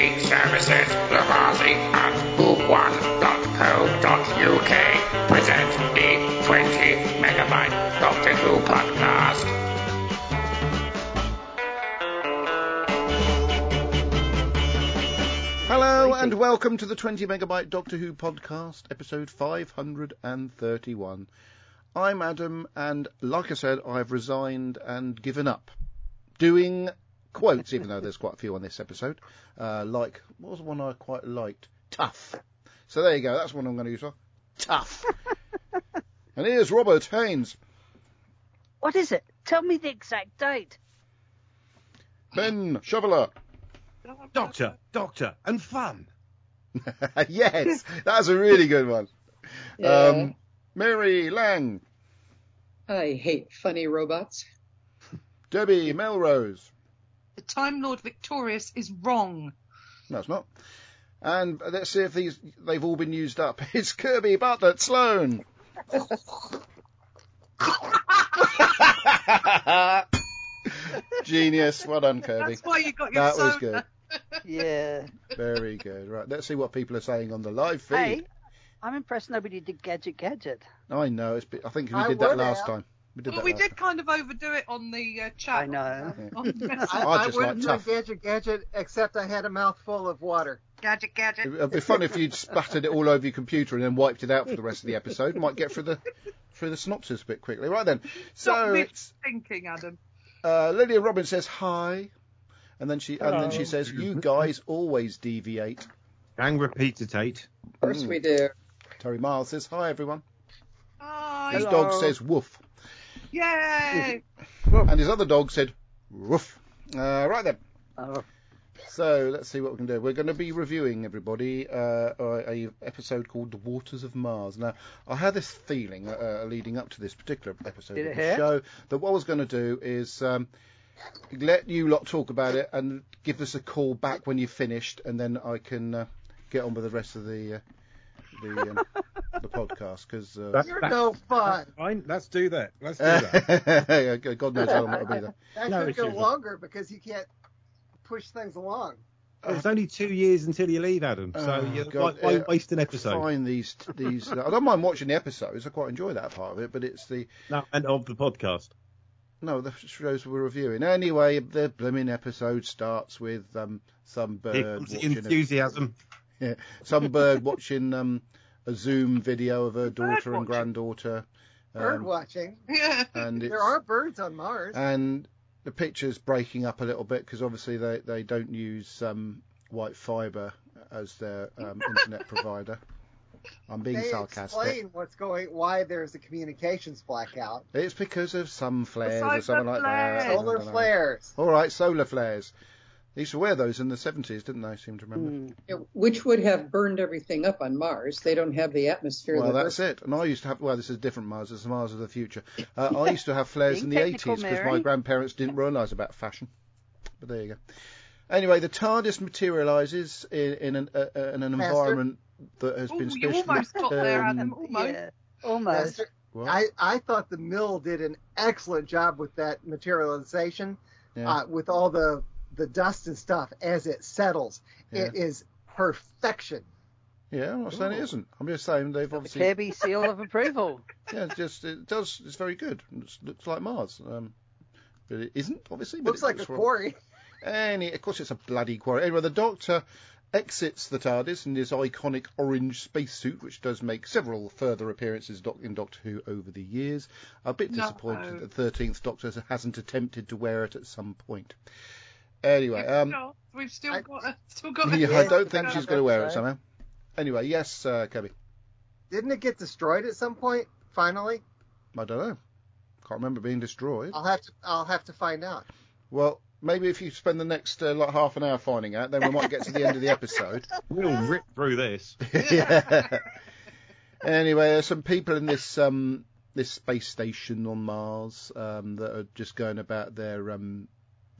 TV services, Lavazzi and Who1.co.uk present the 20 megabyte Doctor Who podcast. Hello and welcome to the 20 megabyte Doctor Who podcast, episode 531. I'm Adam, and like I said, I've resigned and given up doing quotes, even though there's quite a few on this episode. Uh, like, what was the one I quite liked? Tough. So there you go, that's one I'm going to use. For. Tough. and here's Robert Haynes. What is it? Tell me the exact date. Ben Shoveler. Doctor, doctor, and fun. yes, that's a really good one. Um, Mary Lang. I hate funny robots. Debbie Melrose. The Time Lord Victorious is wrong. No, it's not. And let's see if these they've all been used up. It's Kirby Bartlett Sloan. Genius. Well done, Kirby. That's why you got your That soda. was good. Yeah. Very good. Right, let's see what people are saying on the live feed. hey, I'm impressed nobody did Gadget Gadget. I know. It's, been- I think we I did that would last have. time. We did Well, we did kind of overdo it on the uh, chat. I know. On the message. I, I I wouldn't like do a gadget gadget except I had a mouthful of water. gadget, gadget. It'd be fun if you'd spattered it all over your computer and then wiped it out for the rest of the episode. Might get through the through the synopsis a bit quickly. Right then. Stop So me it's thinking, Adam. uh, Lillian Robbins says hi, and then she and then she says, "You guys always deviate." And repeatate. Of course we do. Terry Miles says, "Hi everyone." Hi. His dog says, "Woof," Yay! and his other dog said, "Woof." Uh, right then. Oh, So let's see what we can do. We're going to be reviewing everybody uh, a, a episode called "The Waters of Mars." Now, I had this feeling uh, uh, leading up to this particular episode Did of the hurt? show that what I was going to do is um, let you lot talk about it and give us a call back when you've finished, and then I can uh, get on with the rest of the uh, the um, the podcast because. Uh, That's- You're that's- no fun. Fine, let's do that. Let's do that. God knows how long it'll be there. That No, could go just- longer because you can't push things along. it's only two years until you leave, Adam. So Oh, you God, why, why uh, waste an episode? Find these these. I don't mind watching the episodes. I quite enjoy that part of it, but it's the No, and of the podcast. No, the shows we're reviewing. Anyway, the blooming episode starts with um, some Here bird comes the watching a, enthusiasm. some bird watching um, a Zoom video of her daughter and watching. granddaughter, Bird um, watching. Yeah. and There are birds on Mars. and the picture's breaking up a little bit because obviously they they don't use um, white fibre as their um, internet provider. I'm being they sarcastic. explain what's going, why there's a communications blackout. It's because of some flares or something like that. flares. Solar flares. All right, solar flares. They used to wear those in the 70s, didn't they? I seem to remember. Yeah, Which would have burned everything up on Mars. They don't have the atmosphere. Well, that that's Earth- it. And I used to have, well, this is different Mars. This is Mars of the future. Uh, I used to have flares in the 80s because my grandparents didn't realise about fashion. But there you go. Anyway, the TARDIS materialises in, in an, uh, uh, in an Master? environment that has Ooh, been you almost got there, um, Adam. Almost. Yeah, almost. Master. I, I thought the mill did an excellent job with that materialization, Yeah. uh, with all the the dust and stuff as it settles. It is perfection. yeah, I'm not saying it isn't. I'm just saying they've The obviously. Kirby seal of approval. Yeah, it's just it does. It's very good. It looks like Mars. Um, but it isn't, obviously. But Looks it like a looks right. quarry. Any, of course, it's a bloody quarry. Anyway, the Doctor exits the TARDIS in his iconic orange spacesuit, which does make several further appearances in Doctor Who over the years. A bit No. disappointed that the 13th Doctor hasn't attempted to wear it at some point. Anyway, um, No, We've still I- got still got yeah, I don't think she's going to wear it somehow. Anyway, yes, uh, Kirby. Didn't it get destroyed at some point? Finally, I don't know. Can't remember being destroyed. I'll have to I'll have to find out. Well, maybe if you spend the next uh, like half an hour finding out, then we might get to the end of the episode. We'll rip through this. yeah. Anyway, there's some people in this um this space station on Mars um that are just going about their um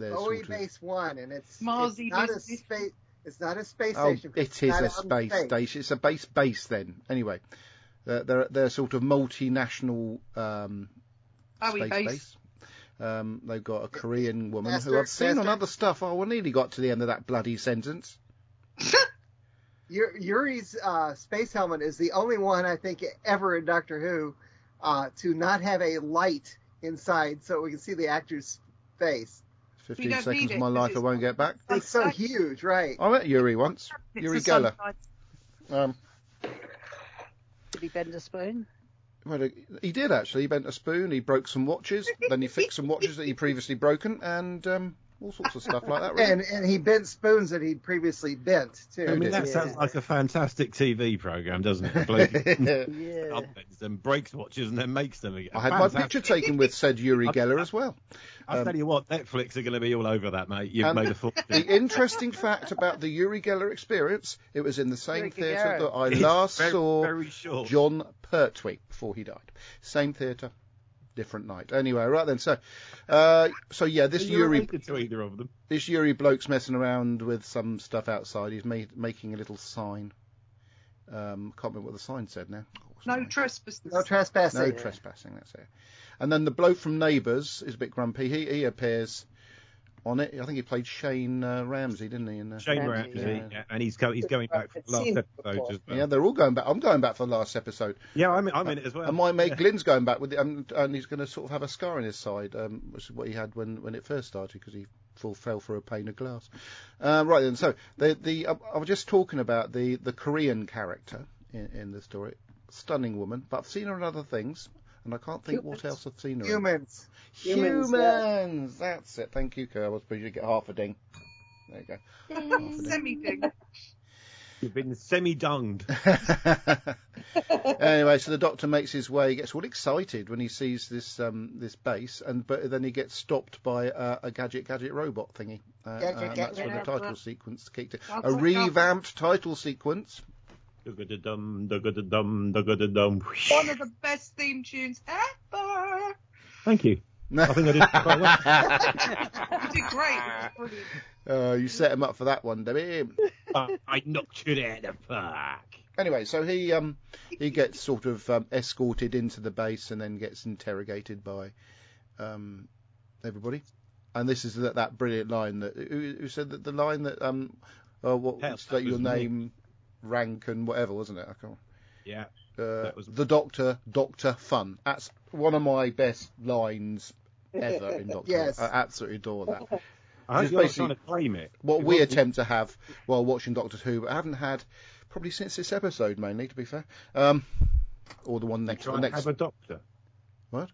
their OE Base One, and it's, Mars it's not a space. It's not a space oh, station. 'cause it's a space space. station. It's a base base then. Anyway, they're they're, they're sort of multinational um Bowie space base. base. Um, they've got a Korean woman Master- who I've seen on other stuff. Oh, I nearly got to the end of that bloody sentence. Yuri's uh, space helmet is the only one I think ever in Doctor Who uh, to not have a light inside so we can see the actor's face. We 15 seconds of my life I won't get back. It's so huge, right? I met Yuri once. It's Uri Geller. Um, Did he bend a spoon? well, he did actually. He bent a spoon. He broke some watches. then he fixed some watches that he'd previously broken, and um, all sorts of stuff like that. Really. And and he bent spoons that he'd previously bent too. I mean, that Yeah. sounds like a fantastic TV program, doesn't it? A Yeah. upends them, breaks watches, and then makes them again. I had my picture taken with said Uri Geller as well. I'll um, tell you what, Netflix are going to be all over that, mate. You've made a The interesting fact about the Uri Geller experience, it was in the same theatre that I last very, saw very short. Jon Pertwee before he died. Same theatre, different night. Anyway, right then. So, uh, so yeah, this Are you Yuri, related to either of them. this Yuri bloke's messing around with some stuff outside. He's made, making a little sign. Um, can't remember what the sign said now. Oh, No trespassing. no trespassing. No trespassing. That's it. And then the bloke from Neighbours is a bit grumpy. He he appears on it. I think he played Shane uh, Ramsay, didn't he? In, uh, Shane Ramsay, Ramsay, yeah. yeah. and he's co- he's going back for the last episode before. as well. yeah, they're all going back. I'm going back for the last episode. Yeah, I'm, I'm in it as well. And my mate Yeah. Glenn's going back with it, and, and he's going to sort of have a scar in his side, um, which is what he had when, when it first started because he full fell through a pane of glass. Um, right then, so the the I, I was just talking about the the Korean character in, in the story, stunning woman, but I've seen her in other things, and I can't think what else I've seen her. in. Humans. Humans, Humans, yeah. that's it. Thank you, Kerr. I was supposed you get half a ding. There you go. Half a ding. Semi ding. You've been semi-dunged. anyway, so the doctor makes his way. He gets all excited when he sees this um, this base, and but then he gets stopped by uh, a gadget gadget robot thingy. Uh, Gadget, uh, and that's when the gadget. title sequence kicked in. A revamped title sequence. Dum, dum, dum. One of the best theme tunes ever. Thank you. I think I did quite well. You did great. It was brilliant. Uh, you set him up for that one, Debbie. I knocked you out of the park. Anyway, so he um he gets sort of um, escorted into the base and then gets interrogated by um everybody. And this is that, that brilliant line that who, who said that the line that um uh, what Hell, that your was me. name, rank and whatever, wasn't it? I can't. Yeah. Uh, That was- the Doctor, Doctor Fun. That's one of my best lines ever in Doctor. Yes. I absolutely adore that. I Just hope you're basically- trying to claim it. What It we wasn't- attempt to have while watching Doctor Who, but I haven't had probably since this episode mainly, to be fair. Um, or the one You next. try The and next. have a doctor. What?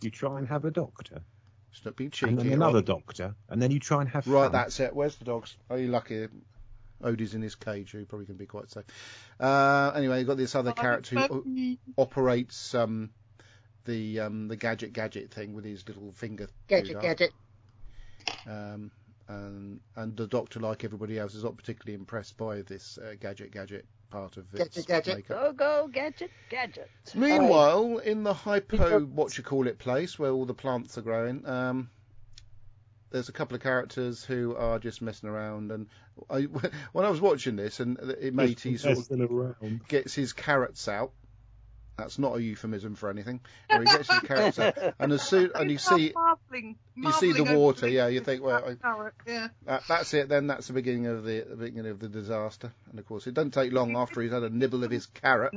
You try and have a doctor, Stop being cheeky. and then another doctor, and then you try and have Right, fun. that's it. Where's the dogs? Are you lucky? Odie's in his cage, so he probably can be quite safe. Uh, anyway, you've got this other character who o- operates um, the um, the gadget gadget thing with his little finger. Gadget, doodah. gadget. Um, and and the doctor, like everybody else, is not particularly impressed by this uh, gadget gadget part of its Gadget, gadget. makeup. Go, go, gadget, gadget. Meanwhile, in the hypo what you call it place where all the plants are growing, um, there's a couple of characters who are just messing around. And I, when I was watching this, and it made he sort of around. gets his carrots out. That's not a euphemism for anything. Where he gets his carrots out, and as soon and you see Marveling, you see the water, yeah, you think, well, I- Carrot, yeah. that, that's it. Then that's the beginning of the, the beginning of the disaster. And of course, it doesn't take long after he's had a nibble of his carrot.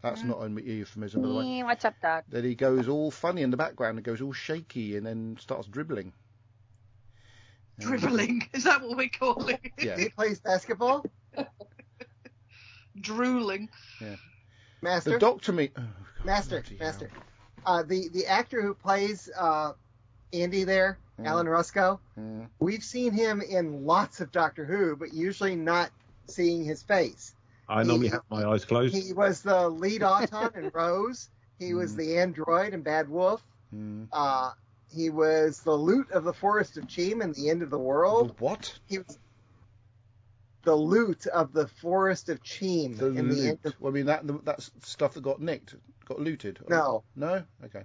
That's not a euphemism, by the way. What's up, Doc? that he goes all funny in the background and goes all shaky and then starts dribbling. Dribbling. Is that what we call it? Yeah. He plays basketball. Drooling. Master. The doctor me. Oh, God, Master. Master. Uh, the the actor who plays uh, Andy there, Mm. Alan Ruscoe. Mm. We've seen him in lots of Doctor Who, but usually not seeing his face. I normally have my eyes closed. He was the lead Auton in Rose. He was Mm. the android in Bad Wolf. Mm. Uh, he was the Lute of the Forest of Cheem in The End of the The World. what? He was the Lute of the Forest of Cheem The in the end loot. of Well, I mean that that's stuff that got nicked, got looted. No. No. Okay.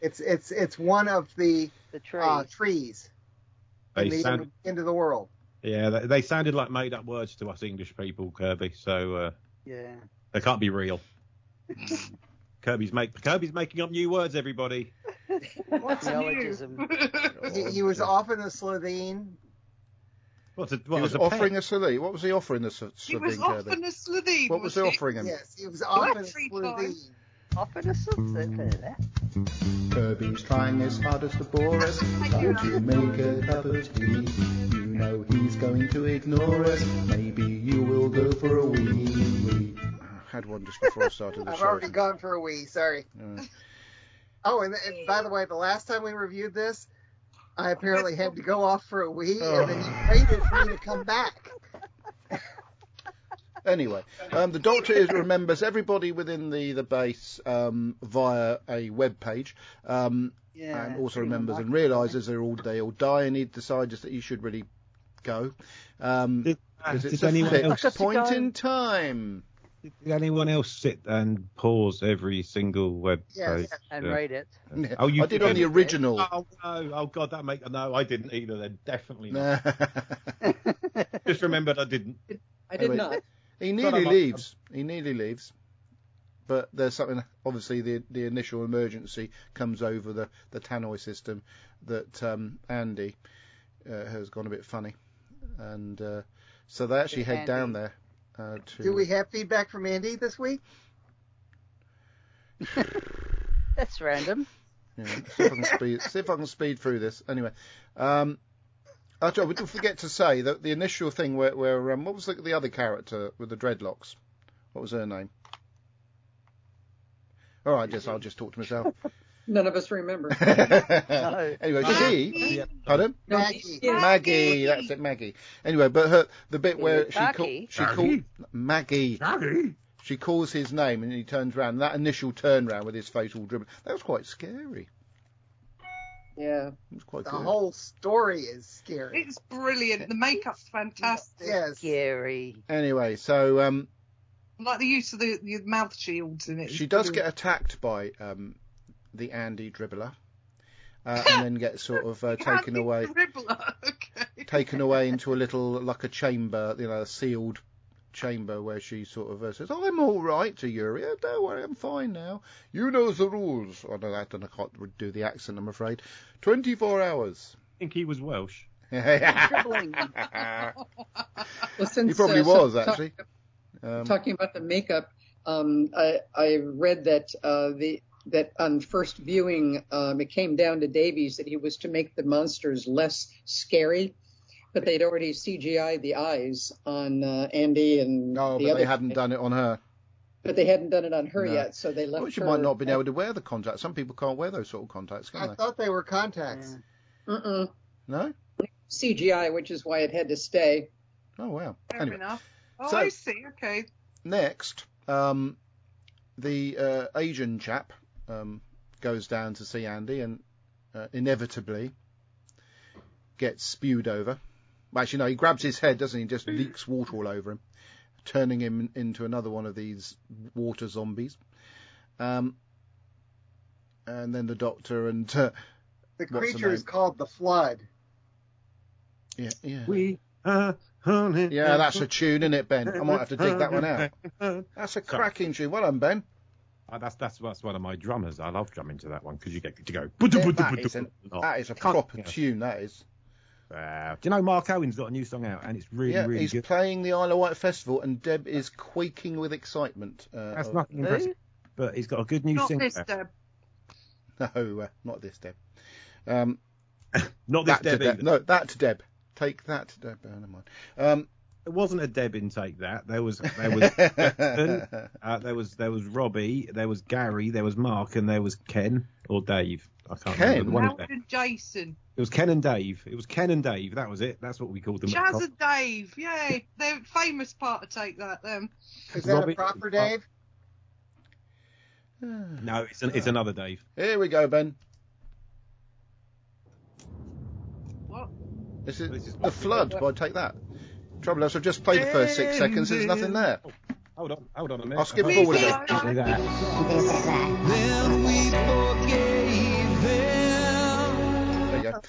It's it's it's one of the The tree. uh, trees They in the sound- end, end of the world. Yeah, they, they sounded like made up words to us English people, Kirby. So uh, yeah. they can't be real. Kirby's make Kirby's making up new words. Everybody. What's new? Neologism. He, he was often a Slitheen. What's a, He what was was a offering pet? a salute. What was he offering the s- He was Slitheen off Kirby? a slitheen. What was he he? offering him? Yes, he was often Battery Slitheen. Off in a there. Kirby's trying his hardest to bore us, trying to make a cup of tea. You know he's going to ignore us. Maybe you will go for a wee wee. I had one just before I started the show. I've already gone for a wee. Sorry. Yeah. Oh, and, and by the way, the last time we reviewed this, I apparently had to go off for a wee, and then you waited for me to come back. Anyway, um, the Doctor is, remembers everybody within the the base um, via a web page, um, Yeah. and also remembers and realises they're all they all die, and he decides that he should really go um, Did, because did it's a anyone fixed else point in time. Did anyone else sit and pause every single web Yes. page? And Uh, rate it. Oh, you I did on the did. original. Oh no! Oh god, that make no. I didn't either. Then definitely not. Just remembered I didn't. I did Anyway. not. He nearly I'm leaves. He nearly leaves. But there's something. Obviously, the the initial emergency comes over the the tannoy system that um, Andy uh, has gone a bit funny, and uh, so they actually head Andy. down there uh, to. Do we have feedback from Andy this week? That's random. Yeah, see if I can speed. see if I can speed through this. Anyway, um, I we did forget to say that the initial thing where, where um, what was the, the other character with the dreadlocks? What was her name? All right, just I'll just talk to myself. None of us remember. anyway, she, Yeah. pardon, No, Maggie. yeah. Maggie. That's it, Maggie. Anyway, but her the bit where she called Maggie? she called Maggie. Maggie. She calls his name and he turns around. That initial turn round with his face all dribbling, that was quite scary. Yeah. It was quite scary. The good. whole story is scary. It's brilliant. The makeup's fantastic. Yes. Scary. Anyway, so um, like the use of the, the mouth shields in it. she does get attacked by um, the Andy dribbler, uh, and then gets sort of uh, taken Andy away, okay. taken away into a little like a chamber, you know, a sealed chamber where she sort of uh, says, "I'm all right" to Yuri. "Oh, don't worry, I'm fine now. You know the rules. I know that, and I can't do the accent, I'm afraid. Twenty-four hours. I think he was Welsh. Dribbling. Well, since, he probably uh, so- was talk- actually. Um, talking about the makeup, um, I, I read that uh, the that on first viewing, um, it came down to Davies that he was to make the monsters less scary, but they'd already CGI'd the eyes on uh, Andy and no, the but other. they hadn't done it on her. But they hadn't done it on her No. yet, so they left Well, she her. might not have been able to wear the contacts. Some people can't wear those sort of contacts, can I they? thought they were contacts. Mm-mm. No. CGI, which is why it had to stay. Oh wow. Fair Anyway, enough. Oh, So- I see. Okay. next, um, the uh, Asian chap um, goes down to see Andy and uh, inevitably gets spewed over. Actually, no, he grabs his head, doesn't he? and Just leaks water all over him, turning him into another one of these water zombies. Um, and then the doctor and uh, The What's the creature is called the Flood. yeah, yeah, We are honey. yeah, that's a tune, isn't it, Ben? I might have to dig that one out. That's a cracking tune. Well done, Ben. Uh, that's that's that's one of my drummers. I love drumming to that one because you get to go. Yeah, that, is an, that is a proper tune. That is. Uh, do you know Mark Owen's got a new song out and it's really yeah, really he's good. playing the Isle of Wight festival, and Deb is quaking with excitement. Uh, That's nothing impressive, but he's got a good new Not single. this. Deb. No, uh, not this Deb. Um, Not this that Deb. Deb. No, that Deb. Take that, Deb. Oh, never mind. Um, It wasn't a Deb intake. That there was there was Jackson, uh, there was there was Robbie, there was Gary, there was Mark, and there was Ken or Dave. I can't Ken? remember. One of Howard them. and Jason. It was Ken and Dave. It was Ken and Dave. That was it. That's what we called them. at Jazz and Dave. Yay. They're famous part to take that, them. Is that Robbie- a proper Dave? No, it's an, it's another Dave. Here we go, Ben. What? This is, This is- the flood. By take that. Trouble is, I've just played the first six seconds. There's nothing there. Hold on, hold on a minute. I'll skip Hold forward a bit. Do that. There you go.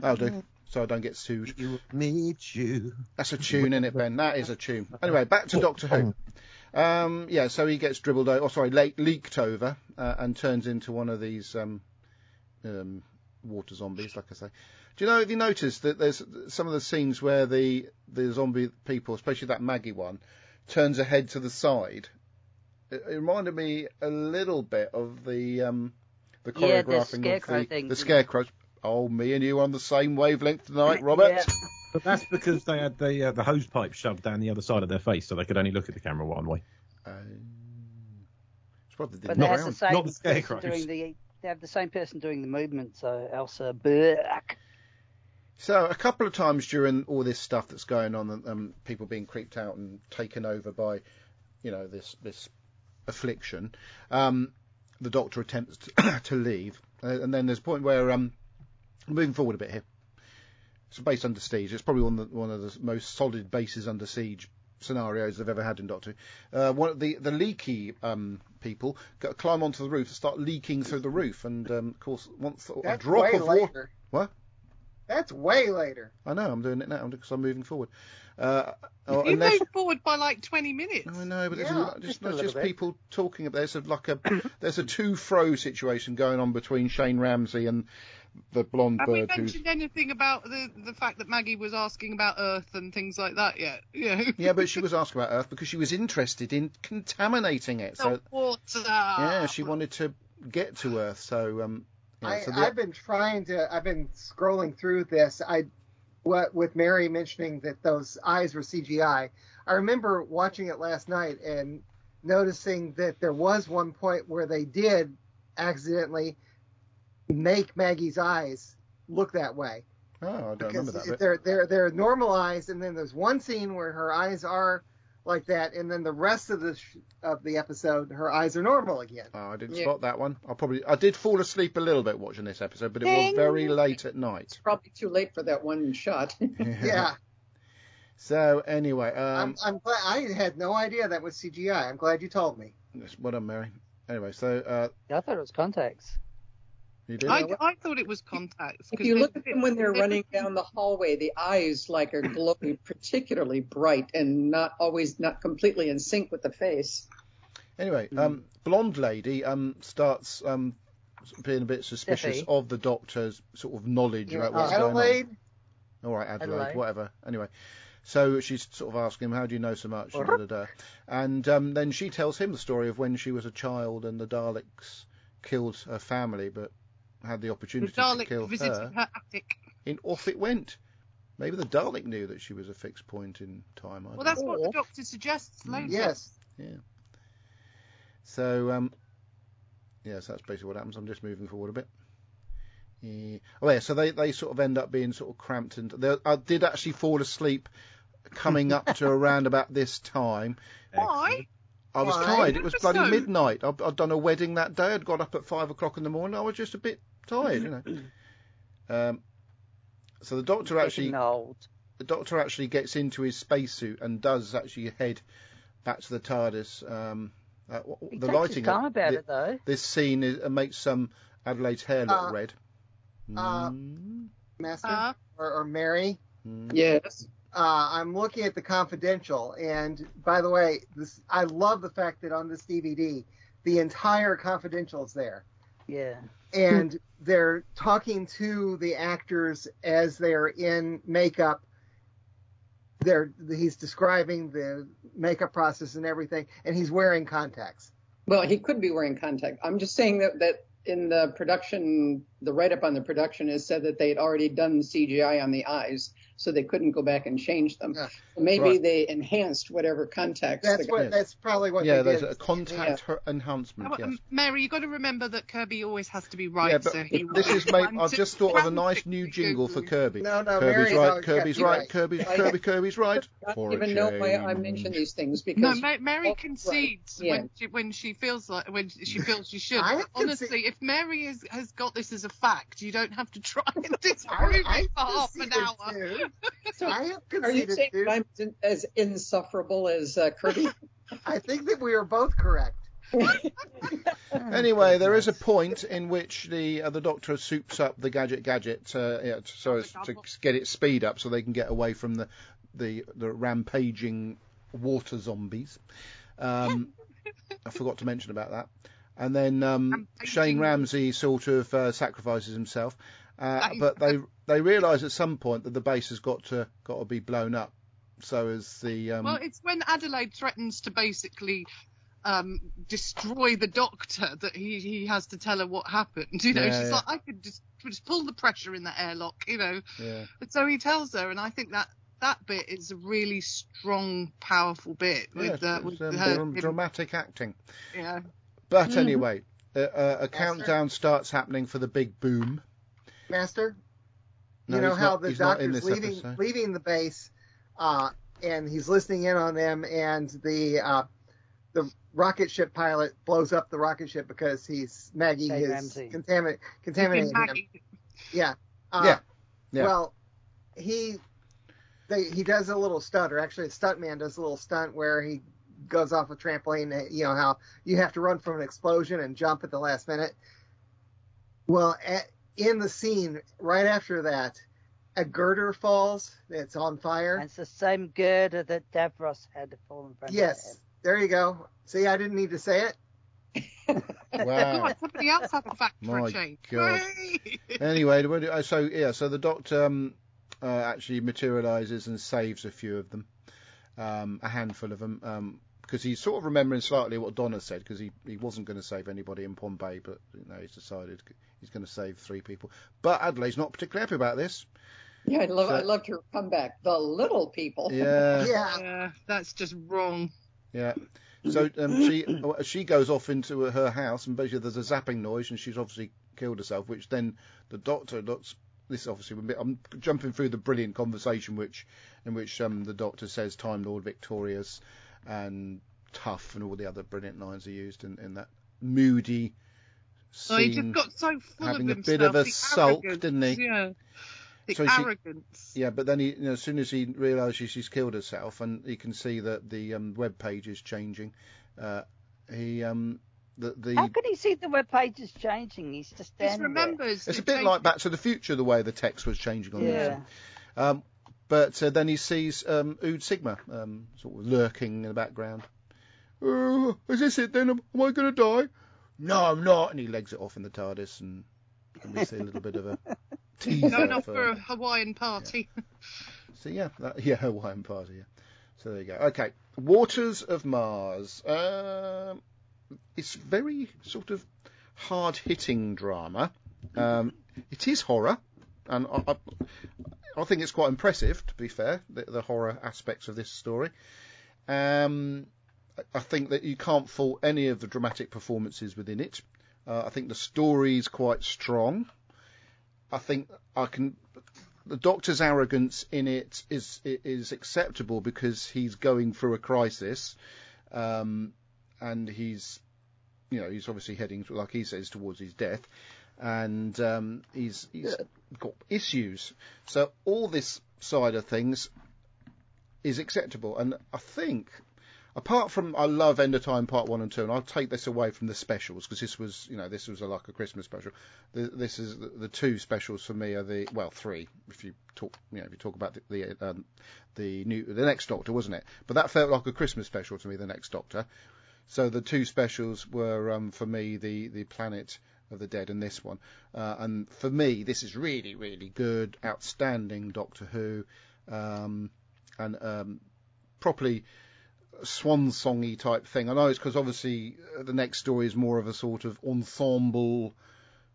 That'll do. So I don't get sued. You need you. That's a tune, isn't it, Ben? That is a tune. Anyway, back to Doctor Who. Um, yeah, so he gets dribbled over, oh sorry, le- leaked over, uh, and turns into one of these um, um, water zombies, like I say. Do you know? Have you noticed that there's some of the scenes where the the zombie people, especially that Maggie one, turns her head to the side? It, it reminded me a little bit of the um, the Yeah, the choreographing scarecrow of the, thing. the scarecrows. Oh, me and you on the same wavelength tonight, Robert. Yeah. But that's because they had the uh, the hose pipe shoved down the other side of their face, so they could only look at the camera one way. Um, it's probably the But they have the round. same not the person scarecrows. doing the. They have the same person doing the movement. So Elsa Burke. So a couple of times during all this stuff that's going on, um, people being creeped out and taken over by, you know, this this affliction, um, the Doctor attempts to, to leave, uh, and then there's a point where um, moving forward a bit here. It's based under siege. It's probably one of the, one of the most solid bases under siege scenarios they've ever had in Doctor. Who. Uh, one of the the leaky um, people go, climb onto the roof and start leaking through the roof, and um, of course once a drop of water. later. What? That's way later. I know, I'm doing it now because I'm moving forward. Uh, oh, you unless, moved forward by like 20 minutes. I know, but there's, Yeah, a, just, just a there's little just bit. people talking. There's a, like a there's a two fro situation going on between Shane Ramsay and the blonde Have we bird who's mentioned anything about the the fact that Maggie was asking about Earth and things like that yet? Yeah. yeah, but she was asking about Earth because she was interested in contaminating it. So water. yeah, she wanted to get to Earth. So um, yeah, I, so the, I've been trying to. I've been scrolling through this. I, what with Mary mentioning that those eyes were CGI. I remember watching it last night and noticing that there was one point where they did accidentally make Maggie's eyes look that way oh, I don't because remember that bit. they're they're they're normal eyes, and then there's one scene where her eyes are like that, and then the rest of the sh- of the episode, her eyes are normal again. Oh, I didn't Yeah. spot that one. I probably I did fall asleep a little bit watching this episode, but it was very late at night. It's Probably too late for that one shot. Yeah, So anyway, um, I'm, I'm glad. I had no idea that was CGI. I'm glad you told me. what done, Mary? Anyway, so uh, I thought it was contacts. You did. I, I thought it was contacts. If 'cause you they- look at them when they're running down the hallway, the eyes like are glowing particularly bright and not always not completely in sync with the face. Anyway, um, blonde lady um starts um being a bit suspicious Stiffy. of the doctor's sort of knowledge Yeah, about what's going on. All right, Adelaide, Adelaide. whatever. Anyway, so she's sort of asking him, "How do you know so much?" and, da, da, da. and um, then she tells him the story of when she was a child and the Daleks killed her family, but had the the opportunity to Dalek kill visited her. her attic. In off it went. Maybe the Dalek knew that she was a fixed point in time. I Well, don't that's know. what the doctor suggests later. yes. Yeah. So, um, yes, that's basically what happens. I'm just moving forward a bit. Yeah. Oh yeah, so they, they sort of end up being sort of cramped, and they, I did actually fall asleep coming up to around about this time. Why? I was Why? tired. It was bloody So- midnight. I'd, I'd done a wedding that day. I'd got up at five o'clock in the morning. I was just a bit tired, you know. Um, so the doctor actually, old. the doctor actually gets into his spacesuit and does actually head back to the TARDIS. Um, uh, He the takes lighting his time about the- it though. this scene is, uh, makes some Adelaide's hair look Uh, red. uh, Mm, Master Uh, or, or Mary. mm. Yes. Uh, I'm looking at the confidential, and by the way, this I love the fact that on this DVD, the entire confidential is there. Yeah. Hmm. and they're talking to the actors as they're in makeup. They're he's describing the makeup process and everything, and he's wearing contacts. Well, he could be wearing contacts. I'm just saying that that in the production, the write up on the production is said that they had already done the CGI on the eyes, so they couldn't go back and change them. Yeah. So maybe Right. they enhanced whatever context. That's the what. Yeah. That's probably what. yeah, they there's did. a contact her- enhancement. Yes. um, Mary, you've got to remember that Kirby always has to be right. yeah, but so he this is made. I've to just thought of a nice new jingle for Kirby. No, no, Kirby's Mary's right. always Kirby's got you right. right. Kirby's I- Kirby. Kirby's right. I don't even know why I mention these things because Ma- Mary Oh, right. concedes Yeah. when she when she feels like when she feels she should. I But conce- honestly, if Mary is, has got this as a fact, you don't have to try and I, disprove it for half an hour. Too. So, I have are you saying too. I'm in- as insufferable as uh, Kirby? I think that we are both correct. Anyway, there is a point in which the uh, the Doctor soups up the gadget gadget uh, yeah, so as to get its speed up, so they can get away from the the, the rampaging water zombies. Um, I forgot to mention about that. and then um, Shane painting- Ramsay sort of uh, sacrifices himself. Uh, but they they realise at some point that the base has got to got to be blown up. So as the um, Well, it's when Adelaide threatens to basically um, destroy the doctor that he, he has to tell her what happened. You know, Yeah, she's yeah. like, I could just just pull the pressure in the airlock, you know. yeah. But so he tells her, and I think that that bit is a really strong, powerful bit with, it's, uh, it's, with um, her. dram- him- dramatic acting. yeah. But Mhm. anyway, uh, uh, a countdown starts happening for the big boom. Master, No, you know how not- the he's not in doctor's leaving episode. leaving the base, uh, and he's listening in on them, and the uh, the rocket ship pilot blows up the rocket ship because he's Maggie Shane is contamin- contaminating him. Yeah. Uh, Yeah. Yeah. Well, he they, he does a little stunt, or actually, a stuntman does a little stunt where he goes off a trampoline. uh, You know how you have to run from an explosion and jump at the last minute. Well, at, in the scene right after that, a girder falls. It's on fire. And it's the same girder that Davros had fallen from. Yes, there you go. See, I didn't need to say it. Wow. God, somebody else had a fact for My a change. God. Anyway, the way- uh, so yeah, so the doctor um, uh, actually materializes and saves a few of them, um, a handful of them, um, because he's sort of remembering slightly what Donna said, because he, he wasn't going to save anybody in Pompeii, but you know, he's decided he's going to save three people. But Adelaide's not particularly happy about this. Yeah, I love So- I loved her comeback. The little people. Yeah, Yeah. Yeah, that's just wrong. yeah. So um, she she goes off into her house, and basically there's a zapping noise, and she's obviously killed herself. Which then the doctor looks. This obviously would be- I'm jumping through the brilliant conversation which in which um, the doctor says Time Lord victorious and tough and all the other brilliant lines are used in, in that moody scene. Oh, he scene. just got so full having a of bit of a the sulk, didn't he? Yeah. The So she- arrogance. Yeah, but then he, you know, as soon as he realises she's killed herself, and he can see that the um, web page is changing, uh, he um, the the How could he see the web pages changing? He's just Just standing remembers. It's a bit change like. Back to the Future, the way the text was changing on there. the Yeah. Um, but uh, then he sees um, Ood Sigma um, sort of lurking in the background. Oh, is this it then? Am I going to die? No, I'm not. And he legs it off in the TARDIS, and, and we see a little bit of a teaser. Going off for- a Hawaiian party. So yeah, that, yeah, Hawaiian party. Yeah. So there you go. Okay, Waters of Mars. Um, it's very sort of hard-hitting drama. Um, it is horror, and I, I, I think it's quite impressive. To be fair, the, the horror aspects of this story. Um, I- think that you can't fault any of the dramatic performances within it. Uh, I think the story's quite strong. I think I can the doctor's arrogance in it is is acceptable because he's going through a crisis, um, and he's, you know, he's obviously heading, like he says, towards his death, and um, he's he's got issues. So all this side of things is acceptable, and I think. Apart from, I love End of Time Part One and Two, and I'll take this away from the specials because this was, you know, this was a, like a Christmas special. The, this is the, the two specials for me are the well three if you talk, you know, if you talk about the the, um, the new the next Doctor, wasn't it? But that felt like a Christmas special to me, the next Doctor. So the two specials were um, for me the the Planet of the Dead and this one, uh, and for me this is really really good, outstanding Doctor Who, um, and um, properly swan songy type thing. I know it's because obviously uh, the next story is more of a sort of ensemble,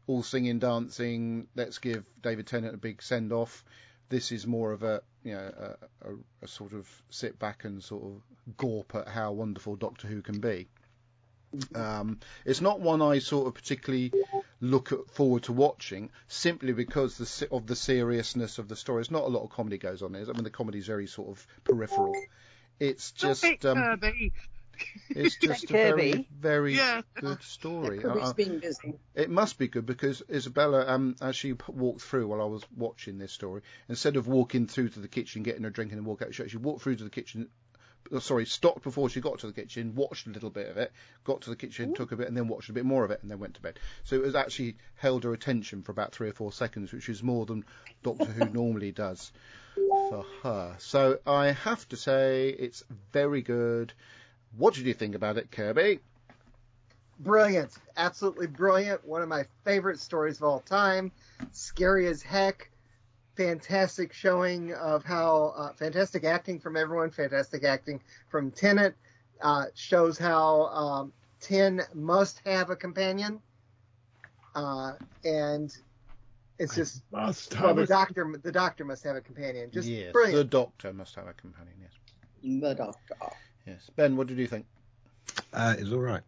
all singing, dancing. Let's give David Tennant a big send off. This is more of a you know a, a, a sort of sit back and sort of gawp at how wonderful Doctor Who can be. Um, it's not one I sort of particularly look at, forward to watching, simply because the, of the seriousness of the story. It's not a lot of comedy goes on there. I mean, the comedy is very sort of peripheral. It's just it, um, it's just a very, very Yeah. good story. Kirby's Uh, being busy. it must be good because Isabella, um, as she walked through while I was watching this story, instead of walking through to the kitchen, getting her drink, and then walk out, she actually walked through to the kitchen. Uh, Sorry, stopped before she got to the kitchen, watched a little bit of it, got to the kitchen, took a bit, and then watched a bit more of it, and then went to bed. So it was actually held her attention for about three or four seconds, which is more than Doctor Who normally does for her. So I have to say it's very good. What did you think about it, Kirby? brilliant, absolutely brilliant. One of my favorite stories of all time. Scary as heck. Fantastic showing of how uh, fantastic acting from everyone. Fantastic acting from Tennant. Uh, shows how um, Ten must have a companion, uh, and it's just Must well, the doctor. The doctor must have a companion. Just yes, brilliant. the doctor must have a companion. Yes. The doctor. Yes. Ben, what did you think? Uh, it was all right.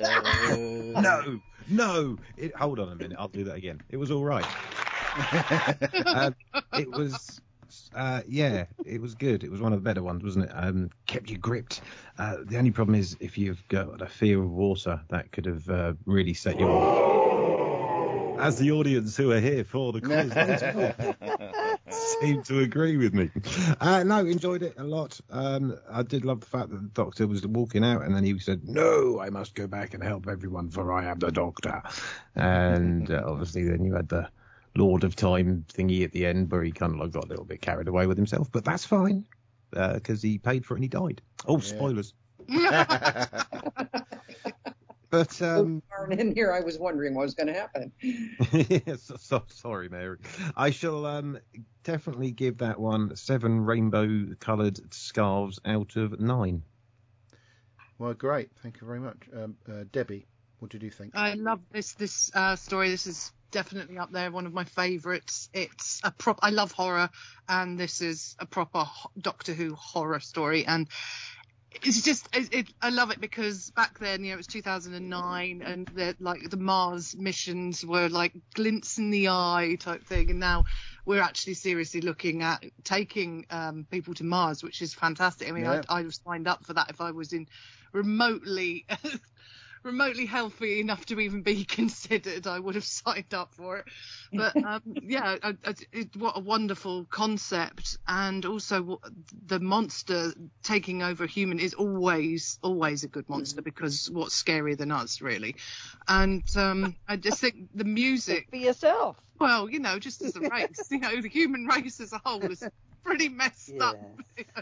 no. No, no. It, hold on a minute. I'll do that again. It was all right. um, it was, uh, yeah, it was good. It was one of the better ones, wasn't it? Um, kept you gripped. Uh, the only problem is if you've got a fear of water, that could have uh, really set you off. As the audience who are here for the quiz seem to agree with me. Uh, no, enjoyed it a lot. Um, I did love the fact that the doctor was walking out and then he said, "No, I must go back and help everyone, for I am the doctor." And uh, obviously, then you had the Lord of Time thingy at the end where he kind of like got a little bit carried away with himself, but that's fine because he paid for it and he died. Oh, spoilers! But um, in here, I was wondering what was going to happen. so, so, sorry, Mary. I shall um, definitely give that one seven rainbow-coloured scarves out of nine. Well, great. Thank you very much, um, uh, Debbie. What did you think? I love this this uh, story. This is definitely up there, one of my favourites. It's a prop. I love horror, and this is a proper Doctor Who horror story. And it's just, it, it, I love it because back then, you know, it was 2009, and the like the Mars missions were like glints in the eye type thing, and now we're actually seriously looking at taking um, people to Mars, which is fantastic. I mean, Yeah. I, I was signed up for that if I was in remotely remotely healthy enough to even be considered, I would have signed up for it. But um, yeah, I, I, it, what a wonderful concept, and also the monster taking over a human is always always a good monster because what's scarier than us, really? And um, I just think the music, For yourself. well, you know, just as a race, you know, the human race as a whole is pretty messed Yeah. up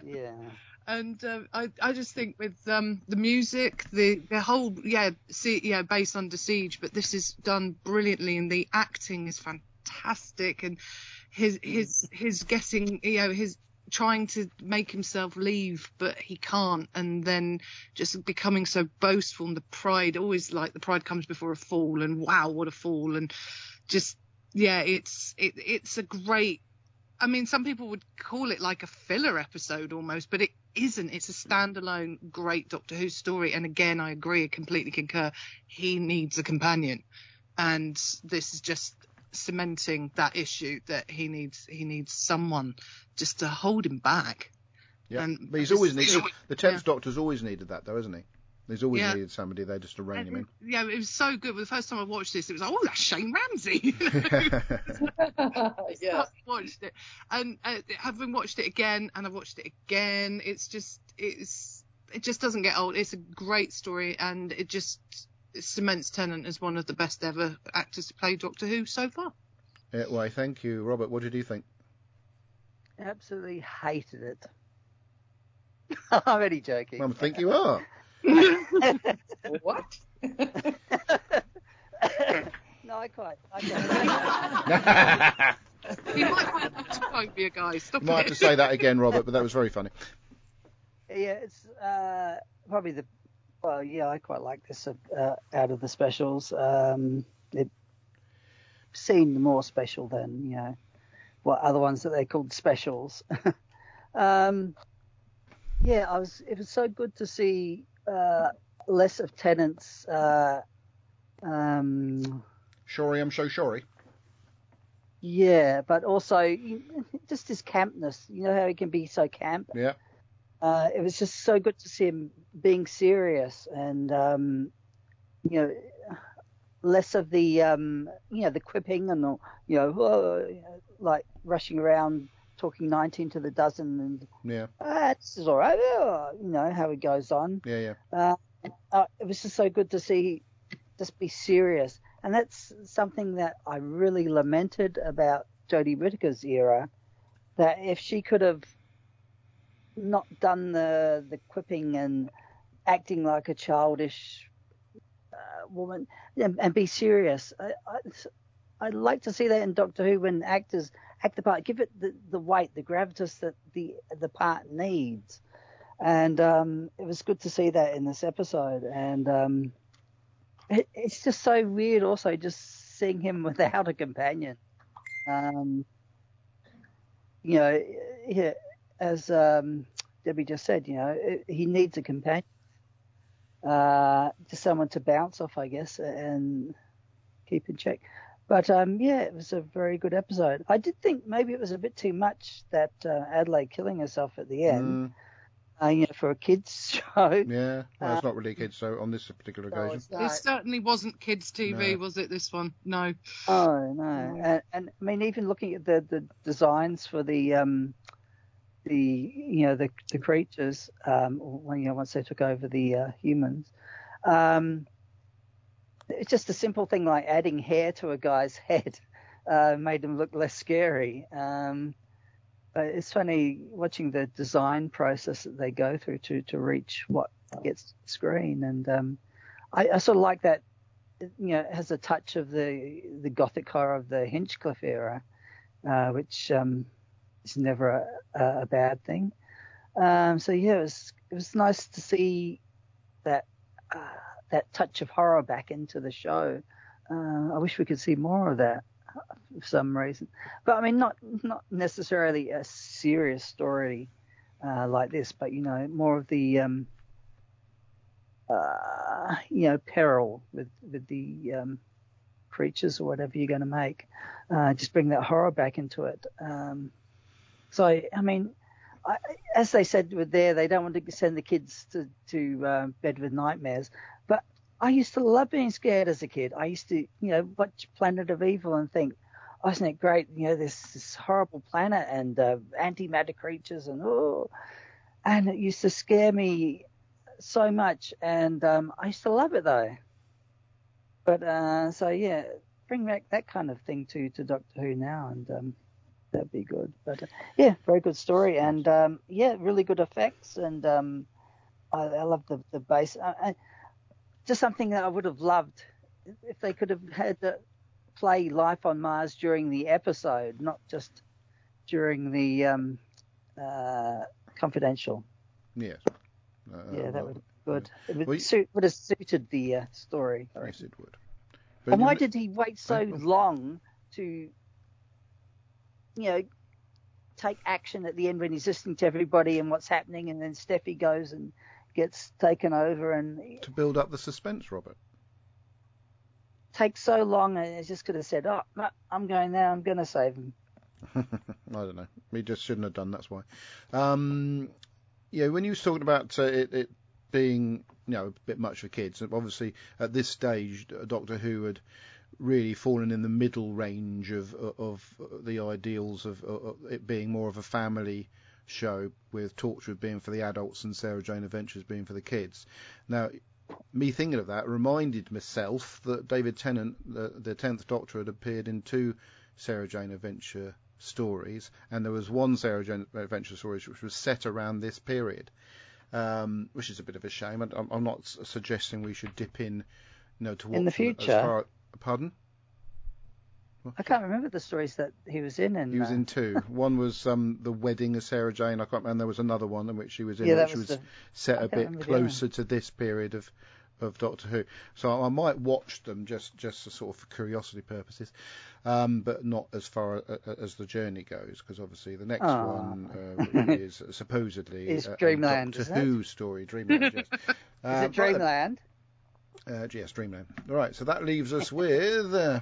Yeah. And uh, I I just think with um, the music, the the whole yeah see, yeah based under siege, but this is done brilliantly, and the acting is fantastic, and his his his getting you know his trying to make himself leave but he can't and then just becoming so boastful and the pride always like the pride comes before a fall and wow what a fall and just yeah it's it, it's a great I mean, some people would call it like a filler episode almost, but it isn't. It's a standalone great Doctor Who story. And again, I agree, I completely concur. He needs a companion. And this is just cementing that issue that he needs, he needs someone just to hold him back. Yeah, And but he's always needed. The tenth yeah. Doctor's always needed that, though, hasn't he? He's always Yeah. needed somebody there just to rein him in. Yeah, it was so good. The first time I watched this, it was like, oh, that's Shane Ramsay. yeah. I watched it, and uh, having watched it again, and I've watched it again, it's just it's it just doesn't get old. It's a great story, and it just cements Tennant as one of the best ever actors to play Doctor Who so far. Yeah, why, thank you, Robert. What did you think? Absolutely hated it. I'm only joking. I think you are. What? no, I quite. I quite. You might find that phobia, guys. Stop You might have to say that again, Robert, but that was very funny. Yeah, it's uh, probably the. Well, yeah, I quite like this uh, out of the specials. Um, it seemed more special than you know what other ones that they called specials. um, yeah, I was. It was so good to see uh, less of Tennant's. Uh, um, Sorry, I'm so sorry. yeah, but also just his campness. You know how he can be so camp. Yeah. uh, it was just so good to see him being serious and um, you know less of the um, you know the quipping and the, you know "Whoa," you know, like rushing around talking 19 to the dozen and Yeah, ah, this is all right yeah," you know how it goes on yeah, yeah. uh, uh, it was just so good to see just be serious and that's something that I really lamented about Jodie Whittaker's era that if she could have not done the the quipping and acting like a childish woman and, and be serious. I, I, I'd like to see that in Doctor Who when actors act the part, give it the, the weight, the gravitas that the the part needs. And um, it was good to see that in this episode. And um, it, it's just so weird, also, just seeing him without a companion. Um, you know, yeah, as um, Debbie just said, you know, it, he needs a companion, uh, just someone to bounce off, I guess, and keep in check. But um, yeah, it was a very good episode. I did think maybe it was a bit too much that uh, Adelaide killing herself at the end. Mm, Uh, you know, for a kids show. yeah, well, Uh, it's not really a kids show on this particular No, occasion. it's It certainly wasn't kids' TV, No. was it? This one, no. Oh no, and, and I mean, even looking at the the designs for the um, the you know the the creatures um, when you know once they took over the uh, humans, um, it's just a simple thing like adding hair to a guy's head uh, made him look less scary. Um, but it's funny watching the design process that they go through to to reach what gets screen, and um, I, I sort of like that you know, it has a touch of the the gothic horror of the Hinchcliffe era, uh, which um, is never a, a bad thing. Um, so yeah, it was it was nice to see that uh, that touch of horror back into the show. Uh, I wish we could see more of that for some reason, but I mean, not not necessarily a serious story uh, like this, but you know, more of the um, uh, you know, peril with with the um, creatures or whatever you're going to make. Uh, just bring that horror back into it. Um, so I mean, I, as they said with there, they don't want to send the kids to to uh, bed with nightmares. I used to love being scared as a kid. I used to, you know, watch Planet of Evil and think, oh, isn't it great? You know, this this horrible planet and uh, antimatter creatures and oh, and it used to scare me so much, and um, I used to love it though. But uh, so yeah, bring back that kind of thing to to Doctor Who now, and um, that'd be good. But uh, yeah, very good story, and um, yeah, really good effects, and um, I, I love the the bass. I, I, just something that I would have loved if they could have had to play Life on Mars during the episode, not just during the um, uh, confidential. Yes. Uh, Yeah, that would be good. It would, Well, suit, would have suited the uh, story. I Yes, it would. And why did he wait so long to, you know, take action at the end when he's listening to everybody and what's happening, and then Steffi goes and gets taken over and to build up the suspense, Robert? takes so long, and he just could have said, "Oh, no, I'm going there. I'm going to save him." I don't know. He just shouldn't have done. That's why. Um, yeah, when you was talking about uh, it, it being you know a bit much for kids, obviously at this stage, Doctor Who had really fallen in the middle range of of the ideals of, of it being more of a family show, with Torchwood being for the adults and Sarah Jane Adventures being for the kids. Now, me thinking of that reminded myself that David Tennant, the, the tenth Doctor, had appeared in two Sarah Jane Adventure stories, and there was one Sarah Jane Adventure story which was set around this period, um, which is a bit of a shame. I'm, I'm not suggesting we should dip in, you know, to In the them as future? far- pardon? I can't remember the stories that he was in. And He was uh, in two. One was um, the wedding of Sarah Jane. I can't. And there was another one in which she was in, yeah, which was, the. set I a bit remember closer to this period of of Doctor Who. So I might watch them just just for sort of for curiosity purposes, um, but not as far a, a- as the journey goes, because obviously the next Ah. one uh, is supposedly Is a, Dreamland, Doctor? Who story. Dreamland, yes. Is Uh, it Dreamland? Uh, yes, Dreamland. All right, so that leaves us with. Uh,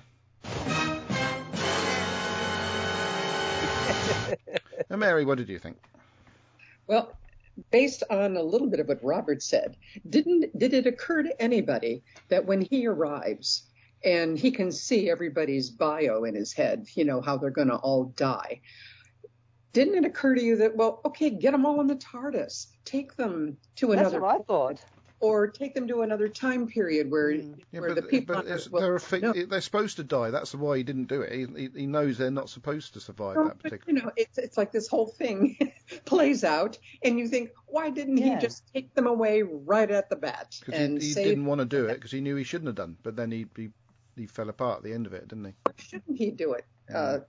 uh, Mary, what did you think? Well, based on a little bit of what Robert said, didn't did it occur to anybody that when he arrives and he can see everybody's bio in his head, you know how they're going to all die? Didn't it occur to you that well, okay, get them all in the TARDIS, take them to That's another what I thought. Or take them to another time period where Mm. Yeah, where but, the people but on it's, Earth they're, fi- know. they're supposed to die. That's why he didn't do it. He, he, he knows they're not supposed to survive No, that but, particular. you know, it's it's like this whole thing plays out, and you think, why didn't Yeah. he just take them away right at the bat Because and he, he didn't want to do it because he knew he shouldn't have done. But then he, he he fell apart at the end of it, didn't he? Shouldn't he do it? Yeah. Uh,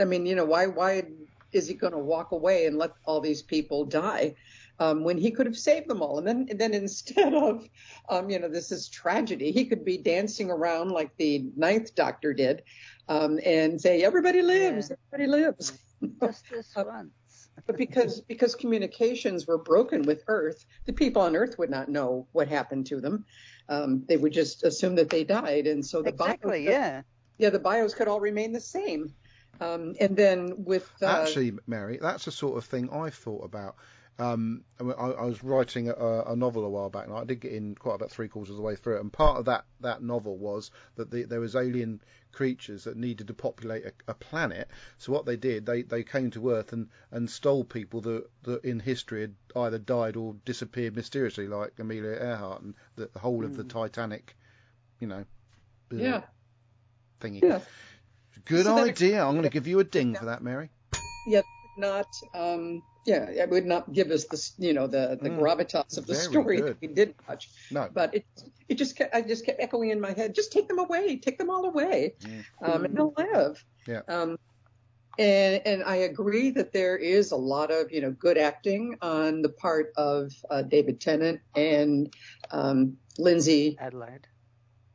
I mean, you know, why why is he going to walk away and let all these people die? Um, when he could have saved them all, and then and then instead of, um, you know, this is tragedy, he could be dancing around like the Ninth Doctor did, um, and say, "Everybody lives, Yeah. everybody lives." Just this Uh, once. But because because communications were broken with Earth, the people on Earth would not know what happened to them. Um, they would just assume that they died, and so the Exactly, bios, yeah. yeah, the bios could all remain the same. Um, and then with uh, Actually, Mary, that's the sort of thing I thought about. Um, I, I was writing a, a novel a while back, and I did get in quite about three quarters of the way through it. And part of that, that novel was that the, there was alien creatures that needed to populate a, a planet. So what they did, they, they came to Earth and, and stole people that, that in history had either died or disappeared mysteriously, like Amelia Earhart and the, the whole of the Titanic, you know, uh, yeah, thingy. yeah, Good So idea. I'm going to give you a ding for that, Mary. yeah, not um, yeah, it would not give us the you know the the Mm, gravitas of the very story good. that we did much. No. But it it just kept, I just kept echoing in my head, just take them away, take them all away, um, and they'll live. Yeah. Um, and and I agree that there is a lot of you know good acting on the part of uh, David Tennant and um, Lindsay, Adelaide.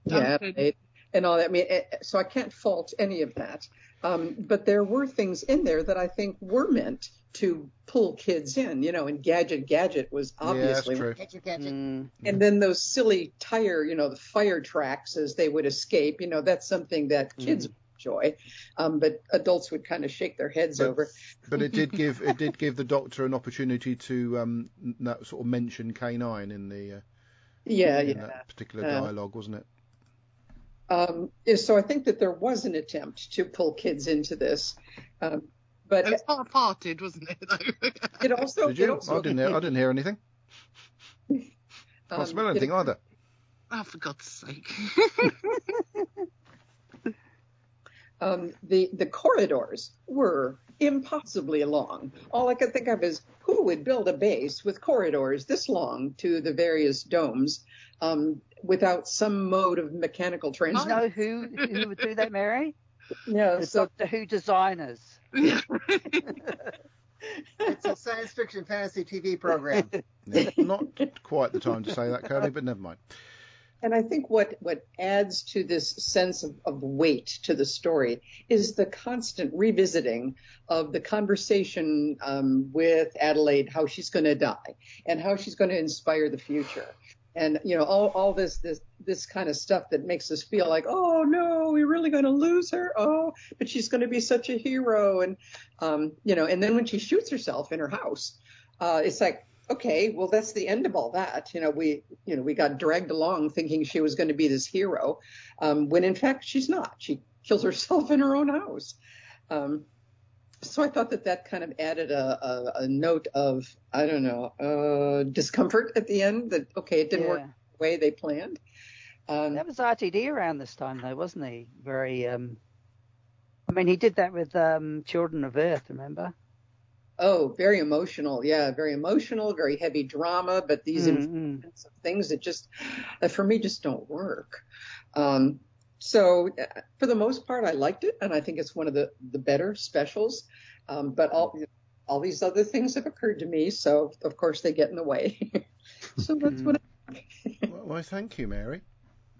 yeah, Duncan. Right, and all that. I mean, eh, so I can't fault any of that. Um, but there were things in there that I think were meant to pull kids in, you know, and Gadget Gadget was Yeah, that's obviously true. Gadget, gadget. Mm. and then those silly tire, you know, the fire tracks as they would escape, you know, that's something that kids Mm. enjoy, um, but adults would kind of shake their heads But- over. But it did give it did give the Doctor an opportunity to um, that sort of mention K9 in the uh, Yeah, in yeah. that particular Uh, dialogue, wasn't it? Um, yeah, so I think that there was an attempt to pull kids into this, um, but It was half-hearted, wasn't it? It also, Did it you? also I didn't. Hear, I didn't hear anything. Can't um, smell it- anything either. oh, for God's sake! um, the the corridors were impossibly long. All I could think of is who would build a base with corridors this long to the various domes um, without some mode of mechanical You transport. know who who would do that, Mary? Yeah, The so Doctor Who designers. It's a science fiction fantasy TV program. Yeah, not quite the time to say that, Curly, but never mind. And I think what, what adds to this sense of, of weight to the story is the constant revisiting of the conversation um, with Adelaide, how she's going to die and how she's going to inspire the future. And, you know, all, all this, this, this kind of stuff that makes us feel like, oh no, we're really going to lose her. Oh, but she's going to be such a hero. And, um, you know, and then when she shoots herself in her house, uh, it's like, okay, well, that's the end of all that. You know, we, you know, we got dragged along thinking she was going to be this hero, um, when in fact she's not. She kills herself in her own house. Um, so I thought that that kind of added a, a, a note of, I don't know, uh, discomfort at the end that, okay, it didn't work the way they planned. Um, That was RTD around this time, though, wasn't he? Very. um I mean, he did that with um Children of Earth. Remember? oh, very emotional. Yeah, very emotional, very heavy drama, but these Mm, mm. of things that just that for me just don't work. Um, so uh, for the most part, I liked it, and I think it's one of the the better specials. Um, but all all these other things have occurred to me, so of course they get in the way. so that's what. I well, why, thank you, Mary.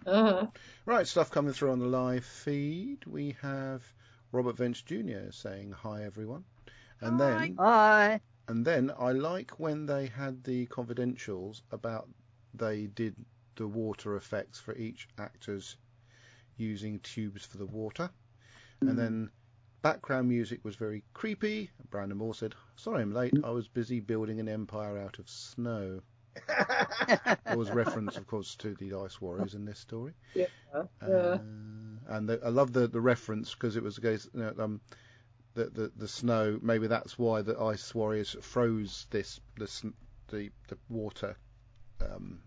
I, uh-huh. Right, stuff coming through on the live feed. We have Robert Vance Jr. saying hi, everyone, and Hi. then Hi. and then I like when they had the confidentials about they did the water effects for each actor's using tubes for the water, and then background music was very creepy. Brandon Moore said, "Sorry, I'm late. I was busy building an empire out of snow." There was reference, of course, to the Ice Warriors in this story. Yeah. Uh, and the, I love the the reference because it was a case, you know, um, the, the the snow. Maybe that's why the ice warriors froze this this the the water um,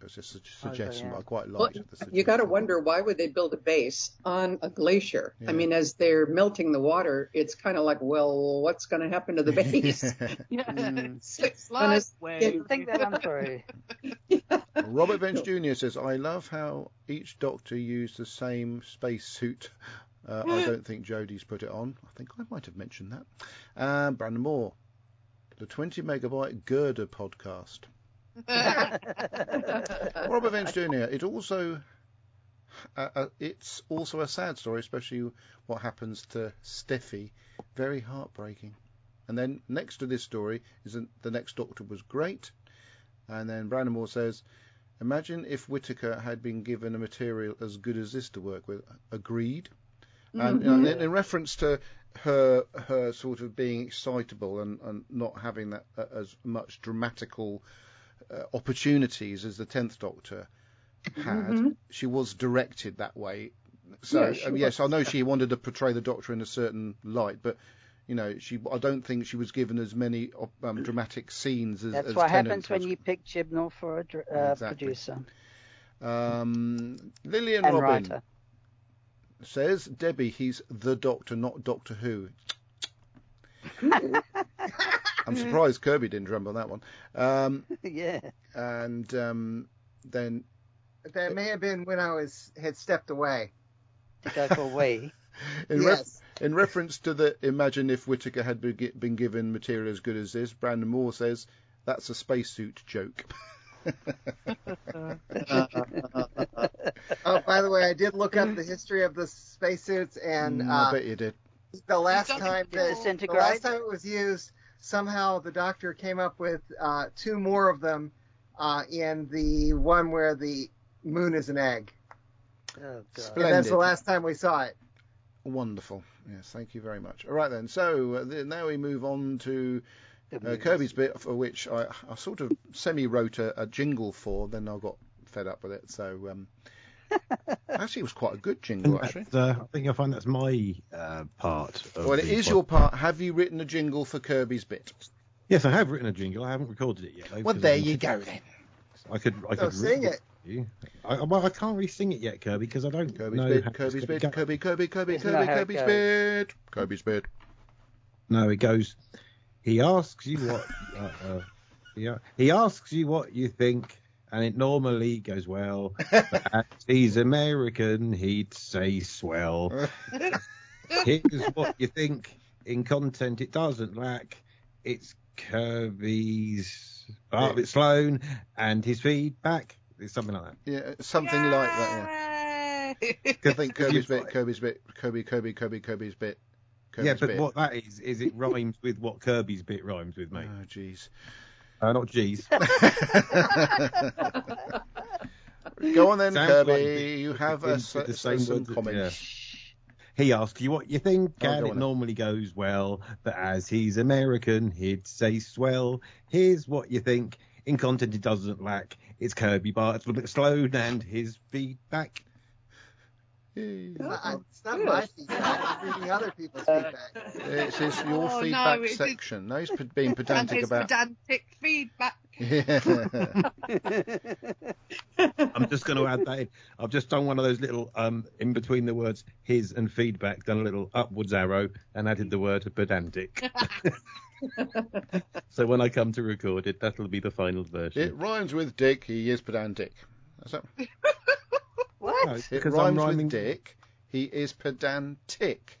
It was just a Oh, suggestion, yeah. but I quite Well, liked the you got to wonder why would they build a base on a glacier? Yeah. I mean, as they're melting the water, it's kind of like, well, what's going to happen to the base? Yeah. Mm. Slip, slide, it's- wave. Didn't think that one through. Robert Vance Jr. says, I love how each doctor used the same spacesuit. Uh, I don't think Jodie's put it on. I think I might have mentioned that. Um, Brandon Moore, the 20 megabyte girder podcast. Robert Vance Jr. It also, uh, uh, it's also a sad story, especially what happens to Steffi. Very heartbreaking. And then next to this story is the next Doctor was great. And then Brandon Moore says, imagine if Whittaker had been given a material as good as this to work with. Agreed. And know, in, in reference to her her sort of being excitable and, and not having that uh, as much dramatical opportunities as the tenth Doctor had, she was directed that way. So Yeah, um, yes, I know she wanted to portray the Doctor in a certain light, but you know, she I don't think she was given as many um, dramatic scenes as. That's as what Tennant happens when you pick Chibnall for a uh, Exactly. producer Um, Lillian and Robin writer. says Debbie, he's the Doctor, not Doctor Who. I'm surprised Kirby didn't drum on that one. Um, yeah. and um, then That may have been when I was had stepped away. To go for a wee. in, ref- yes. in reference to the imagine if Whittaker had been given material as good as this, Brandon Moore says that's a spacesuit joke. Oh, by the way, I did look up the history of the spacesuits, and Mm, I uh, bet you did. the last time that the last time it was used, somehow the doctor came up with uh, two more of them uh, in the one where the moon is an egg. Oh, God. And that's the last time we saw it. Wonderful. Yes, thank you very much. All right then. So uh, th- now we move on to uh. Kirby's bit, for which I, I sort of semi-wrote a, a jingle for. Then I got fed up with it. So um, actually, it was quite a good jingle. Actually. That's, uh, I think I find that's my uh, part. Of Well, it is the is pod- your part. Have you written a jingle for Kirby's bit? Yes, I have written a jingle. I haven't recorded it yet. though, Well, there I'm- you go then. I could. I could sing read it. I, well, I can't really sing it yet, Kirby, because I don't Kirby's know bit. how Kirby's gonna bit. go. Kirby. Kirby. Kirby. Isn't Kirby. that how it Kirby's goes? bit. Kirby's bit. No, it goes. He asks you what. uh, uh, yeah, he asks you what you think, and it normally goes well. But as he's American, he'd say swell. Here's what you think. In content, it doesn't lack. It's Kirby's Bartlett Sloan and his feedback. It's something like that. Yeah, something like that. Yeah. I think Kirby's bit. Kirby's bit. Kirby. Kirby. Kirby. Kirby's bit. Kirby's yeah, but bit. what that is is it rhymes with what Kirby's bit rhymes with, mate. Oh, jeez. Uh, not G's. Go on then, Sounds Kirby. like you have begin a, the same some words that- comments. He asks you what you think, Oh, and go it on normally goes well. But as he's American, he'd say swell. Here's what you think. In content, it doesn't lack. It's Kirby Bartlett Sloan and his feedback. Yay. I- It's not my feedback. I'm reading other people's feedback. It's, it's your Oh, feedback it did- section. No, he's being and pedantic his about. pedantic feedback. Yeah. I'm just going to add that in. I've just done one of those little, um, in between the words his and feedback, done a little upwards arrow and added the word pedantic. so when I come to record it, that'll be the final version. it rhymes with Dick. He is pedantic. That's it. What? No, It because I'm rhymes rhyming. with Dick. He is pedantic.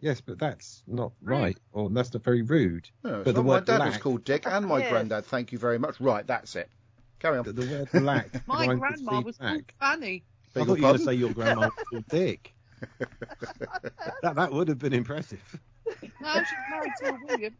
Yes, but that's not right, or that's not very rude. No, But the not. My word dad was called Dick, and my Yes. granddad. Thank you very much. Right, that's it. Carry on. The, the word lack. My grandma was called. Fanny. I thought you were going to say your grandma was called Dick. that that would have been impressive. No, she's married to a William.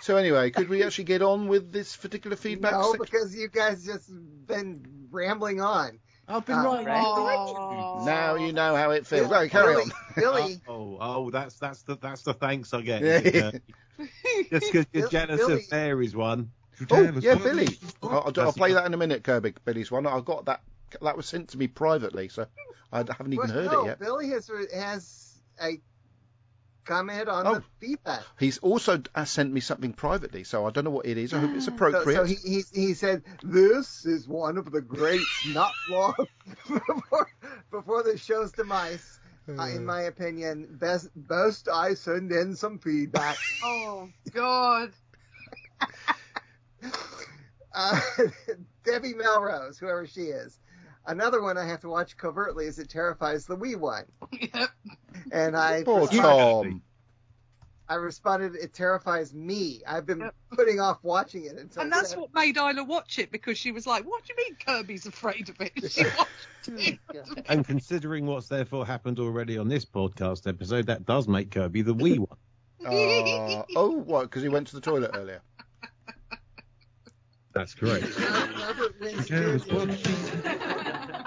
So anyway, could we actually get on with this particular feedback? No, section? because you guys just been rambling on. I've been Uh, right. Oh. Now you know how it feels. Oh, carry Billy, on. Billy, Oh, oh, that's that's the that's the thanks I get. Yeah. Uh, just because you're Bill- jealous Billy. of Mary's one. Oh, yeah, Billy. I'll, I'll, I'll play that in a minute, Kirby. Billy's one. I got that. That was sent to me privately, so I haven't even Well, heard no, it yet. Billy has has a comment on Oh. the feedback. He's also uh, sent me something privately, so I don't know what it is. I hope it's appropriate. so he, he he said this is one of the greats, not long before before the show's demise. Uh, in my opinion, best best I send in some feedback. Oh God. Uh, Debbie Melrose, whoever she is. Another one I have to watch covertly as it terrifies the wee one. Yep. And I Poor responded, Tom. I responded, it terrifies me. I've been Yep. putting off watching it until And that's then. what made Isla watch it because she was like, "What do you mean Kirby's afraid of it?" She watched it. And considering what's therefore happened already on this podcast episode, that does make Kirby the wee one. Uh, oh, what? Because he went to the toilet earlier. That's correct. Robert Wins Joe's Jr. watching.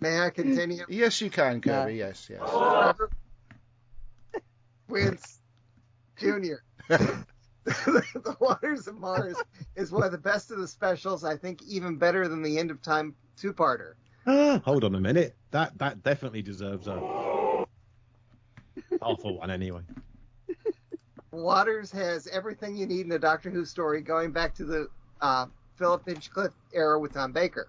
May I continue? Yes, you can, Kirby. Yes, yes. Robert Wins Jr. the Waters of Mars is one of the best of the specials. I think even better than the End of Time two-parter. Hold on a minute. That that definitely deserves a half a one anyway. Waters has everything you need in a Doctor Who story, going back to the uh, Philip Hinchcliffe era with Tom Baker.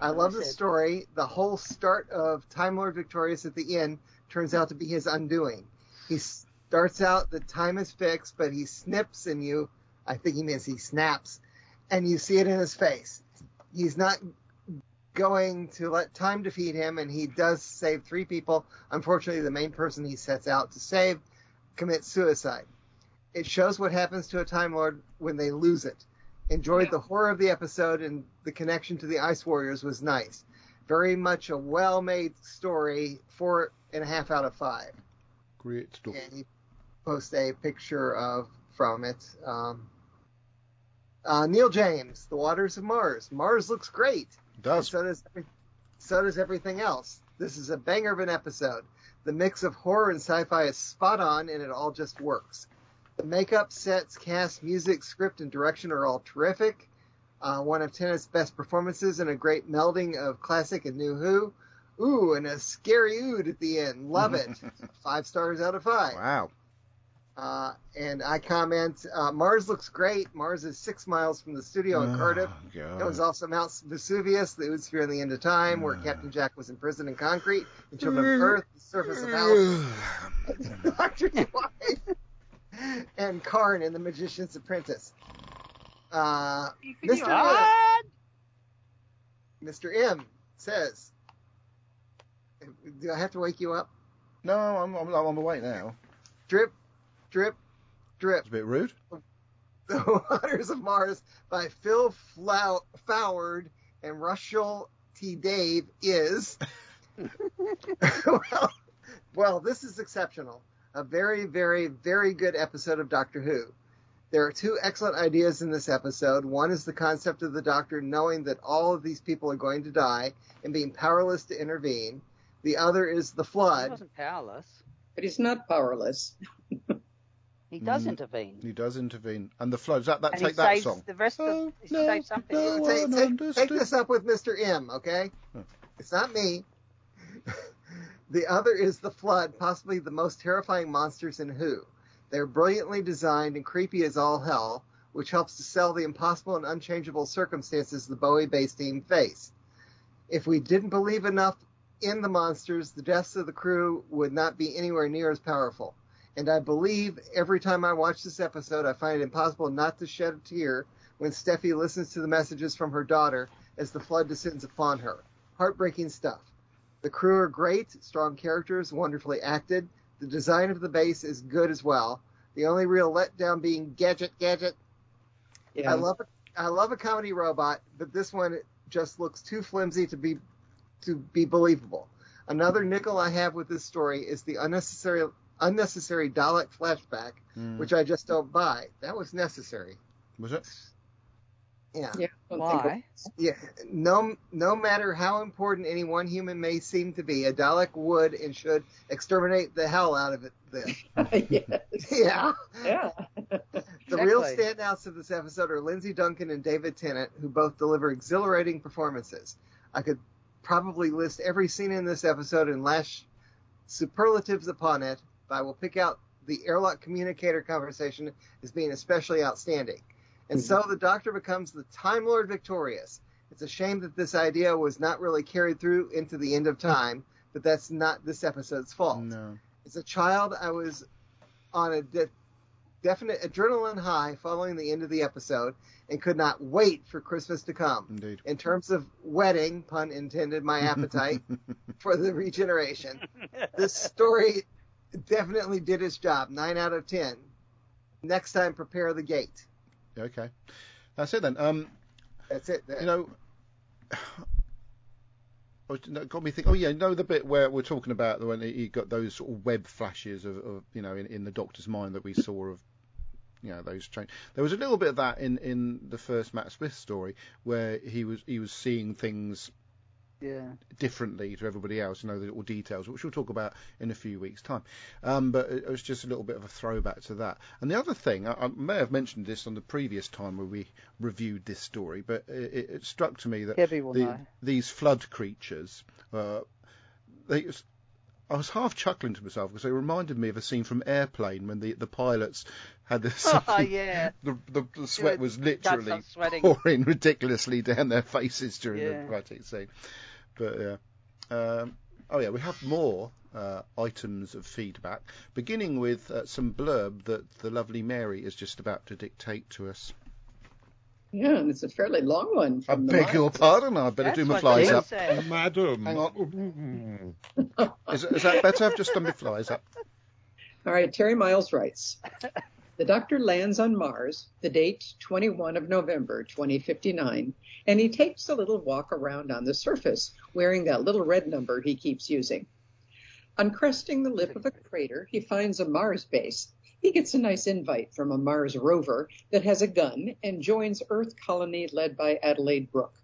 I love the story. The whole start of Time Lord Victorious at the end turns out to be his undoing. He starts out the time is fixed, but he snips and you, I think he means he snaps, and you see it in his face. He's not going to let time defeat him, and he does save three people. Unfortunately, the main person he sets out to save commits suicide. It shows what happens to a Time Lord when they lose it. Enjoyed Yeah. the horror of the episode, and the connection to the Ice Warriors was nice. Very much a well made story, four and a half out of five. Great stuff. And he posts a picture of from it. Um, uh, Neil James, The Waters of Mars. Mars looks great. Does. So does every- so does everything else. This is a banger of an episode. The mix of horror and sci-fi is spot on, and it all just works. The makeup, sets, cast, music, script, and direction are all terrific. Uh, one of Tennant's best performances, and a great melding of classic and new Who. Ooh, and a scary ood at the end. Love it. five stars out of five. Wow. Uh, and I comment, uh, Mars looks great. Mars is six miles from the studio in Cardiff. Oh, God. It was also Mount Vesuvius, the Oodsphere in the End of Time, where Ah. Captain Jack was imprisoned in concrete, and Children of Earth, the surface of Alice, Doctor's wife, and Karn in The Magician's Apprentice. Uh, Mr. What? Mr. M says, "Do I have to wake you up? no, I'm, I'm, I'm awake now. Drip, drip, drip." It's a bit rude. The Waters of Mars by Phil Flau- Foward and Russell T. Dave is. well, well, this is exceptional. A very, very, very good episode of Doctor Who. There are two excellent ideas in this episode. One is the concept of the Doctor knowing that all of these people are going to die and being powerless to intervene. The other is the flood. He flood. wasn't powerless. But he's not powerless. He does Mm. intervene. He does intervene. And the flood. That, that and take he that saves song. the rest Oh, of. He no, saves something. no. take, one take- take this up with Mr. M, okay? Huh. It's not me. The other is the Flood, possibly the most terrifying monsters in Who. They're brilliantly designed and creepy as all hell, which helps to sell the impossible and unchangeable circumstances the Bowie base team face. If we didn't believe enough in the monsters, the deaths of the crew would not be anywhere near as powerful. And I believe every time I watch this episode, I find it impossible not to shed a tear when Steffi listens to the messages from her daughter as the flood descends upon her. Heartbreaking stuff. The crew are great, strong characters, wonderfully acted. The design of the base is good as well. The only real letdown being Gadget Gadget. Yeah. I love a, I love a comedy robot, but this one just looks too flimsy to be to be believable. Another nickel I have with this story is the unnecessary unnecessary Dalek flashback, Mm. which I just don't buy. That was necessary. Was it? Yeah. Yeah, I don't think Why? Yeah, no, no matter how important any one human may seem to be, a Dalek would and should exterminate the hell out of it. Then, yes. yeah. Yeah. The real standouts of this episode are Lindsay Duncan and David Tennant, who both deliver exhilarating performances. I could probably list every scene in this episode and lash superlatives upon it, but I will pick out the airlock communicator conversation as being especially outstanding. And so the Doctor becomes the Time Lord victorious. It's a shame that this idea was not really carried through into the end of time, but that's not this episode's fault. No. As a child, I was on a de- definite adrenaline high following the end of the episode and could not wait for Christmas to come. Indeed. In terms of whetting, pun intended, my appetite for the regeneration, this story definitely did its job. Nine out of ten. Next time, prepare the gate. Okay. That's it then. Um, That's it. you know, oh, got me thinking. Oh yeah, you know the bit where we're talking about when he got those sort of web flashes of, of you know, in, in the Doctor's mind that we saw of, you know, those change. There was a little bit of that in in the first Matt Smith story where he was he was seeing things Yeah. differently to everybody else, you know, the little details, which we'll talk about in a few weeks' time. Um, but it, was just a little bit of a throwback to that. And the other thing, I, I may have mentioned this on the previous time where we reviewed this story, but it, it struck to me that the, these flood creatures, uh, they, I was half chuckling to myself because they reminded me of a scene from Airplane when the, the pilots had this. Oh, yeah. The, the, the sweat was literally pouring ridiculously down their faces during Yeah. the fighting scene. But yeah. Um, oh yeah, we have more uh, items of feedback, beginning with uh, some blurb that the lovely Mary is just about to dictate to us. Yeah, and it's a fairly long one. I From the beg your pardon, I better That's do my what flies up. said. Madam. Hang on. Is, is that better? I've just done my flies up. All right, Terry Miles writes The Doctor lands on Mars, the date 21 of November 2059, and he takes a little walk around on the surface, wearing that little red number he keeps using. On cresting the lip of a crater, he finds a Mars base. He gets a nice invite from a Mars rover that has a gun and joins Earth colony led by Adelaide Brooke.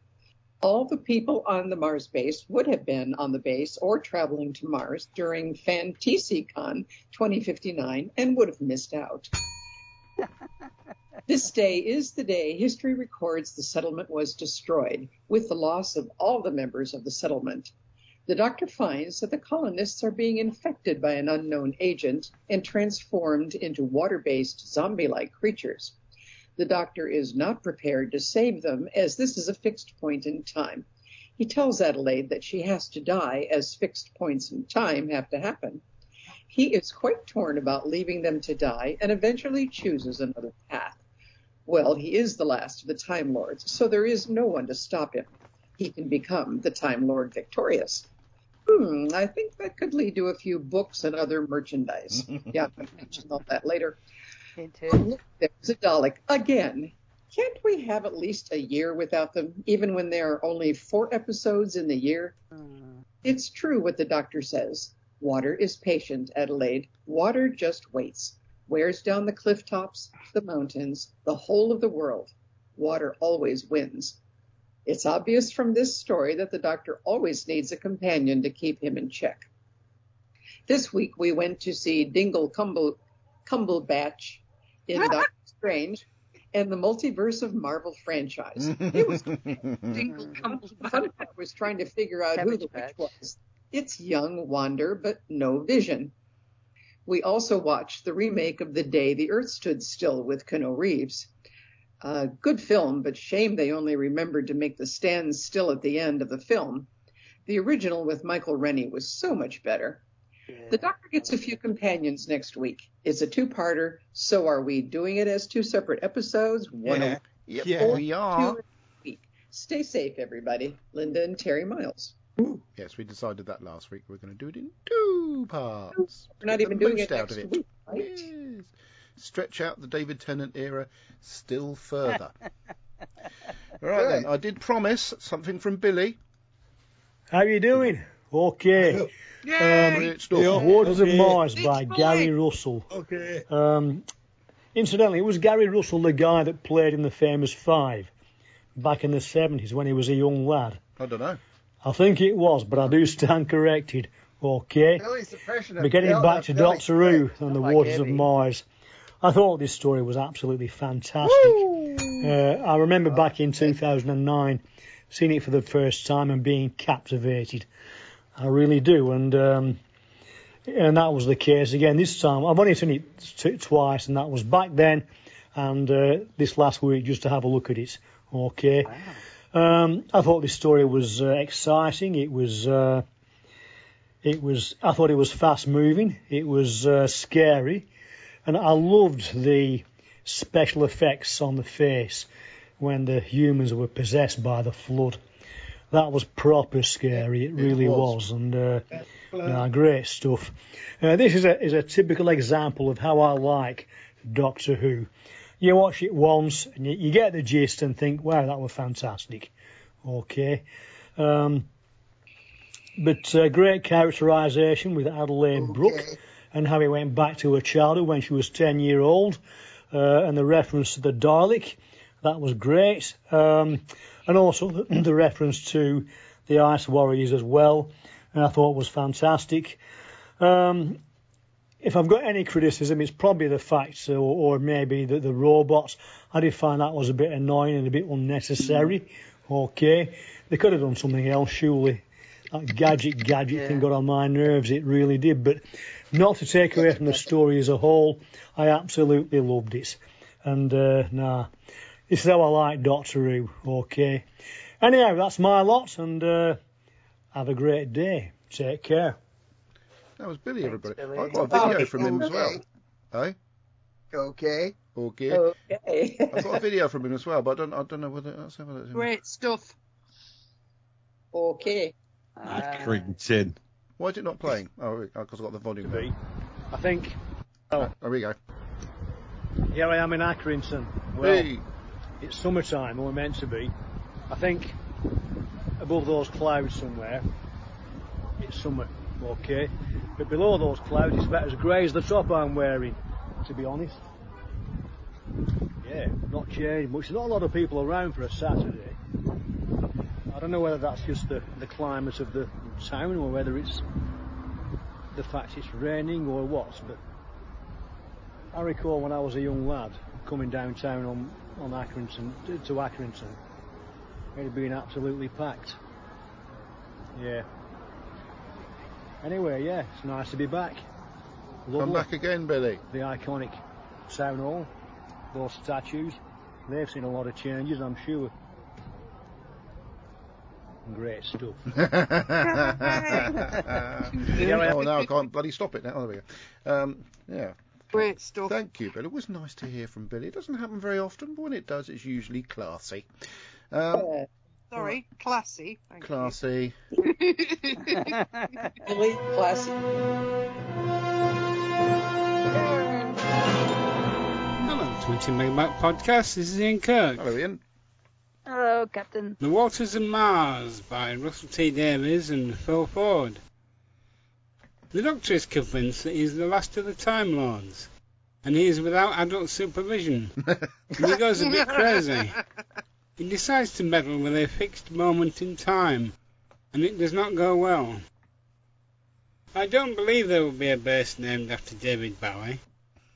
All the people on the Mars base would have been on the base or traveling to Mars during FanTCCon 2059 and would have missed out. this day is the day history records the settlement was destroyed, with the loss of all the members of the settlement. The doctor finds that the colonists are being infected by an unknown agent and transformed into water based zombie like creatures. The doctor is not prepared to save them, as this is a fixed point in time. He tells Adelaide that she has to die, as fixed points in time have to happen. He is quite torn about leaving them to die and eventually chooses another path. Well, he is the last of the Time Lords, so there is no one to stop him. He can become the Time Lord victorious. Hmm, I think that could lead to a few books and other merchandise. yeah, I'll mention all that later. Hint, Oh, hint. look, there's a Dalek again. Can't we have at least a year without them, even when there are only four episodes in the year? Hmm. It's true what the doctor says. Water is patient, Adelaide. Water just waits. Wears down the cliff tops, the mountains, the whole of the world. Water always wins. It's obvious from this story that the doctor always needs a companion to keep him in check. This week we went to see Dingle Cumble, Cumblebatch in Doctor Strange and the Multiverse of Marvel franchise. It was Dingle Cumble the fun was trying to figure out who the witch was. It's young Wanda, but no vision. We also watched the remake of The Day the Earth Stood Still with Keanu Reeves. Uh, good film, but shame they only remembered to make the stand still at the end of the film. The original with Michael Rennie was so much better. The Doctor gets a few companions next week. It's a two-parter, so are we doing it as two separate episodes? One a Yep, Yeah. we two are. a week. Stay safe, everybody. Linda and Terry Miles. Yes, we decided that last week. We're going to do it in two parts. We're not even doing most it out next of it. week, right? Yes. Stretch out the David Tennant era still further. All right then, I did promise something from Billy. How are you doing? Okay. Yay! Great stuff. The Waters of Mars Big by boy. Gary Russell. Okay. Um, incidentally, it was Gary Russell, the guy that played in the famous Five back in the 70s when he was a young lad. I don't know. I think it was, but I do stand corrected. Okay. Billy's impression of But getting back to Doctor Who and the Like Waters of Mars, I thought this story was absolutely fantastic. Uh, I remember back in 2009 seeing it for the first time and being captivated. I really do. And um, and that was the case again this time. I've only seen it t- twice, and that was back then, and uh, this last week just to have a look at it. Okay. Um, I thought this story was uh, exciting. It was. Uh, it was. I thought it was fast moving. It was uh, scary, and I loved the special effects on the face when the humans were possessed by the flood. That was proper scary. It really was. was. and uh, nah, great stuff. Uh, this is a is a typical example of how I like Doctor Who. You watch it once and you, you get the gist and think, wow, that was fantastic. Okay. Um, but uh, great characterisation with Adelaide Brooke and how he went back to her childhood when she was 10 year old uh, and the reference to the Dalek. That was great. Um, and also the, the reference to the Ice Warriors as well. And I thought was fantastic. Um, if I've got any criticism, it's probably the fact, or, or maybe the, the robots. I did find that was a bit annoying and a bit unnecessary. Okay, they could have done something else, surely. That gadget gadget thing got on my nerves. It really did. But not to take away from the story as a whole, I absolutely loved it. And uh, nah, this is how I like Doctor Who. Okay. Anyhow, that's my lot, and uh, have a great day. Take care. That was Billy, Thanks, everybody. Billy. I got a video Okay. from him as well. Hey, Okay. okay. Okay. I got a video from him as well, but I don't. I don't know whether that's whether that's. Great stuff. okay. Uh, Accrington. Why is it not playing? Oh, because I've got the volume. down. I think Oh, there we go. here I am in Accrington. Well, Hey, it's summertime, or meant to be. I think above those clouds somewhere, it's summer, okay. But below those clouds, it's about as grey as the top I'm wearing, to be honest. Yeah, not changed much. There's not a lot of people around for a Saturday. I don't know whether that's just the, the climate of the town or whether it's the fact it's raining or what, but I recall when I was a young lad coming downtown on, on Accrington, to Accrington, it had been absolutely packed. Yeah. Anyway, yeah, it's nice to be back. come Lovely. back again, Billy. The iconic Sound hall, those statues, they've seen a lot of changes, I'm sure. Great stuff. oh, now I can't bloody stop it now. There we go. Um, yeah. Great stuff. Thank you, Billy. It was nice to hear from Billy. It doesn't happen very often, but when it does, it's usually classy. Um, Uh, Sorry, classy. Thank you. classy. Billy, classy. Hello, 20 Megabyte Podcast. This is Ian Kirk. Hello, Ian. Hello, Captain. The Waters of Mars by Russell T Davies and Phil Ford. The Doctor is convinced that he is the last of the Time Lords, and he is without adult supervision. and he goes a bit crazy. He decides to meddle with a fixed moment in time, and it does not go well. I don't believe there will be a base named after David Bowie,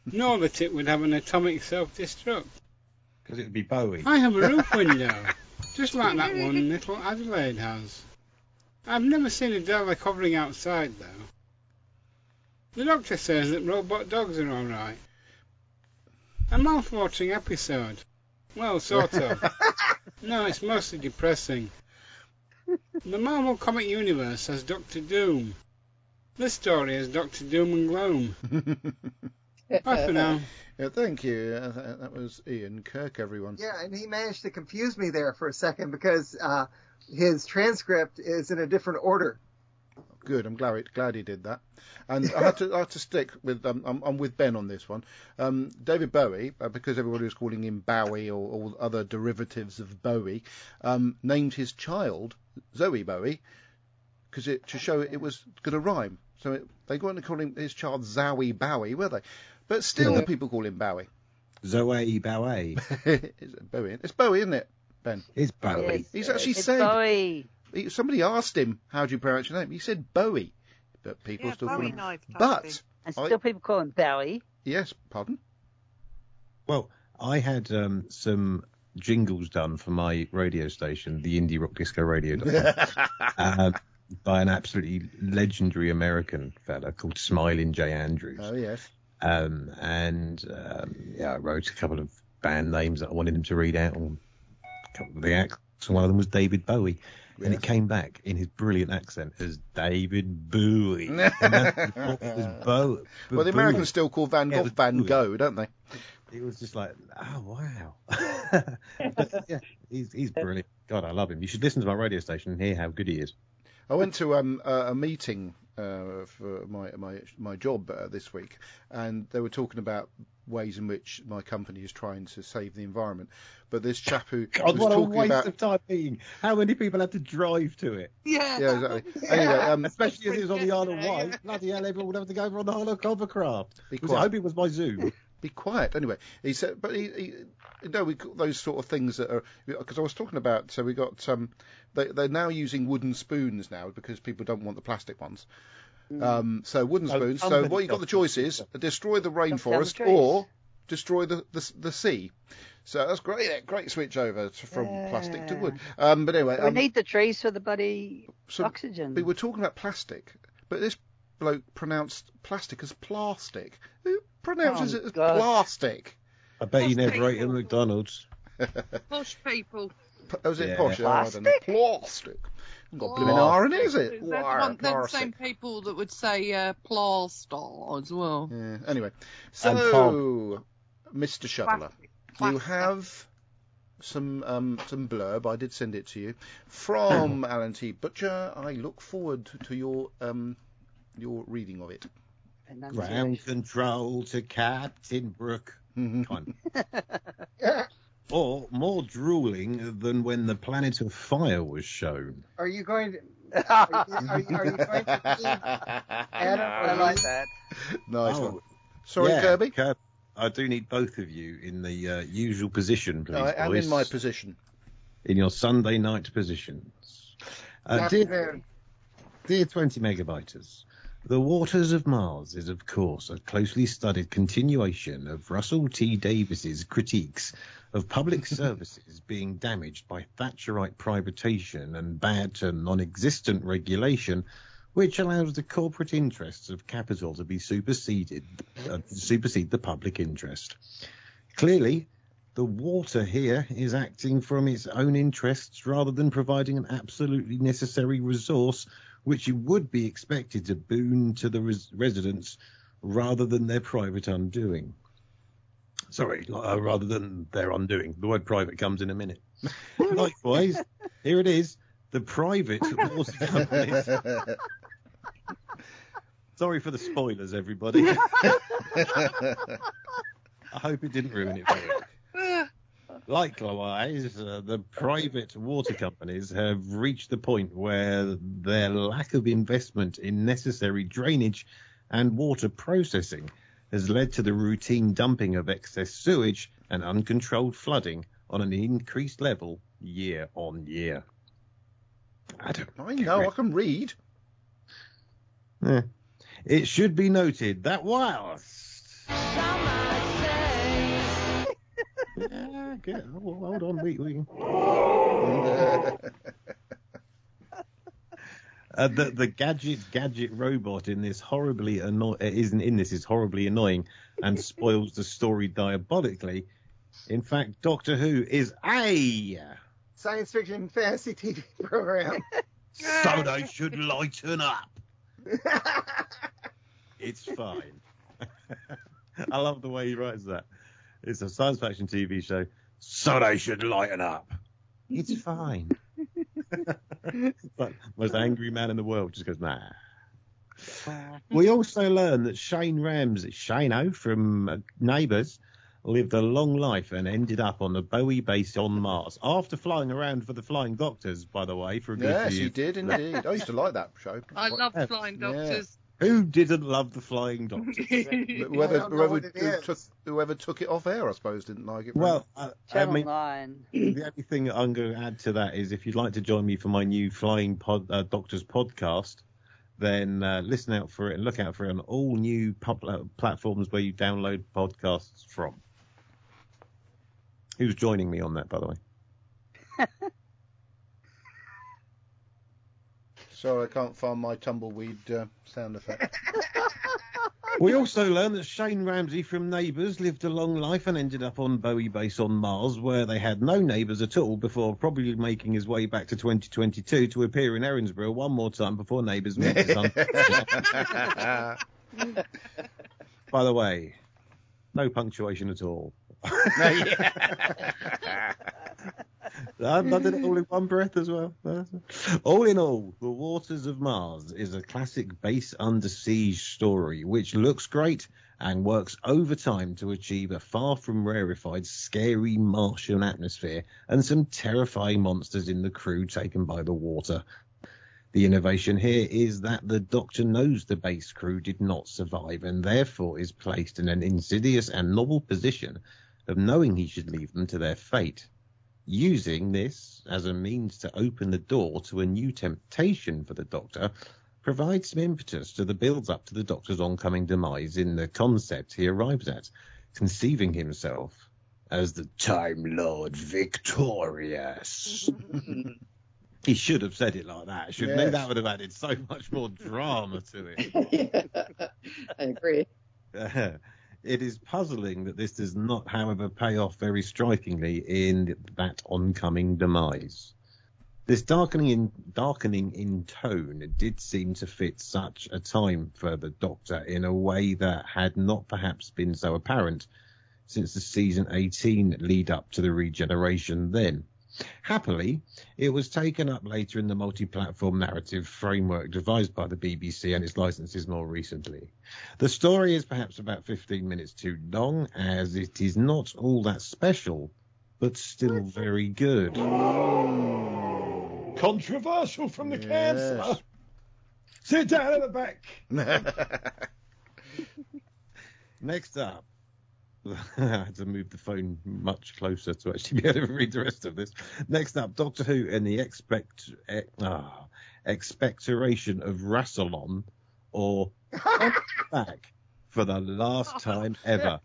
nor that it would have an atomic self-destruct. Because it would be Bowie. I have a roof window, just like that one little Adelaide has. I've never seen a Dalek hovering outside, though. The doctor says that robot dogs are alright. A mouth-watering episode. Well, sort of. no, it's mostly depressing. The Marvel Comic Universe has Doctor Doom. This story has Doctor Doom and Gloom. Bye for now. Yeah, thank you. Uh, that was Ian Kirk, everyone. Yeah, and he managed to confuse me there for a second because uh, his transcript is in a different order. Good. I'm glad glad he did that. And I had to I had to stick with um, I'm, I'm with Ben on this one. Um, David Bowie, uh, because everybody was calling him Bowie or, or other derivatives of Bowie, um, named his child Zowie Bowie because it to show it was going to rhyme. So it, they weren't calling his child Zowie Bowie, were they? But still, the people call him Bowie. Zowie Bowie. it's Bowie. It's Bowie, isn't it, Ben? It's Bowie. Yes, He's actually it's said- Bowie. He, somebody asked him how do you pronounce your name. He said Bowie, but people Yeah, still call him. knife But thing. And I- still people call him Bowie. yes, pardon. Well, I had um, some jingles done for my radio station, the Indie Rock Disco Radio. um, by an absolutely legendary American fella called Smiling J Andrews. Oh yes. Um, and um, yeah, I wrote a couple of band names that I wanted him to read out on a couple of the acts. And one of them was David Bowie. And Yes. it came back in his brilliant accent as David Bowie. And that's what it Bo- Well, the Bowie. Americans still call Van Gogh it was Van Gogh, don't they? It was just like, oh wow. But, yeah, he's he's brilliant. God, I love him. You should listen to my radio station and hear how good he is. I went to um, a, a meeting uh, for my my my job uh, this week, and they were talking about ways in which my company is trying to save the environment. But this chap who God, was what a talking waste about of time being. How many people had to drive to it? Yeah. yeah exactly. Anyway, um, Especially as it was on the Isle of Yeah, Wight. yeah. Bloody hell, everyone would have to go over on the whole of Hovercraft. Be Was it- I hope it was my Zoom. be quiet. Anyway, he said, but he, he no, we got those sort of things that are because I was talking about. So we got um, they they're now using wooden spoons now because people don't want the plastic ones. Um, so wooden Oh, spoons. So company what you got the choice is destroy the rainforest trees. or destroy the, the the sea. So that's great, great switch over to, from plastic to wood. Um, but anyway, we um, need the trees for the bloody so oxygen. we were talking about plastic, but this bloke pronounced plastic as plastic. Who pronounces Oh, it as God. plastic? I bet you Plastic. never ate at McDonald's. Posh people. P- Was it Yeah. posh? Oh, I don't know. Plastic? Plastic. Ain't got blooming R in it, is it? They're the, one, they're the same people that would say uh, plaster as well. Yeah. Anyway, so Mr. Shoveler, you have some um, some blurb. I did send it to you from Alan T. Butcher. I look forward to your um your reading of it. Ground control to Captain Brook. Mhm. Kind. Or more drooling than when the planet of fire was shown. Are you going to? Are you, are you, are you going to leave Adam I or like me? that. nice Oh, one. Sorry, yeah, Kirby. Kirby, I do need both of you in the uh, usual position, please, I am boys. in my position. in your Sunday night positions. Uh, dear, dear 20 megabyters, The Waters of Mars is, of course, a closely studied continuation of Russell T. Davies's critiques of public services being damaged by Thatcherite privatisation and bad to non-existent regulation, which allows the corporate interests of capital to be superseded, uh, supersede the public interest. Clearly, the water here is acting from its own interests rather than providing an absolutely necessary resource which it would be expected to boon to the res- residents rather than their private undoing. Sorry, uh, rather than their undoing. The word private comes in a minute. Likewise, here it is. The private water companies. Sorry for the spoilers, everybody. I hope it didn't ruin it for you. Likewise, uh, the private water companies have reached the point where their lack of investment in necessary drainage and water processing has led to the routine dumping of excess sewage and uncontrolled flooding on an increased level year on year. I know, I can read. Yeah. It should be noted that whilst yeah, good. Hold on, wait, wait. Uh, the the gadget gadget robot in this horribly anno- uh, isn't in this is horribly annoying and spoils the story diabolically. In fact, Doctor Who is a Science fiction fantasy TV program. so they should lighten up. It's fine. I love the way he writes that. It's a science fiction TV show, so they should lighten up. It's fine. but most angry man in the world just goes, nah. we also learn that Shane Ramsay, Shane-O from uh, Neighbours, lived a long life and ended up on the Bowie base on Mars after flying around for the Flying Doctors, by the way, for a good yes, few he did indeed. I used to like that show. I love Yeah. Flying Yeah. Doctors. Who didn't love the Flying Doctors? Whoever, don't whoever, what it who is. took, whoever took it off air, I suppose, didn't like it. well, uh, I mean, 9. the only thing I'm going to add to that is if you'd like to join me for my new Flying pod, uh, Doctors podcast, then uh, listen out for it and look out for it on all new pub- uh, platforms where you download podcasts from. Who's joining me on that, by the way? Sorry, I can't find my tumbleweed uh, sound effect. We also learned that Shane Ramsay from Neighbours lived a long life and ended up on Bowie Base on Mars, where they had no neighbours at all before probably making his way back to 2022 to appear in Erinsborough one more time before Neighbours met his. By the way, no punctuation at all. I did it all in one breath as well. All in all, The Waters of Mars is a classic base under siege story which looks great and works overtime to achieve a far from rarefied, scary Martian atmosphere and some terrifying monsters in the crew taken by the water. The innovation here is that the Doctor knows the base crew did not survive and therefore is placed in an insidious and novel position of knowing he should leave them to their fate using this as a means to open the door to a new temptation for the Doctor provides some impetus to the build up to the Doctor's oncoming demise in the concept he arrives at, conceiving himself as the Time Lord victorious. he should have said it like that, shouldn't he? That would have added so much more drama to it. yeah, I agree. Uh-huh. It is puzzling that this does not, however, pay off very strikingly in that oncoming demise. This darkening in, darkening in tone did seem to fit such a time for the Doctor in a way that had not perhaps been so apparent since the season 18 lead up to the regeneration then. Happily, it was taken up later in the multi-platform narrative framework devised by the BBC and its licenses more recently. The story is perhaps about 15 minutes too long, as it is not all that special, but still very good. Controversial from the Yes. councillor. Sit down at the back. Next up, I had to move the phone much closer to actually be able to read the rest of this. Next up, Doctor Who and the expect eh, ah, expectoration of Rassilon, or back for the last time ever,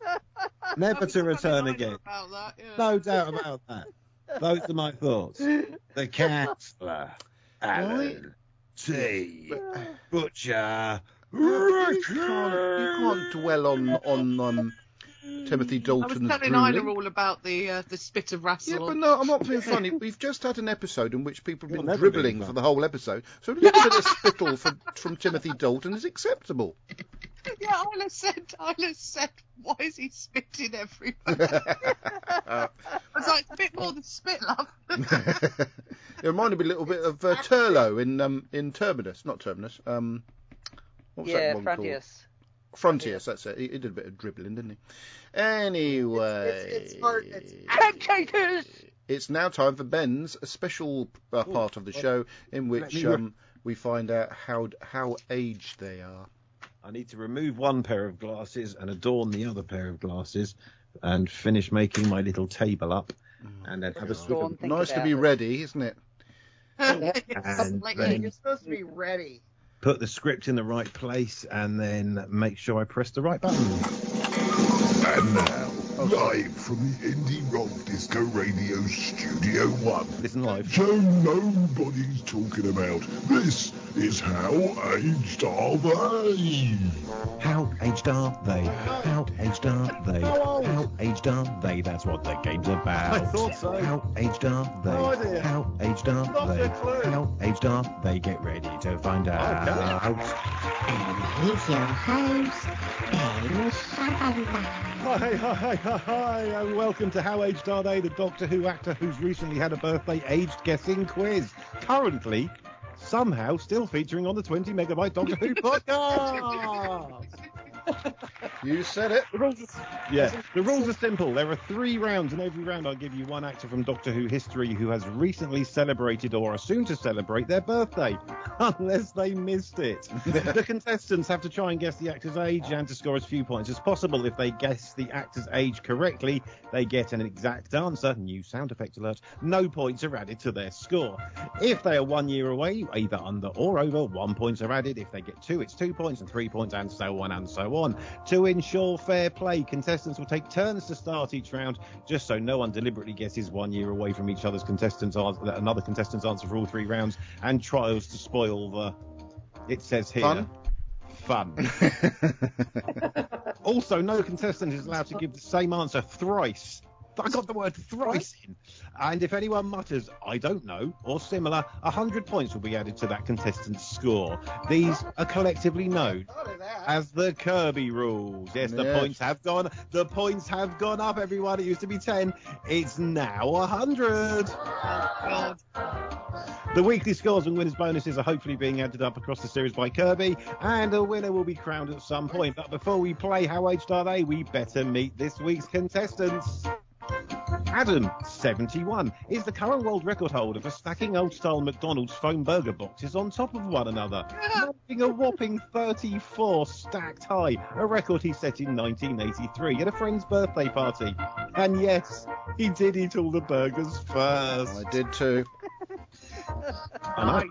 never to return again. That, yeah. No doubt about that. Those are my thoughts. The Counselor, Alan, T, Butcher, you, can't, you can't dwell on on um, Timothy Dalton. I was telling drooling. Isla all about the uh, the spit of Russell. Yeah, but no, I'm not being funny. We've just had an episode in which people have been never dribbling being for the whole episode, so a little bit of spittle from, from Timothy Dalton is acceptable. Yeah, Isla said, Isla said, why is he spitting everywhere? I was like, a bit more than spit, love. it reminded me a little bit of uh, Turlough in um, in Terminus, not Terminus. Um, what was yeah, that one called? Frontios. Frontios, that's it. He, he did a bit of dribbling, didn't he? Anyway, It's- it's hard- it's- it's now time for Ben's a special uh, part of the show in which um, we find out how how aged they are. I need to remove one pair of glasses and adorn the other pair of glasses and finish making my little table up and then have a Go swig of think nice to be it. ready, isn't it? and Like then you're supposed to be ready. Put the script in the right place and then make sure I press the right button. And now, live from the Indie Rock Disco Radio Studio One. Listen live. Show nobody's talking about. This is how aged are they? How aged are they? How aged are they? How aged are they? That's what the game's about. I thought so. How aged are they? No idea. How aged are Not they? a clue. How aged are they? Get ready to find out. And here's your host, Ben Sutherland. Hi, hi, hi, hi, hi, and welcome to How Aged Are They, the Doctor Who actor who's recently had a birthday aged guessing quiz. Currently, somehow, still featuring on the 20 megabyte Doctor Who podcast. You said it. The rules are, yeah, the rules are simple. There are three rounds, and every round I'll give you one actor from Doctor Who history who has recently celebrated or are soon to celebrate their birthday, unless they missed it. the contestants have to try and guess the actor's age and to score as few points as possible. If they guess the actor's age correctly, they get an exact answer. New sound effect alert. No points are added to their score. If they are one year away, either under or over, one points are added. If they get two, it's two points, and three points, and so on and so on. To ensure fair play, contestants will take turns to start each round, just so no one deliberately guesses one year away from each other's contestants' answer, another contestant's answer for all three rounds, and trials to spoil the. It says here. Fun? Fun. also, no contestant is allowed to give the same answer thrice. I got the word thrice in. And if anyone mutters, I don't know, or similar, 100 points will be added to that contestant's score. These are collectively known Thought of that. as the Kirby rules. Yes, the Yes. points have gone. The points have gone up, everyone. It used to be 10. It's now 100. God. The weekly scores and winners' bonuses are hopefully being added up across the series by Kirby, and a winner will be crowned at some point. But before we play How Aged Are They, we better meet this week's contestants. Adam, 71, is the current world record holder for stacking old-style McDonald's foam burger boxes on top of one another, making a whopping 34 stacked high, a record he set in 1983 at a friend's birthday party. And yes, he did eat all the burgers first. I did too. I.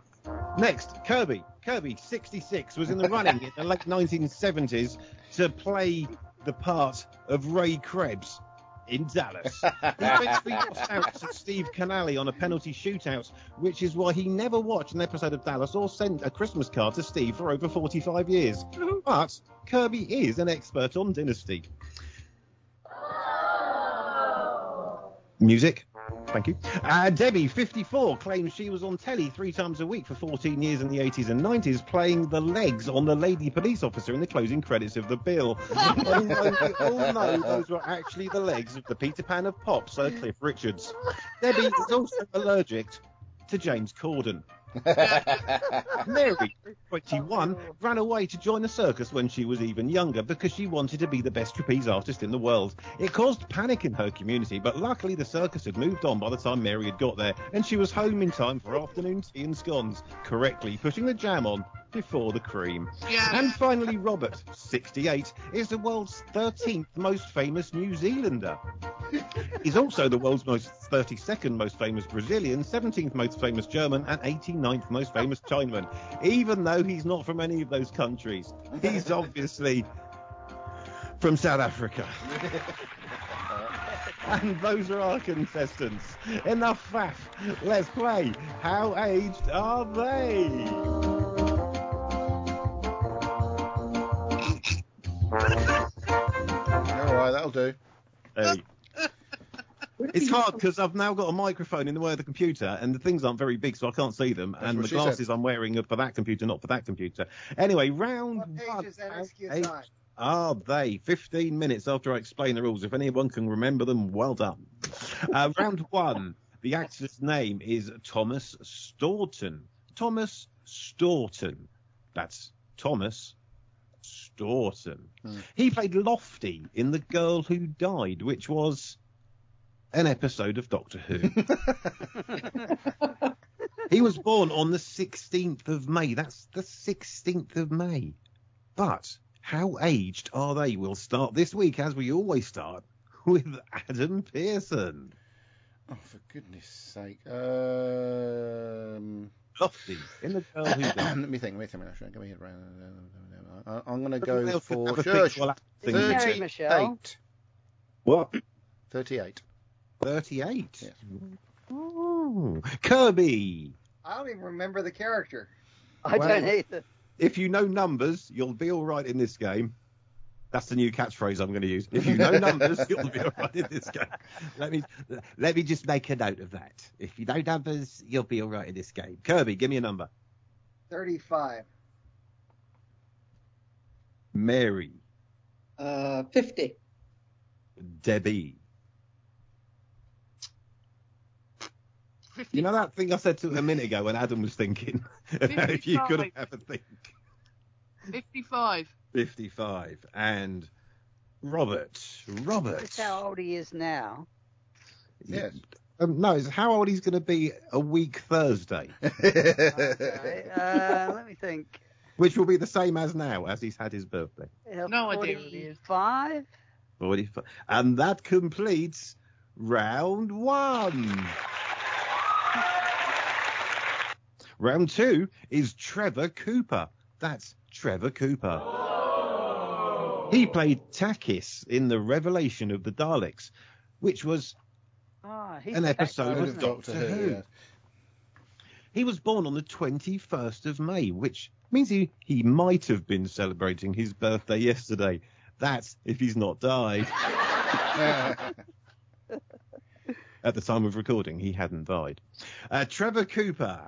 Next, Kirby. Kirby, 66, was in the running in the late 1970s to play the part of Ray Krebs in Dallas. He eventually lost out to Steve Kanaly on a penalty shootout, which is why he never watched an episode of Dallas or sent a Christmas card to Steve for over 45 years. But Kirby is an expert on Dynasty. Music. Thank you. Uh, Debbie, 54, claims she was on telly three times a week for 14 years in the 80s and 90s, playing the legs on the lady police officer in the closing credits of The Bill. Although we all know those were actually the legs of the Peter Pan of pop, Sir Cliff Richards. Debbie is also allergic to James Corden. Mary, 21, ran away to join the circus when she was even younger because she wanted to be the best trapeze artist in the world. It caused panic in her community, but luckily the circus had moved on by the time Mary had got there, and she was home in time for afternoon tea and scones, correctly putting the jam on before the cream. Yeah. And finally, Robert, 68, is the world's 13th most famous New Zealander. He's also the world's most 32nd most famous Brazilian, 17th most famous German, and 89th most famous Chinaman. Even though he's not from any of those countries, he's obviously from South Africa. and those are our contestants. Enough faff. Let's play. How aged are they? All right, that'll do. Hey. It's hard because I've now got a microphone in the way of the computer, and the things aren't very big, so I can't see them. and the she said. glasses I'm wearing are for that computer, not for that computer. Anyway, round What page one. is that How excuse aged on? Are they 15 minutes after I explain the rules? If anyone can remember them, well done. Uh, round one. The actor's name is Thomas Staunton. Thomas Staunton. That's Thomas Staunton. He played Lofty in The Girl Who Died, which was an episode of Doctor Who. he was born on the 16th of May. That's the 16th of May. But how aged are they? We'll start this week, as we always start, with Adam Pearson. Oh, for goodness sake. Um, Lofty in The Girl Who let me think. Let me think. Actually, go ahead. I- I'm going to go for have a think shush, while Adam thinks. Mary 38. What? 38. 38. Yes. Ooh. Kirby. I don't even remember the character. I Well- don't either. If you know numbers, you'll be all right in this game. That's the new catchphrase I'm going to use. If you know numbers, you'll be all right in this game. Let me let me just make a note of that. If you know numbers, you'll be all right in this game. Kirby, give me a number. 35. Mary, Uh, 50. Debbie. You know that thing I said to him a minute ago when Adam was thinking about if you could have a think. 55. 55 and Robert. Robert. That's how old he is now. Yes. Um, no, it's how old he's going to be a week Thursday, Okay, uh, let me think. which will be the same as now, as he's had his birthday. Uh, No idea. 45? 45. And that completes round one. Round two is Trevor Cooper. That's Trevor Cooper. He played Takis in the Revelation of the Daleks, which was Ah, an episode of wasn't he? Doctor Who. He was born on the 21st of May, which means he, he might have been celebrating his birthday yesterday. That's if he's not died. At the time of recording, he hadn't died. Uh, Trevor Cooper,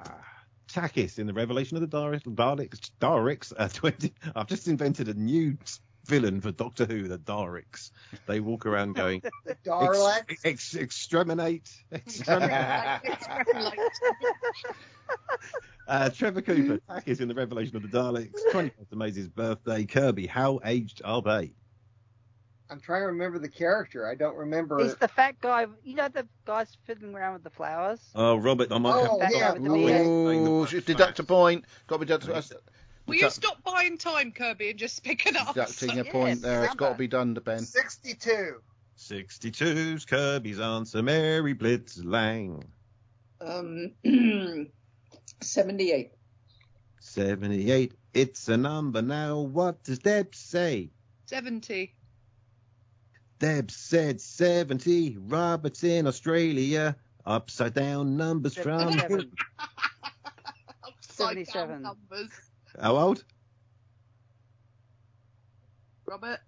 Takis in the Revelation of the Daleks. Daleks, Daleks uh, 20, I've just invented a new villain for Doctor Who, the Daleks. They walk around going, The Daleks. ex, ex, exterminate, exterminate. Uh, Trevor Cooper, Takis in the Revelation of the Daleks. 21st of May's his birthday. Kirby, how aged are they? I'm trying to remember the character. I don't remember. He's the fat guy. You know the guy's fiddling around with the flowers. Oh, Robert, I might Oh, have to yeah. stop with the beard. Ooh, deduct a point. Got to be deducted. Will you stop buying time, Kirby, and just pick it up? Deducting a Yes, point there. It's got to remember. be done to Ben. 62. 62's Kirby's answer. Mary Blitz Lang. Um, 78. 78. It's a number now. What does Deb say? 70. Deb said 70. Robert's in Australia. Upside down numbers from. 77. Upside down 77. numbers. How old? Robert?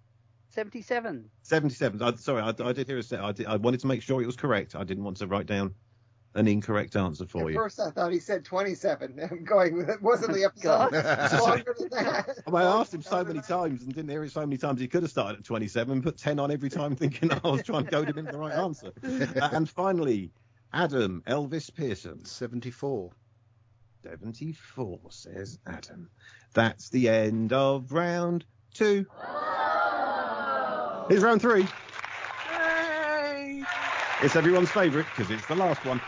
77. 77. I, sorry, I, I did hear a set. I, did, I wanted to make sure it was correct. I didn't want to write down an incorrect answer for At you. first, I thought he said 27. I'm going it. Wasn't the episode longer than that? Well, I asked him so many times and didn't hear it so many times. He could have started at 27 and put 10 on every time, thinking I was trying to goad him into the right answer. Uh, and finally, Adam Elvis Pearson. 74. 74, says Adam. That's the end of round two. Here's round three. Yay! It's everyone's favourite because it's the last one.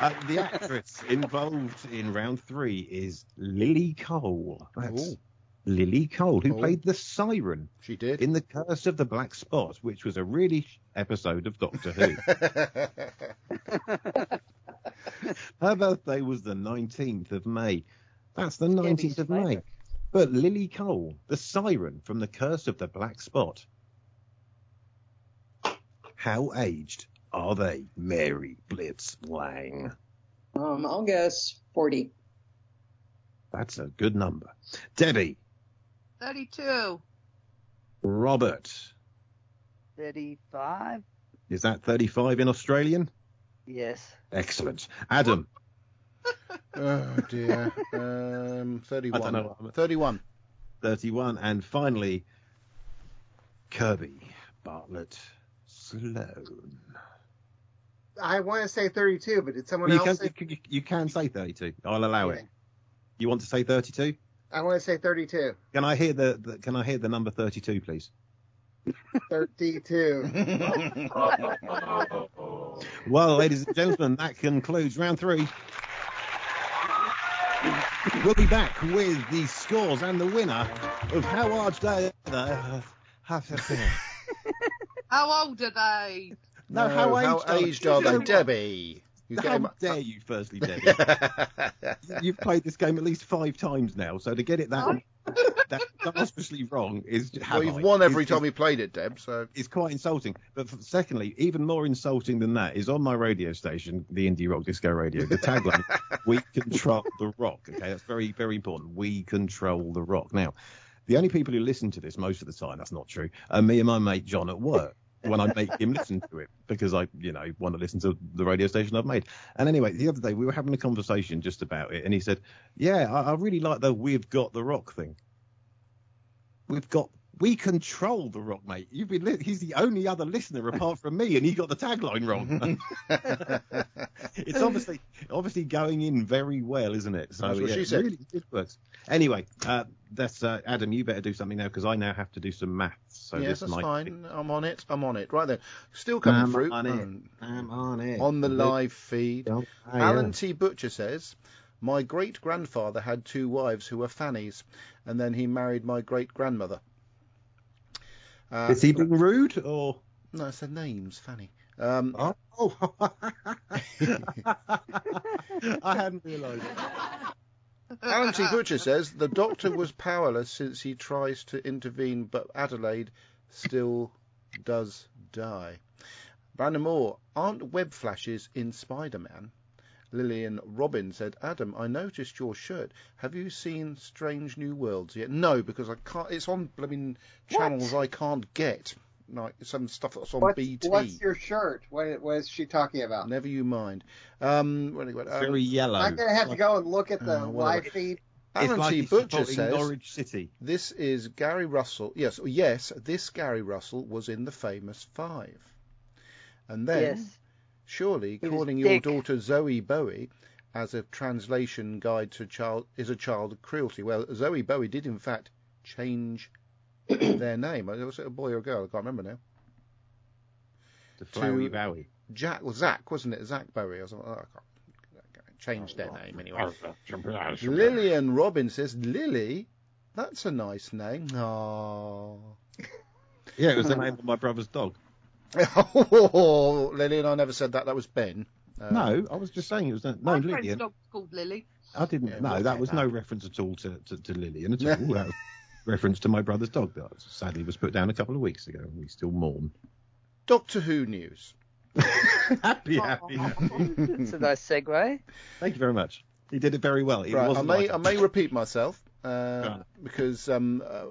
Uh, the actress involved in round three is Lily Cole. That's Ooh. Lily Cole, who Oh. played the siren She did. in The Curse of the Black Spot, which was a really sh- episode of Doctor Who. Her birthday was the 19th of May. That's the 19th of May. But Lily Cole, the siren from The Curse of the Black Spot. How aged are they, Mary Blitz Lang? Um, I'll guess 40. That's a good number. Debbie, 32. Robert, 35. is that 35 in Australian? Yes. Excellent. Adam, oh dear. Um, 31. I don't know. 31. 31. And finally, Kirby Bartlett Sloan. I want to say 32, but did someone Well, you, else can, say? you, can- you can say 32. I'll allow it. You want to say 32? I want to say 32. Can I hear the, the Can I hear the number 32, please? 32. Well, ladies and gentlemen, that concludes round three. We'll be back with the scores and the winner of How Large Day. Uh, have to How old are they? No, how aged how are they? aged are they? Debbie. You How get him- dare you, firstly, Debbie? You've played this game at least five times now, so to get it that that disastrously wrong is well, you've I, won every is- time we played it, Deb. So It's quite insulting. But f- secondly, even more insulting than that is on my radio station, the Indie Rock Disco Radio, the tagline, we control the rock. Okay, that's very, very important. We control the rock. Now, the only people who listen to this most of the time, that's not true, are me and my mate John at work. When I make him listen to it because I, you know, want to listen to the radio station I've made. And anyway, the other day we were having a conversation just about it, and he said, "Yeah, I, I really like the we've got the rock thing. We've got we control the rock, mate. You've been li- he's the only other listener apart from me, and he got the tagline wrong. it's obviously obviously going in very well, isn't it? So That's what yeah, she said. really it works. Anyway, uh, that's uh, Adam. You better do something now because I now have to do some maths. So yes, this that's might fine. I'm on it. I'm on it. Right then. Still coming I'm through on it. um, I'm on it. on the live feed. Oh, Alan. T. Butcher says, My great grandfather had two wives who were Fannies, and then he married my great grandmother. Uh, Is he being rude or? No, it's their names, Fanny. Um, Oh, I hadn't realised. Alan T. Butcher says the doctor was powerless since he tries to intervene, but Adelaide still does die. Brandon Moore, aren't web flashes in Spider Man? Lillian Robin said, Adam, I noticed your shirt. Have you seen Strange New Worlds yet? No, because I can't. It's on blooming channels I can't get. Like some stuff that's on What's, BT. what's your shirt? What, what is she talking about? Never you mind. Um, what do? Um, Very yellow. I'm gonna have to go and look at the whatever. live feed. It's Alan like T. Butcher says Norwich City. this is Gary Russell. Yes, yes, this Gary Russell was in the famous Five, and then yes. surely He calling your Dick. daughter Zowie Bowie as a translation guide to child is a child of cruelty. Well, Zowie Bowie did in fact change their name. I was it a boy or a girl? I can't remember now. The flowery To- Bowie. Jack, well, Zach, wasn't it? Zach Bowie or something. I can't. Changed their name anyway. Lillian Robin says, Lily, that's a nice name. Aww. Yeah, it was the name of my brother's dog. oh, Lillian, I never said that. That was Ben. Uh, No, I was just saying it was no, My no friend's Lillian. dog's called Lily. I didn't. Yeah, no, that was that. no reference at all to, to, to Lillian at all. That was reference to my brother's dog that sadly was put down a couple of weeks ago, and we still mourn. Doctor Who news. happy, happy, happy. It's a nice segue. Thank you very much. He did it very well. It right, I wasn't may like I may repeat myself uh, Right. because um, uh,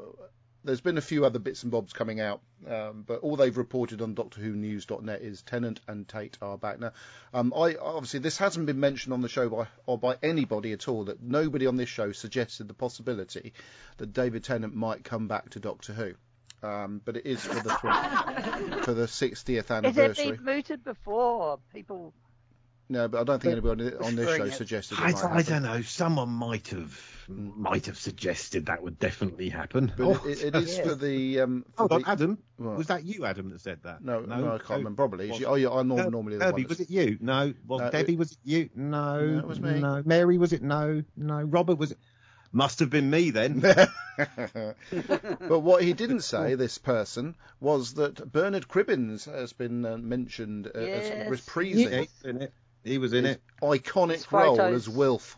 there's been a few other bits and bobs coming out, um, but all they've reported on DoctorWhoNews.net is Tennant and Tate are back now. Um, I obviously this hasn't been mentioned on the show by or by anybody at all. That nobody on this show suggested the possibility that David Tennant might come back to Doctor Who. Um, but it is for the for the 60th anniversary. Has it been mooted before? People. No, but I don't think anybody on this show it. suggested it I, might I don't know. Someone might have might have suggested that would definitely happen. But Oh, it, it is Yes. for the. Um, for Hold on, the Adam. What? Was that you, Adam, that said that? no, no, I can't no. remember. Probably. Was- oh, yeah, I'm norm- Herb- normally the Herbie, one. was it you? No. Well, No, it- Debbie, was it you? No. No, it was me. No. Mary, was it? No. No. Robert, was it? Must have been me then. but what he didn't say, this person, was that Bernard Cribbins has been uh, mentioned uh, Yes. as Yeah, reprising he in it. He was in his it. iconic role photos. as Wilf.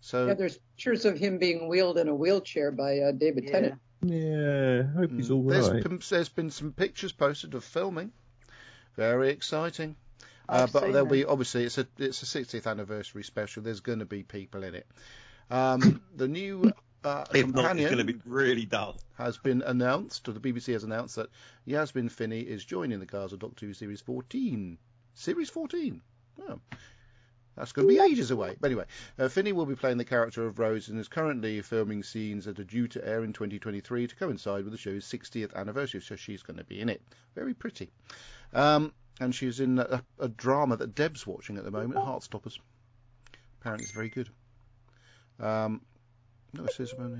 So Yeah, there's pictures of him being wheeled in a wheelchair by uh, David Yeah. Tennant. Yeah. Hope he's all there's, right. been, there's been some pictures posted of filming. Very exciting. Uh, I've but there'll them. be obviously it's a it's a 60th anniversary special. There's going to be people in it. Um, the new uh, If not, companion it's going to be really dull. has been announced, or the BBC has announced that Yasmin Finney is joining the Gaza Doctor Who Series 14. Series 14? Oh. That's going to be ages away. But anyway, uh, Finney will be playing the character of Rose and is currently filming scenes that are due to air in 2023 to coincide with the show's 60th anniversary, so she's going to be in it. Very pretty. Um, and she's in a, a drama that Deb's watching at the moment, Heartstoppers. Apparently it's very good. Um, no, it says about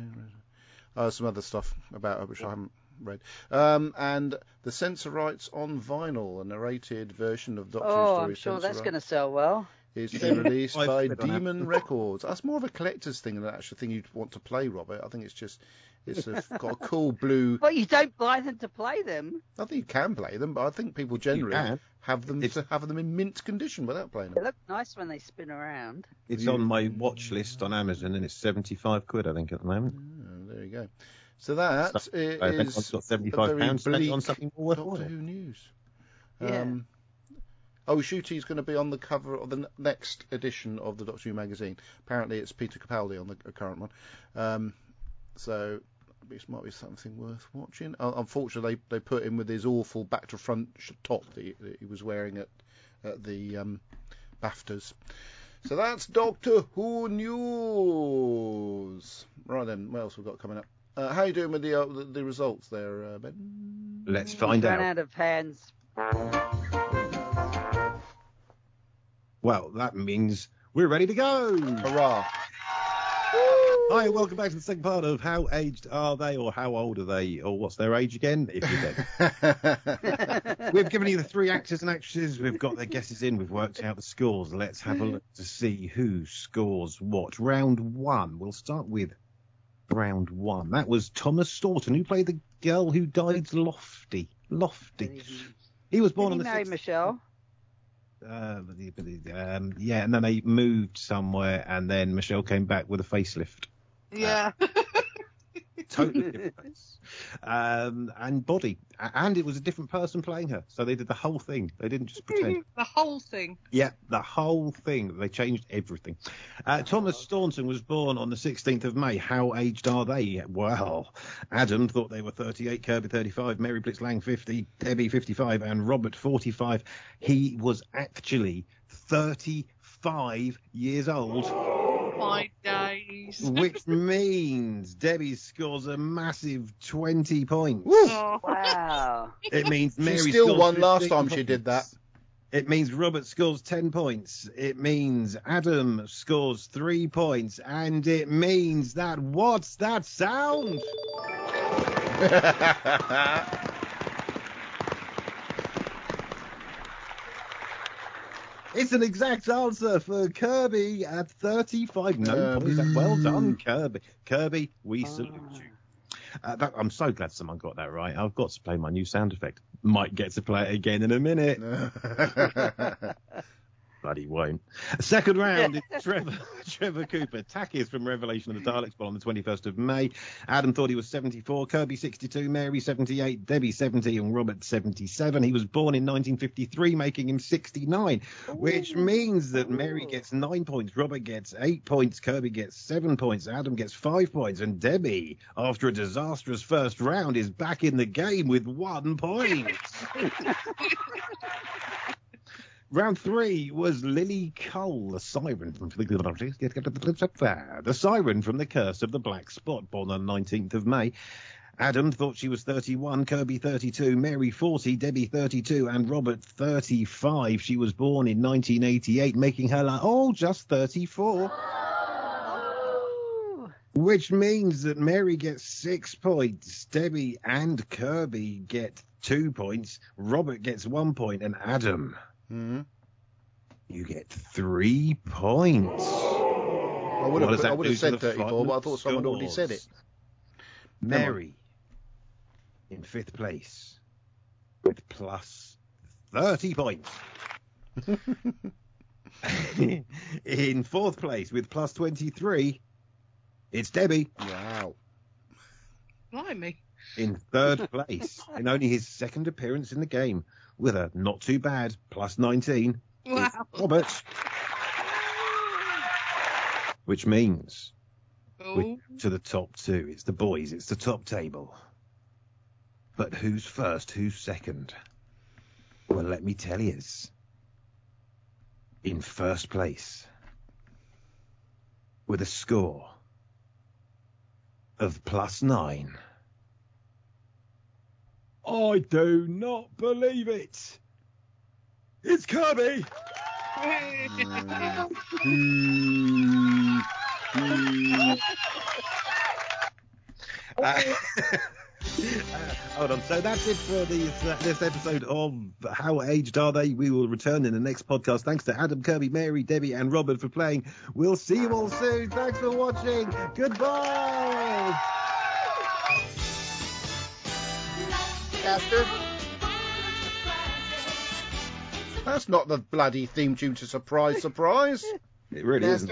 uh, some other stuff about her which I haven't read. Um, and the Sensorites on vinyl, a narrated version of Doctor Who Oh, story I'm sure Censor that's going to sell well. is to be released by Demon Records. That's more of a collector's thing than an actual thing you'd want to play, Robert. I think it's just it's a, got a cool blue. But you don't buy them to play them. I think you can play them, but I think people generally have them It's- to have them in mint condition without playing them. They look nice when they spin around. It's on my watch list on Amazon, and it's seventy-five quid, I think, at the moment. Oh, there you go. So that Stuff- i- I think I've is got a seventy-five very pounds spent on bleak something more Doctor worthwhile. Who news. Yeah. Um, oh, Ncuti's going to be on the cover of the next edition of the Doctor Who magazine. Apparently, it's Peter Capaldi on the current one. Um, so this might be something worth watching. Uh, unfortunately, they, they put him with his awful back to front top that he, that he was wearing at at the um, BAFTAs. So that's Doctor Who news. Right then, what else we got coming up? Uh, how are you doing with the, uh, the the results there, uh, Ben? Let's find Run out. out of hands. Well, that means we're ready to go. Hurrah! Hi, welcome back to the second part of How Aged Are They, or How Old Are They, or What's Their Age Again, if you're dead. We've given you the three actors and actresses. We've got their guesses in. We've worked out the scores. Let's have a look to see who scores what. Round one. We'll start with round one. That was Thomas Staunton, who played the girl who died Lofty. Lofty. He was born Did on the marry 6th Michelle? uh, um, yeah, and then they moved somewhere, and then Michelle came back with a facelift. Yeah. totally different face. Um, and body. And it was a different person playing her. So they did the whole thing. They didn't just pretend. the whole thing. yeah, the whole thing. They changed everything. Uh, Thomas Staunton was born on the 16th of May. How aged are they? Well, Adam thought they were 38, Kirby 35, Mary Blitz Lang 50, Debbie 55, and Robert 45. He was actually 35 years old. Five. Which means Debbie scores a massive 20 points. Oh. Wow. It means She Mary still won last 15 time she did that. It means Robert scores 10 points. It means Adam scores 3 points. And it means that what's that sound? It's an exact answer for Kirby at 35. No Uh, points. Well done, Kirby. Kirby, we salute you. Uh, that, I'm so glad someone got that right. I've got to play my new sound effect. Might get to play it again in a minute. Bloody won't. Second round is Trevor, Trevor Cooper. Takis from Revelation of the Daleks born on the 21st of May. Adam thought he was 74, Kirby 62, Mary 78, Debbie 70, and Robert 77. He was born in 1953, making him 69, which means that Mary gets 9 points, Robert gets 8 points, Kirby gets 7 points, Adam gets 5 points, and Debbie, after a disastrous first round, is back in the game with 1 point. Round three was Lily Cole, the siren from the siren from the Curse of the Black Spot, born on 19th of May. Adam thought she was 31, Kirby 32, Mary 40, Debbie 32, and Robert 35. She was born in 1988, making her like, oh, just 34. Which means that Mary gets six points, Debbie and Kirby get two points, Robert gets one point, and Adam, Hmm. you get three points. I would have, I would have said the 34, but I final thought someone already said it. Mary in fifth place with plus 30 points. in fourth place with plus 23, it's Debbie. Wow. Blimey. In third place, in only his second appearance in the game, with a not too bad plus 19, Wow. Robert. Which means Oh. we're to the top two. It's the boys. It's the top table. But who's first? Who's second? Well, let me tell you. In first place, with a score of plus nine. I do not believe it. It's Kirby. Uh, hold on. So that's it for this, uh, this episode of How Aged Are They? We will return in the next podcast. Thanks to Adam, Kirby, Mary, Debbie, and Robert for playing. We'll see you all soon. Thanks for watching. Goodbye. Master, That's not the bloody theme tune to Surprise Surprise. It really isn't.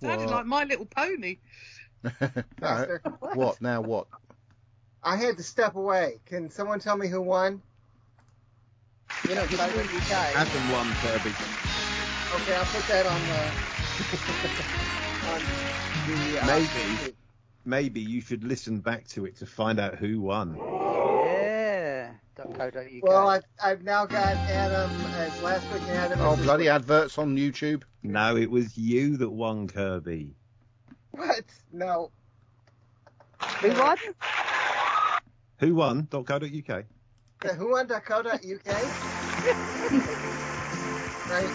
Sounded like My Little Pony. Master. what? Now what? I had to step away. Can someone tell me who won? You know, because I think you guys. Adam won, Kirby. Okay, I'll put that on the on the uh, Maybe. Maybe you should listen back to it to find out who won. Yeah. Well, I've, I've now got Adam as last week Adam. Oh, bloody week. adverts on YouTube. No, it was you that won, Kirby. What? No. Who won? Who won? .co.uk. The whoon.co.uk. right.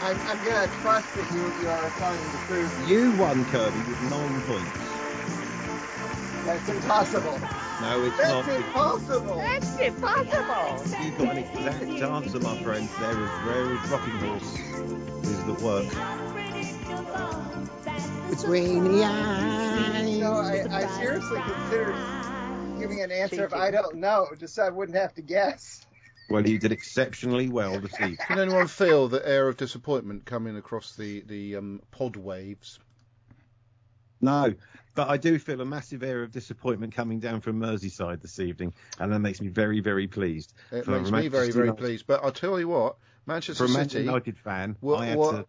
I'm, I'm gonna trust that you you are telling the truth. You won, Kirby, with nine points. That's impossible. No, it's That's not. impossible. That's impossible. You've got an exact answer, my friends. They're as rocking horse is the work. Between the eyes. No, I, I seriously considered giving an answer if I don't know, just so I wouldn't have to guess. Well, you did exceptionally well this evening. Can anyone feel the air of disappointment coming across the the um, pod waves? No, but I do feel a massive air of disappointment coming down from Merseyside this evening, and that makes me very, very pleased. It makes me very very United- pleased. But I'll tell you what, Manchester City United fan, were, I had were to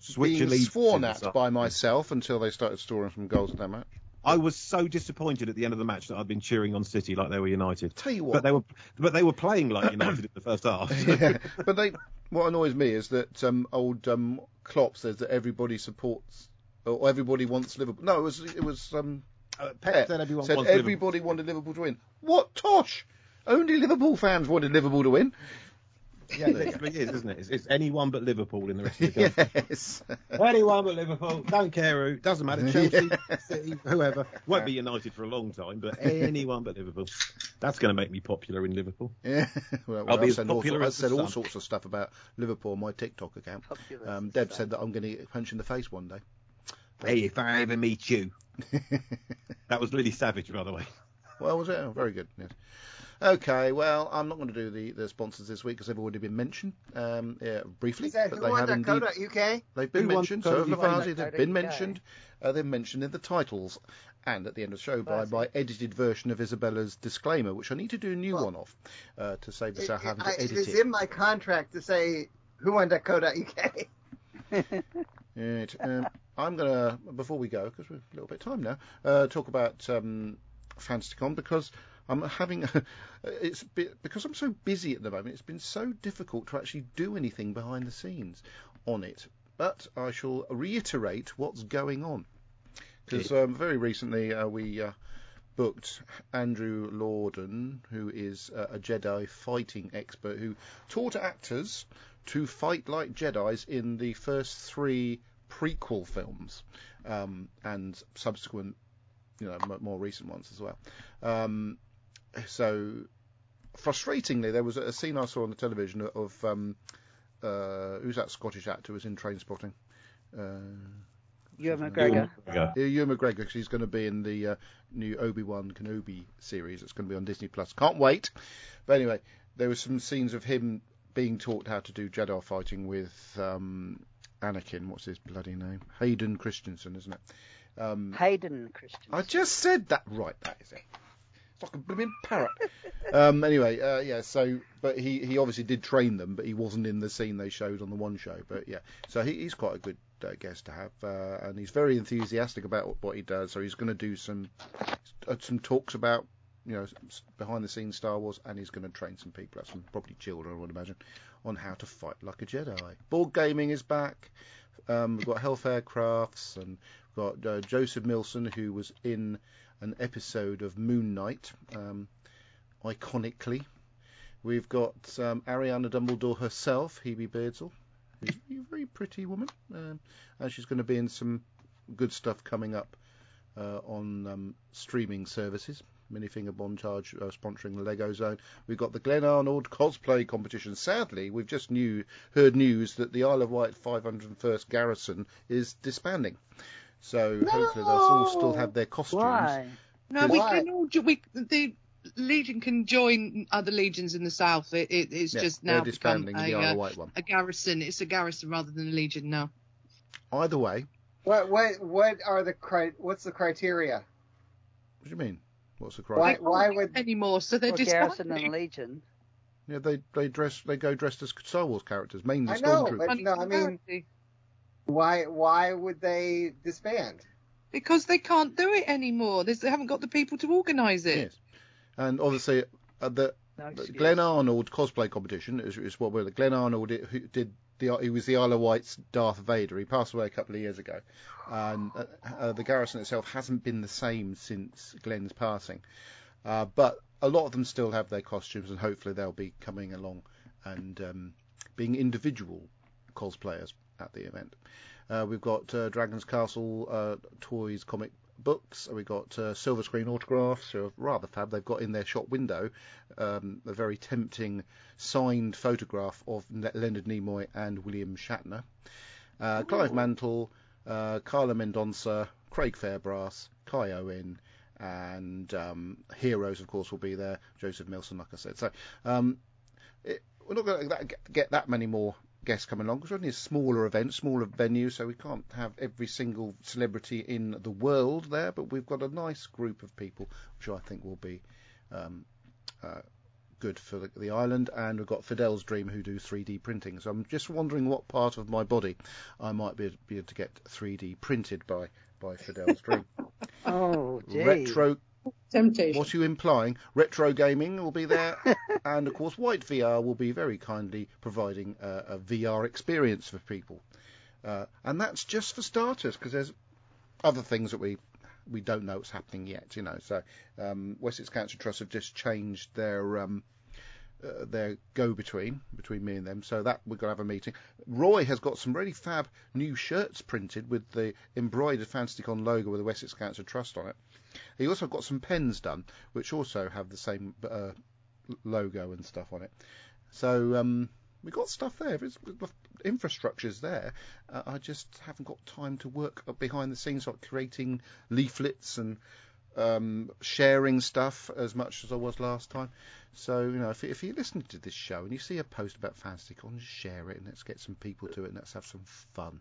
switch being sworn at by myself until they started scoring some goals in that match. I was so disappointed at the end of the match that I'd been cheering on City like they were United. Tell you what, But they were, but they were playing like United in the first half. yeah, but they. What annoys me is that um, old um, Klopp says that everybody supports or everybody wants Liverpool. No, it was it was um, Uh, Pep Pep said everyone said wants Liverpool. everybody wanted Liverpool to win. What tosh? Only Liverpool fans wanted Liverpool to win. Yeah, it literally is, isn't it? It's, it's anyone but Liverpool in the rest of the country. yes. anyone but Liverpool. Don't care who. Doesn't matter. Chelsea, City, whoever. Won't be United for a long time, but anyone but Liverpool. That's going to make me popular in Liverpool. Yeah, well, I'll well, be I've as said, all, popular I've as the said all sorts of stuff about Liverpool on my TikTok account. Um, Deb said that I'm going to get punched in the face one day. Hey, if I ever meet you. That was Lily Savage, by the way. Well, was it? Oh, very good. Yes. Okay, well, I'm not going to do the, the sponsors this week because they've already been mentioned um, yeah, briefly. Is that but who they won have that indeed. UK? They've been Who won mentioned. So Code have UK? They've been UK. mentioned. Uh, they're mentioned in the titles and at the end of the show by my edited version of Isabella's disclaimer, which I need to do a new Well, one of uh, to save us It, having to it edit is it. in my contract to say who won that Coda UK. Right. Um, I'm going to, before we go, because we've a little bit of time now, uh, talk about um, FantasyCon because I'm having, it's bi- because I'm so busy at the moment, it's been so difficult to actually do anything behind the scenes on it. But I shall reiterate what's going on. Because um, very recently uh, we uh, booked Andrew Lorden, who is uh, a Jedi fighting expert who taught actors to fight like Jedi's in the first three prequel films um, and subsequent, you know, m- more recent ones as well. Um, so, frustratingly, there was a scene I saw on the television of um, uh, who's that Scottish actor who was in Trainspotting? Uh, Ewan McGregor. Yeah. yeah, Ewan McGregor, 'cause he's going to be in the uh, new Obi Wan Kenobi series. It's going to be on Disney Plus. Can't wait. But anyway, there were some scenes of him being taught how to do Jedi fighting with um, Anakin. What's his bloody name? Hayden Christensen, isn't it? Um, Hayden Christensen. I just said that right. That is it. It's like a blooming parrot. um, anyway, uh, yeah. So, but he, he obviously did train them, but he wasn't in the scene they showed on the one show. But yeah, so he, he's quite a good uh, guest to have, uh, and he's very enthusiastic about what, he does. So he's going to do some uh, some talks about you know behind the scenes Star Wars, and he's going to train some people, some probably children, I would imagine, on how to fight like a Jedi. Board gaming is back. Um, we've got Hellfire Crafts and we've got uh, Joseph Millson, who was in an episode of Moon Knight, um, iconically. We've got um, Ariana Dumbledore herself, Hebe Beardsall, who's a very pretty woman, um, and she's going to be in some good stuff coming up uh, on um, streaming services. Minifinger Montage uh, sponsoring the Lego Zone. We've got the Glenn Arnold cosplay competition. Sadly, we've just new heard news that the Isle of Wight 501st Garrison is disbanding. So hopefully they'll all still have their costumes. Why? No, we Why? can all jo- we the Legion can join other legions in the south. It, it it's Yeah, just they're now become a, the Isle uh, of Wight one. a garrison. It's a garrison rather than a legion now. Either way, What what what are the cri- what's the criteria? what do you mean? What's the Why criteria? why would anymore? So they're Well, Garrison and. Legion. Yeah, they they dress they go dressed as Star Wars characters, mainly I know, stormtroopers. but no, I mean why why would they disband? because they can't do it anymore. They haven't got the people to organise it. Yes, and obviously uh, the No. Glenn Arnold cosplay competition is, is what we're the Glenn Arnold i- who did the he was the Isle of Wight's Darth Vader. He passed away a couple of years ago, and uh, uh, the garrison itself hasn't been the same since Glenn's passing. Uh, but a lot of them still have their costumes, and hopefully they'll be coming along and um, being individual cosplayers at the event. Uh, we've got uh, Dragon's Castle uh, toys, comic books. We've got uh, silver screen autographs, who are rather fab. They've got in their shop window um, a very tempting signed photograph of Leonard Nimoy and William Shatner. Uh, Clive Mantle, uh, Carla Mendonça, Craig Fairbrass, Kai Owen, and um, Heroes, of course, will be there. Joseph Millson, like I said. So um, it, we're not going to get that many more guests coming along because we're only a smaller event, smaller venue, so we can't have every single celebrity in the world there. But we've got a nice group of people, which I think will be um, uh, good for the, the island. And we've got Fidel's Dream, who do 3D printing. So I'm just wondering what part of my body I might be, be able to get 3D printed by by Fidel's Dream. Oh, gee. Retro Temptation. what are you implying? Retro gaming will be there, and of course, Wight VR will be very kindly providing uh, a VR experience for people. Uh, and that's just for starters, because there's other things that we we don't know what's happening yet. You know, so um, Wessex Cancer Trust have just changed their um, uh, their go-between between me and them. So that we're to have a meeting. Roy has got some really fab new shirts printed with the embroidered FantasyCon logo with the Wessex Cancer Trust on it. He also got some pens done, which also have the same uh, logo and stuff on it. So um, we got stuff there. It's, infrastructure's there. Uh, I just haven't got time to work behind the scenes, like creating leaflets and um, sharing stuff as much as I was last time. So you know, if, if you're listening to this show and you see a post about just share it and let's get some people to it and let's have some fun.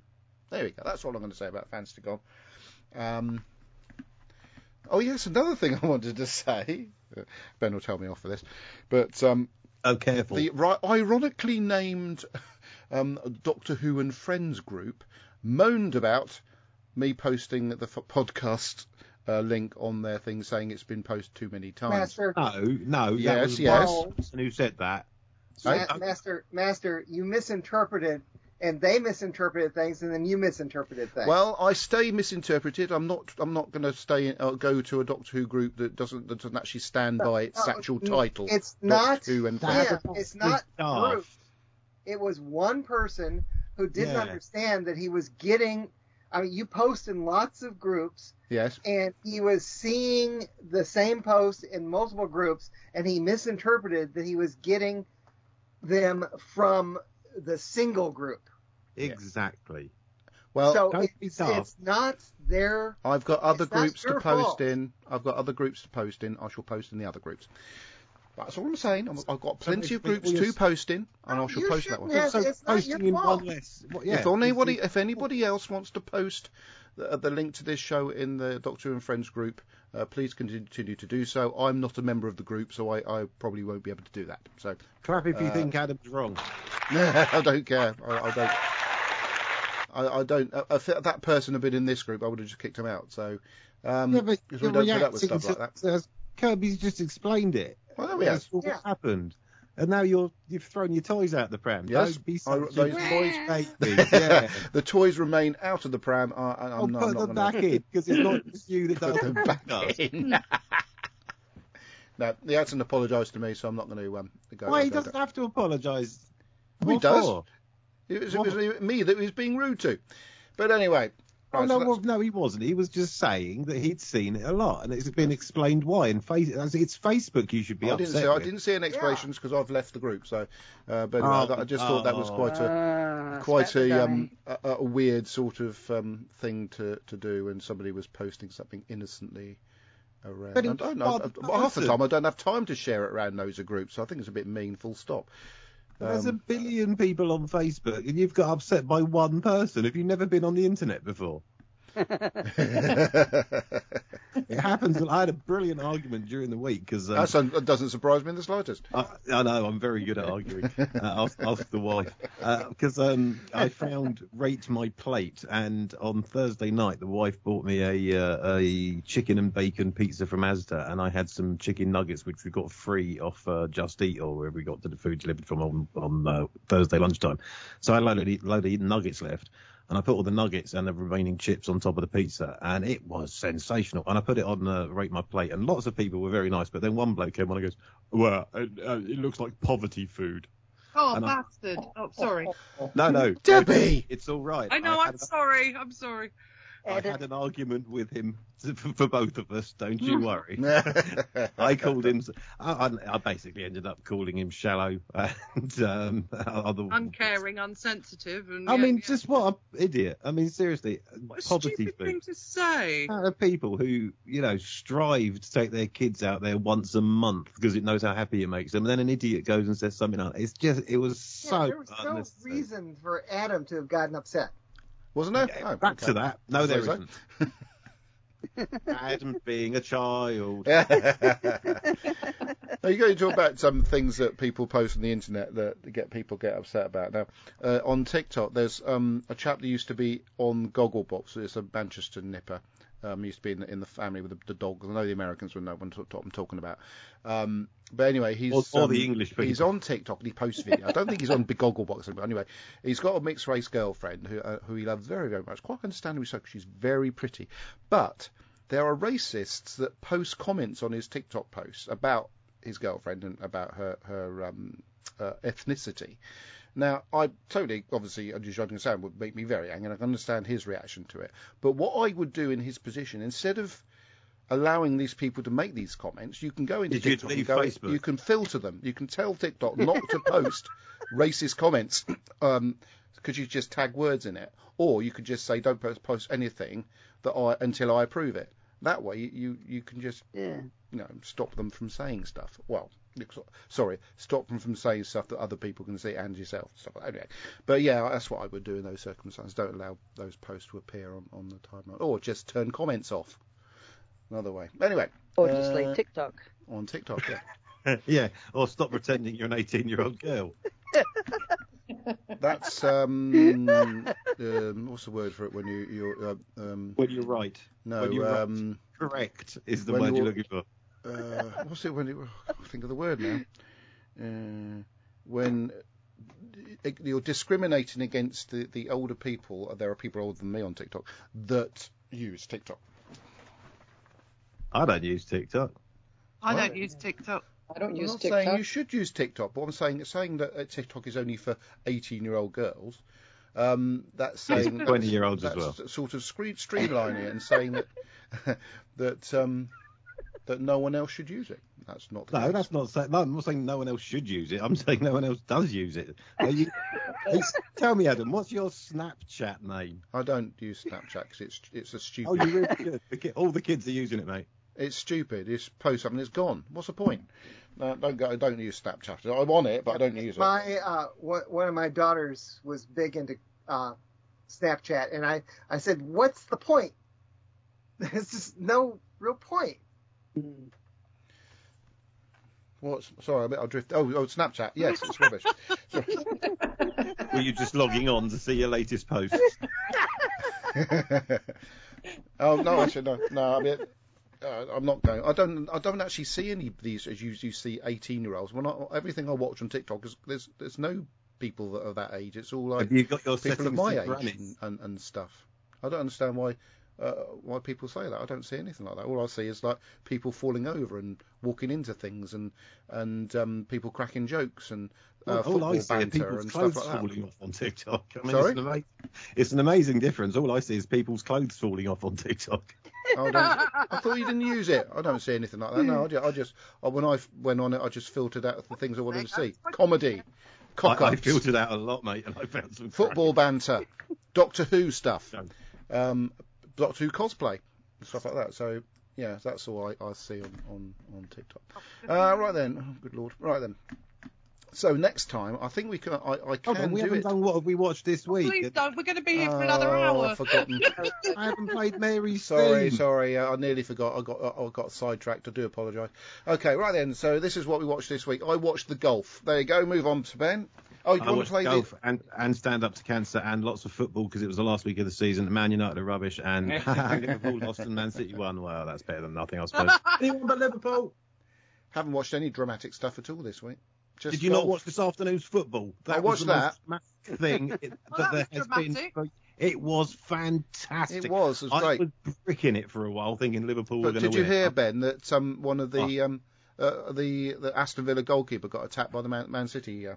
There we go. That's all I'm going to say about FantasyCon. Um, oh yes, another thing I wanted to say. Uh, Ben will tell me off for this, but um, Oh, careful. the ri- ironically named um, Doctor Who and Friends group moaned about me posting the f- podcast uh, link on their thing, saying it's been posted too many times. Master, No, no. that Yes, was yes. who said that. So, Ma- Master, Master, you misinterpreted, and they misinterpreted things, and then you misinterpreted things. Well, I stay misinterpreted. I'm not. I'm not going to stay. Uh, go to a Doctor Who group that doesn't that doesn't actually stand No, by its no, actual n- title. it's Doctor not Who and that- him. It's not Daft. group. It was one person who didn't Yeah. understand that he was getting. I mean, you post in lots of groups, Yes. and he was seeing the same post in multiple groups, and he misinterpreted that he was getting them from the single group. exactly. Well, so don't be it's, daft. it's not their. I've got other groups to post fault. in. I've got other groups to post in. I shall post in the other groups. That's all I'm saying. I'm, I've got plenty of groups to post in, and I shall post that one. have- so it's not posting your in fault. one less. What, yeah, if anybody, if anybody else wants to post the, the link to this show in the Doctor and Friends group, uh, please continue to do so. I'm not a member of the group, so I, I probably won't be able to do that. So Clap if you uh, think Adam's wrong. I don't care. I, I don't. I, I don't. uh, If that person had been in this group, I would have just kicked him out. So, um, yeah, but we don't put up with reacting stuff like that. Kirby's just explained it. Well, there we That's are. what Yeah. happened. And now you're you've thrown your toys out the pram. Yes, Don't be I- those a toys- baby. Yeah. the toys remain out of the pram. I, I, I'm I'll not, put I'm not them gonna- back in because it's not just you that put does them back podcast. in. no, he hasn't apologised to me, so I'm not going to um, go. Why he doesn't down. have to apologise? Well, he does. It was, it was me that he was being rude to. But anyway. Oh, right, no, so well, no, he wasn't. He was just saying that he'd seen it a lot, and it's been explained why. And face, it's Facebook you should be I didn't upset see. I didn't see any explanations because I've left the group. So, uh, but Oh, anyway, I, I just thought that was oh. quite a Ah, quite a, um, a a weird sort of um, thing to, to do when somebody was posting something innocently around. But I don't know. Half the time, I don't have time to share it around those groups. So I think it's a bit mean. Full stop. There's a Um, billion people on Facebook, and you've got upset by one person. Have you never been on the internet before? It happens. that I had a brilliant argument during the week because um, un- that doesn't surprise me in the slightest. I, I know I'm very good at arguing. Uh, ask, ask the wife. Because um, I found rate my plate, and on Thursday night the wife bought me a uh, a chicken and bacon pizza from Asda, and I had some chicken nuggets which we got free off uh, Just Eat or wherever we got the food delivered from on on uh, Thursday lunchtime. So I had a load of, load of nuggets left. And I put all the nuggets and the remaining chips on top of the pizza, and it was sensational. And I put it on uh, rate my plate, and lots of people were very nice. But then one bloke came on and goes, "Well, uh, uh, it looks like poverty food." Oh, And I- bastard. Oh, sorry. No, no, Debbie! it's all right. I know, I I'm had, sorry. I'm sorry. I had an argument with him for, for both of us. Don't you worry. I I called him. I, I- I basically ended up calling him shallow and um, other. Uncaring, unsensitive, and I yeah, mean, yeah. just what an idiot. I mean, seriously, what a poverty stupid food. thing to say. Out of people who, you know, strive to take their kids out there once a month because it knows how happy it makes them, and then an idiot goes and says something like that. It's just, it was Yeah, so there was no reason for Adam to have gotten upset. Wasn't there? Oh, back okay. to that. No, there So- isn't. Adam being a child. now you got to talk about some things that people post on the internet that get people get upset about. Now, uh, on TikTok, there's um, a chap that used to be on Gogglebox. It's a Manchester nipper. Um, he used to be in the, in the family with the, the dogs. I know the Americans would know what I'm talking about. Um, but anyway, he's Or- or um, the English people. He's on TikTok and he posts video. I don't think he's on Big Gogglebox, but anyway, he's got a mixed race girlfriend who uh, who he loves very very much. Quite understandably so, she's very pretty. But there are racists that post comments on his TikTok posts about his girlfriend and about her her um, uh, ethnicity. Now, I totally, obviously, as you're going to say, would make me very angry, and I can understand his reaction to it. But what I would do in his position, instead of allowing these people to make these comments, you can go into Did you TikTok, and go, Facebook? you can filter them. You can tell TikTok not to post racist comments um, because you just tag words in it, or you could just say don't post, post anything that I until I approve it. That way, you you can just Yeah. you know stop them from saying stuff. Well, sorry, stop them from saying stuff that other people can see and yourself. Stuff like. Anyway, but yeah, that's what I would do in those circumstances. Don't allow those posts to appear on, on the timeline, or just turn comments off. Another way. Anyway, Or just uh, leave TikTok. on TikTok. Yeah. yeah, or stop pretending you're an 18 year old girl. That's um, um, what's the word for it when you you're uh, um, When you're right. no when you're right. um, Correct is the word you're you're- looking for. Uh, what's it when you I can't think of the word now uh, when you're discriminating against the, the older people there are people older than me on TikTok that use TikTok I don't use TikTok. I Well, don't use TikTok. I don't I'm use not TikTok. saying you should use TikTok but I'm saying saying that uh, TikTok is only for 18 year old girls um, that's saying 20-year-olds as well. sort of streamlining it and saying that that um, that no one else should use it that's not the No, case. that's not saying. No, I'm not saying no one else should use it. I'm saying no one else does use it. You- tell me, Adam, what's your Snapchat name? I don't use Snapchat because it's it's a stupid. Oh, you really should. All the kids are using it, mate. It's stupid. It's post something, it's gone. What's the point? No, don't go. Don't use Snapchat. I'm on it, but I don't use it. My uh, one one of my daughters was big into uh, Snapchat, and I I said, "What's the point? There's just no real point." Mm. What's sorry? I bet I'll drift. Oh, oh, Snapchat. Yes, it's rubbish. Were you just logging on to see your latest posts? oh no, actually no, no. I mean, uh, I'm not going. I don't. I don't actually see any of these as you, you see 18 year olds. When I, everything I watch on TikTok is there's there's no people that are that age. It's all like Have you got your people of my age and, and, and stuff. I don't understand why uh, why people say that. I don't see anything like that. All I see is like people falling over and walking into things and and um, people cracking jokes and uh, all, all I football see are people's and clothes stuff like that. falling off on TikTok. I mean, Sorry? It's, an ama- it's an amazing difference. All I see is people's clothes falling off on TikTok. Oh, I, I thought you didn't use it. I don't see anything like that. No, I just, I just I, when I went on it, I just filtered out the things I wanted to see. Comedy, cock I, I filtered out a lot, mate, and I found some football banter, Doctor Who stuff, No. um, Doctor Who cosplay, stuff like that. So yeah, that's all I, I see on on on TikTok. Uh, right then, oh, good lord. Right then. So next time, I think we can. I, I Hold can on, we do haven't it. done what have we watched this week. Please don't. We're going to be here for another Oh, hour. I've forgotten. I haven't played Mary's Sorry, theme. sorry, uh, I nearly forgot. I got I got sidetracked. I do apologise. Okay, right then. So this is what we watched this week. I watched the golf. There you go. Move on to Ben. Oh, you I want to watched play golf and, and stand up to cancer and lots of football because it was the last week of the season. Man United are rubbish and Liverpool lost and Man City won. Well, that's better than nothing, I suppose. Anyone but Liverpool. Haven't watched any dramatic stuff at all this week. Just Did you not watch this afternoon's football? That I was watched the that. most thing it- Well, that that there was has been. dramatic. It was fantastic. It was. It was I great. was bricking it for a while, thinking Liverpool were going to win. did you hear Ben that um one of the Oh. um uh, the the Aston Villa goalkeeper got attacked by the Man, Man City? Uh,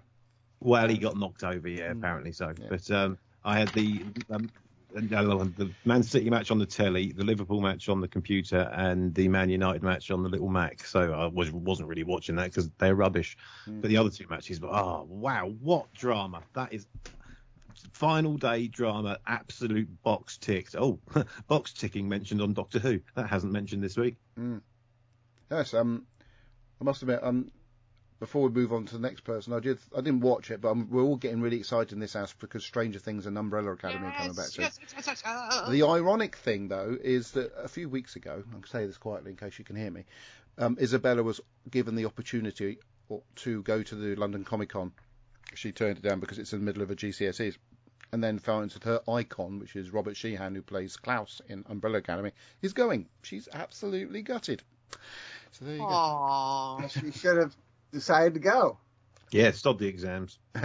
Well, he got knocked over, yeah, Mm. apparently so. Yeah. But um, I had the um, uh, the Man City match on the telly, the Liverpool match on the computer, and the Man United match on the little Mac. So I was, wasn't really watching that because they're rubbish. Mm. But the other two matches, oh wow, what drama! That is final day drama, absolute box ticked. Oh, box ticking mentioned on Doctor Who. That hasn't mentioned this week. Mm. Yes, um, I must admit, um, before we move on to the next person, I did, I didn't watch it, but um, we're all getting really excited in this house because Stranger Things and Umbrella Academy are coming back soon. yes, yes, yes, yes. The ironic thing, though, is that a few weeks ago, I can say this quietly in case you can hear me, um, Isabella was given the opportunity to go to the London Comic Con. She turned it down because it's in the middle of her GCSEs. And then found that her icon, which is Robert Sheehan, who plays Klaus in Umbrella Academy, is going. She's absolutely gutted. So there you go. Aww. She should have decided to go. Yeah, stop the exams.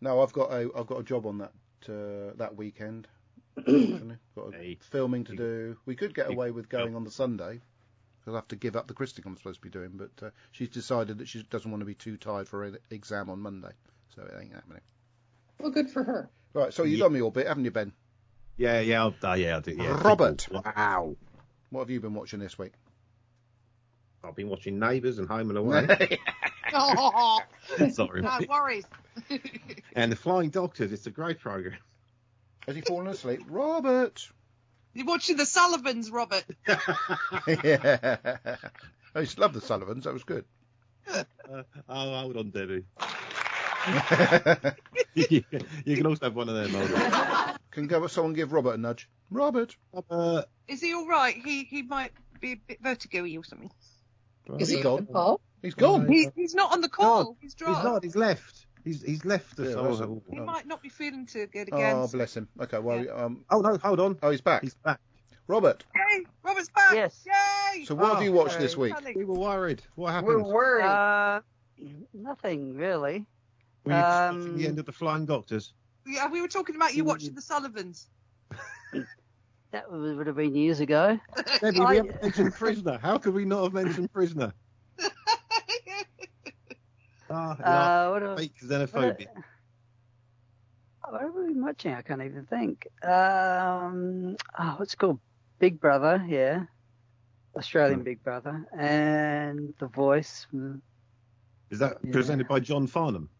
no, I've got a I've got a job on that uh, that weekend. got a Hey. filming to do. We could get You- away with going on the Sunday. I'll have to give up the Christic I'm supposed to be doing, but uh, she's decided that she doesn't want to be too tired for an exam on Monday, so it ain't happening. Well, good for her. Right, so you've Yeah. done me all bit, haven't you, Ben? Yeah, yeah, I'll, uh, yeah, I do. Yeah, Robert. Wow. What have you been watching this week? I've been watching Neighbours and Home and Away. Oh, Sorry. no worries. And The Flying Doctors. It's a great program. Has he fallen asleep? Robert! You're watching the Sullivans, Robert. yeah. I used to love the Sullivans, that was good. Uh, oh, hold on, Debbie. you can also have one of them. Hold. Can go, someone give Robert a nudge? Robert! Uh, Is he all right? He he might be a bit vertigo-y or something. Is he he gone? Paul? He's gone! He, he's not on the call. He's he's dropped. not. He's left. He's he's left us. Yeah, oh, that's a- oh, He Oh. might not be feeling too good again. Oh, bless him. Okay, well, um, oh, no, hold on. oh, he's back. He's back. Robert, Yay! Robert's back. Yes. Yay! so what have Oh, you watched sorry. this week? We were worried. What We're happened? worried. Uh, nothing really. were you um, the end of The Flying Doctors? Yeah, we were talking about you watching the Sullivans. That would have been years ago. Debbie, I- we haven't mentioned Prisoner. How could we not have mentioned Prisoner? Ah, yeah, Uh, fake what, xenophobia. what have we watching? I can't even think. Um, oh, what's it called? Big Brother, yeah. Australian Hmm. Big Brother. And The Voice. Is that Yeah. presented by John Farnham?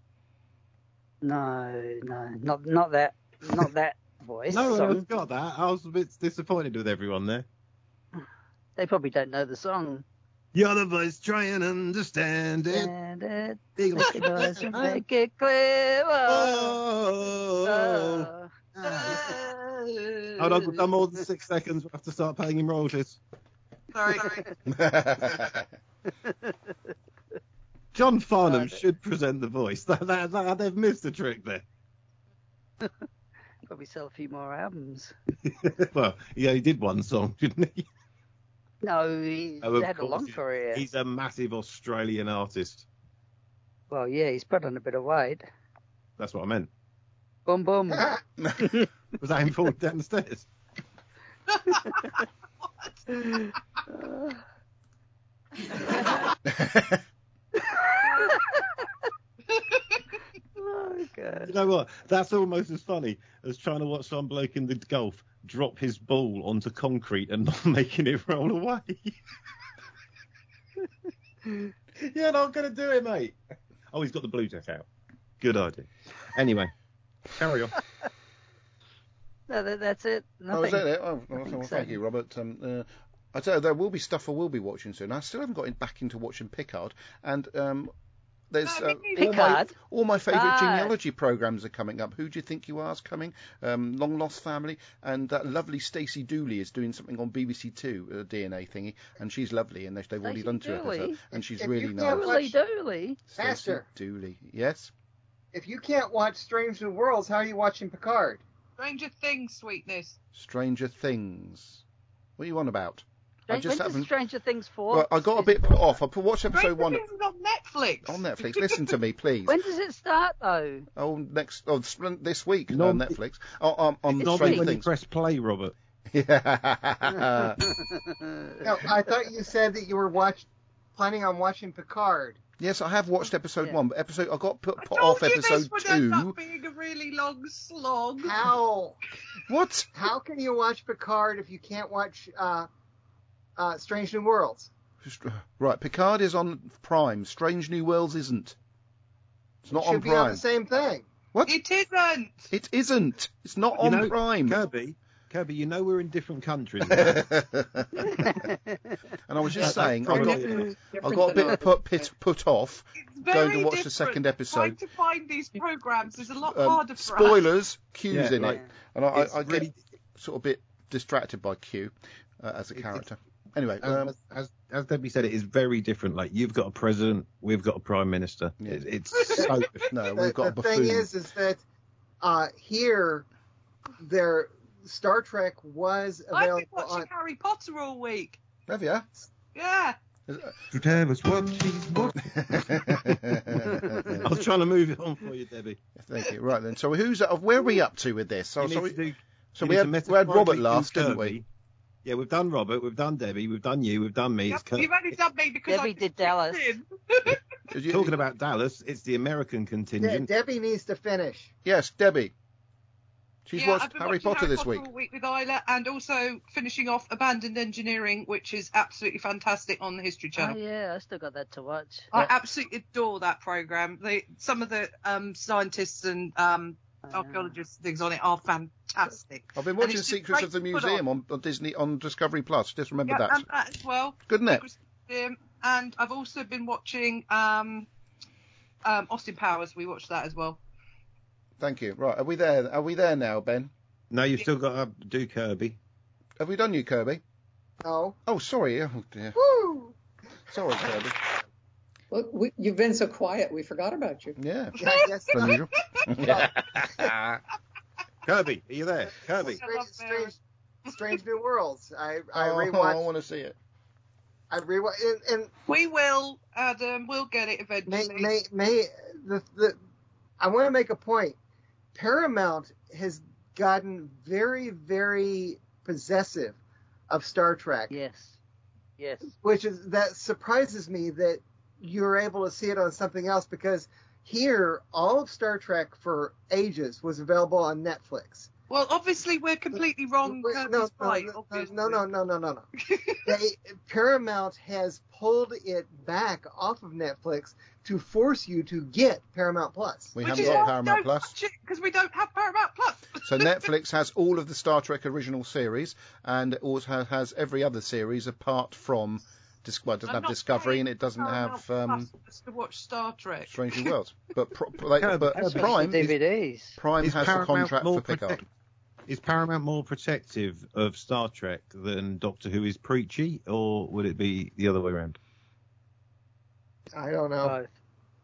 No, no, not not that, not that voice. No, song. I've got that. I was a bit disappointed with everyone there. They probably don't know the song. You're the voice, try and understand it. And it, Big make it noise and make it clear. Oh. Oh, Hold on, we've done more than six seconds. We'll have to start paying him royalties. Sorry. John Farnham should present the voice. They've missed a trick there. Probably sell a few more albums. well, yeah, he did one song, didn't he? No, he's Oh, had a long he- career. He's a massive Australian artist. Well, yeah, he's put on a bit of weight. That's what I meant. Boom, boom. Was that him falling down the stairs? Oh, You know what? That's almost as funny as trying to watch some bloke in the golf drop his ball onto concrete and not making it roll away. yeah, no, I'm going to do it, mate. Oh, he's got the blue tack out. Good idea. Anyway, carry on. No, that, that's it. Oh, is that it? Oh, well, Nothing well, thank you, Robert. Um, uh, I tell you, there will be stuff I will be watching soon. I still haven't got back into watching Picard, and um, there's uh, all my all my favourite genealogy programs are coming up. Who do you think you are is coming? Um, Long Lost Family, and that lovely Stacey Dooley is doing something on BBC Two, a DNA thingy, and she's lovely, and they've they've already Stacey done two Dooley? episodes, and she's If really you nice. can't Dooley, watch- dooley. Stacey Master. Dooley, yes. If you can't watch Strange New Worlds, how are you watching Picard? Stranger Things, sweetness. Stranger Things. What are you on about? I When just does haven't. Stranger Things 4? Well, I got a bit put off. I put watch episode Stranger one Things is on Netflix. on Netflix. Listen to me, please. When does it start, though? Oh, next oh, this- this week No, on Netflix. Oh, um, on This Not Stranger when you Things. press play, Robert. Yeah. No, I thought you said that you were watch planning on watching Picard. Yes, I have watched episode Yeah. one, but episode I got put, put Told off you episode this would end two. up being a really long slog. How What? how can you watch Picard if you can't watch uh, uh, Strange New Worlds? Right, Picard is on Prime. Strange New Worlds isn't. It's not Should on be on the same thing. What? It isn't. It isn't. It's not You on know, Prime. Kirby, Kirby, you know we're in different countries. and I was just That- saying, I got, probably- I got a bit put, put, put off going to watch the different. second Trying episode. to find these programs is a lot Um, harder for us. spoilers, Q's Yeah, in like, it, and I, I, it's I get really- sort of a bit distracted by Q uh, as a It's- character. Anyway, as, um, as, as, as Debbie said, it is very different. Like you've got a president, we've got a prime minister. Yeah. It, it's so different. no, we've got a the thing is, is that uh, here, their Star Trek was available. I've been watching on. Harry Potter all week. Have you? Yeah. To tell us what she's what. I was trying to move it on for you, Debbie. Thank you. Right then. So who's uh, where are we up to with this? So, You so we, to do- so you we need had, to we had Robert do last, didn't we? Yeah, we've done Robert, we've done Debbie, we've done you, we've done me. Yep, It's You've only done me because Debbie I did Dallas. in. You- Talking about Dallas, it's the American De- contingent. Debbie needs to finish. Yes, Debbie. She's yeah, watched Harry Potter Harry this week. week with Isla, and also finishing off Abandoned Engineering, which is absolutely fantastic on the History Oh Channel. yeah, I still got that to watch. I absolutely adore that program. They, some of the um, scientists and um, I know. archaeologists things on it are fantastic. I've been watching Secrets of the Museum on, on Disney on Discovery Plus. Just remember Yeah, that. and that as well. Good, isn't it? Secrets of the Museum. And I've also been watching um, um, Austin Powers. We watched that as well. Thank you. Right, are we there? Are we there now, Ben? No, you've still got to do Kirby. Have we done you, Kirby? No. Oh, sorry. Oh dear. Woo! Sorry, Kirby. Well, we, you've been so quiet, we forgot about you. Yeah. Yeah, I guess Kirby, are you there? Kirby. I strange, strange, strange New Worlds. I I oh, I want to see it. I rewatched. And, and We will, Adam. We'll get it may eventually. may may the the I want to make a point. Paramount has gotten very very possessive of Star Trek, Yes. Yes. which is that surprises me that you're able to see it on something else because here all of Star Trek for ages was available on Netflix. Well, obviously we're completely wrong. Wait, Kirby's no, no, right, no, no, no, no, no, no, no. they, Paramount has pulled it back off of Netflix to force you to get Paramount Plus. We Which haven't got Paramount Plus. because we don't have Paramount Plus. So Netflix has all of the Star Trek original series, and also has, has every other series apart from. Dis- well, it doesn't I'm have not Discovery, and it doesn't Paramount have um, Plus to watch Star Trek. Strange New Worlds. But, pro- like, Kirby, but Prime, The DVDs. Prime Is has the Paramount contract for Picard. protect- Is Paramount more protective of Star Trek than Doctor Who is preachy, or would it be the other way around? I don't know. Both.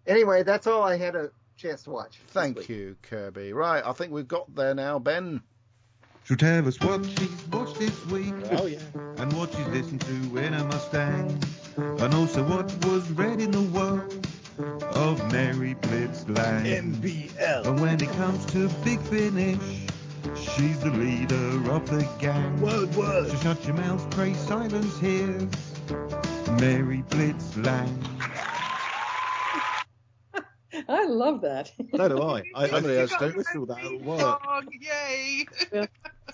Anyway, that's all I had a chance to watch. Thank week. you, Kirby. Right, I think we've got there now, Ben. So tell us what she's watched this week Oh yeah. and what she's listened to in a Mustang, and also what was read in the world of Mary Blitz Lang. MBL. And when it comes to Big Finish, she's the leader of the gang. Word, word. So shut your mouth, pray silence hears Mary Blitz Lang. I love that. So do I. I, I Somebody has to. whistle that at work. Song, yay!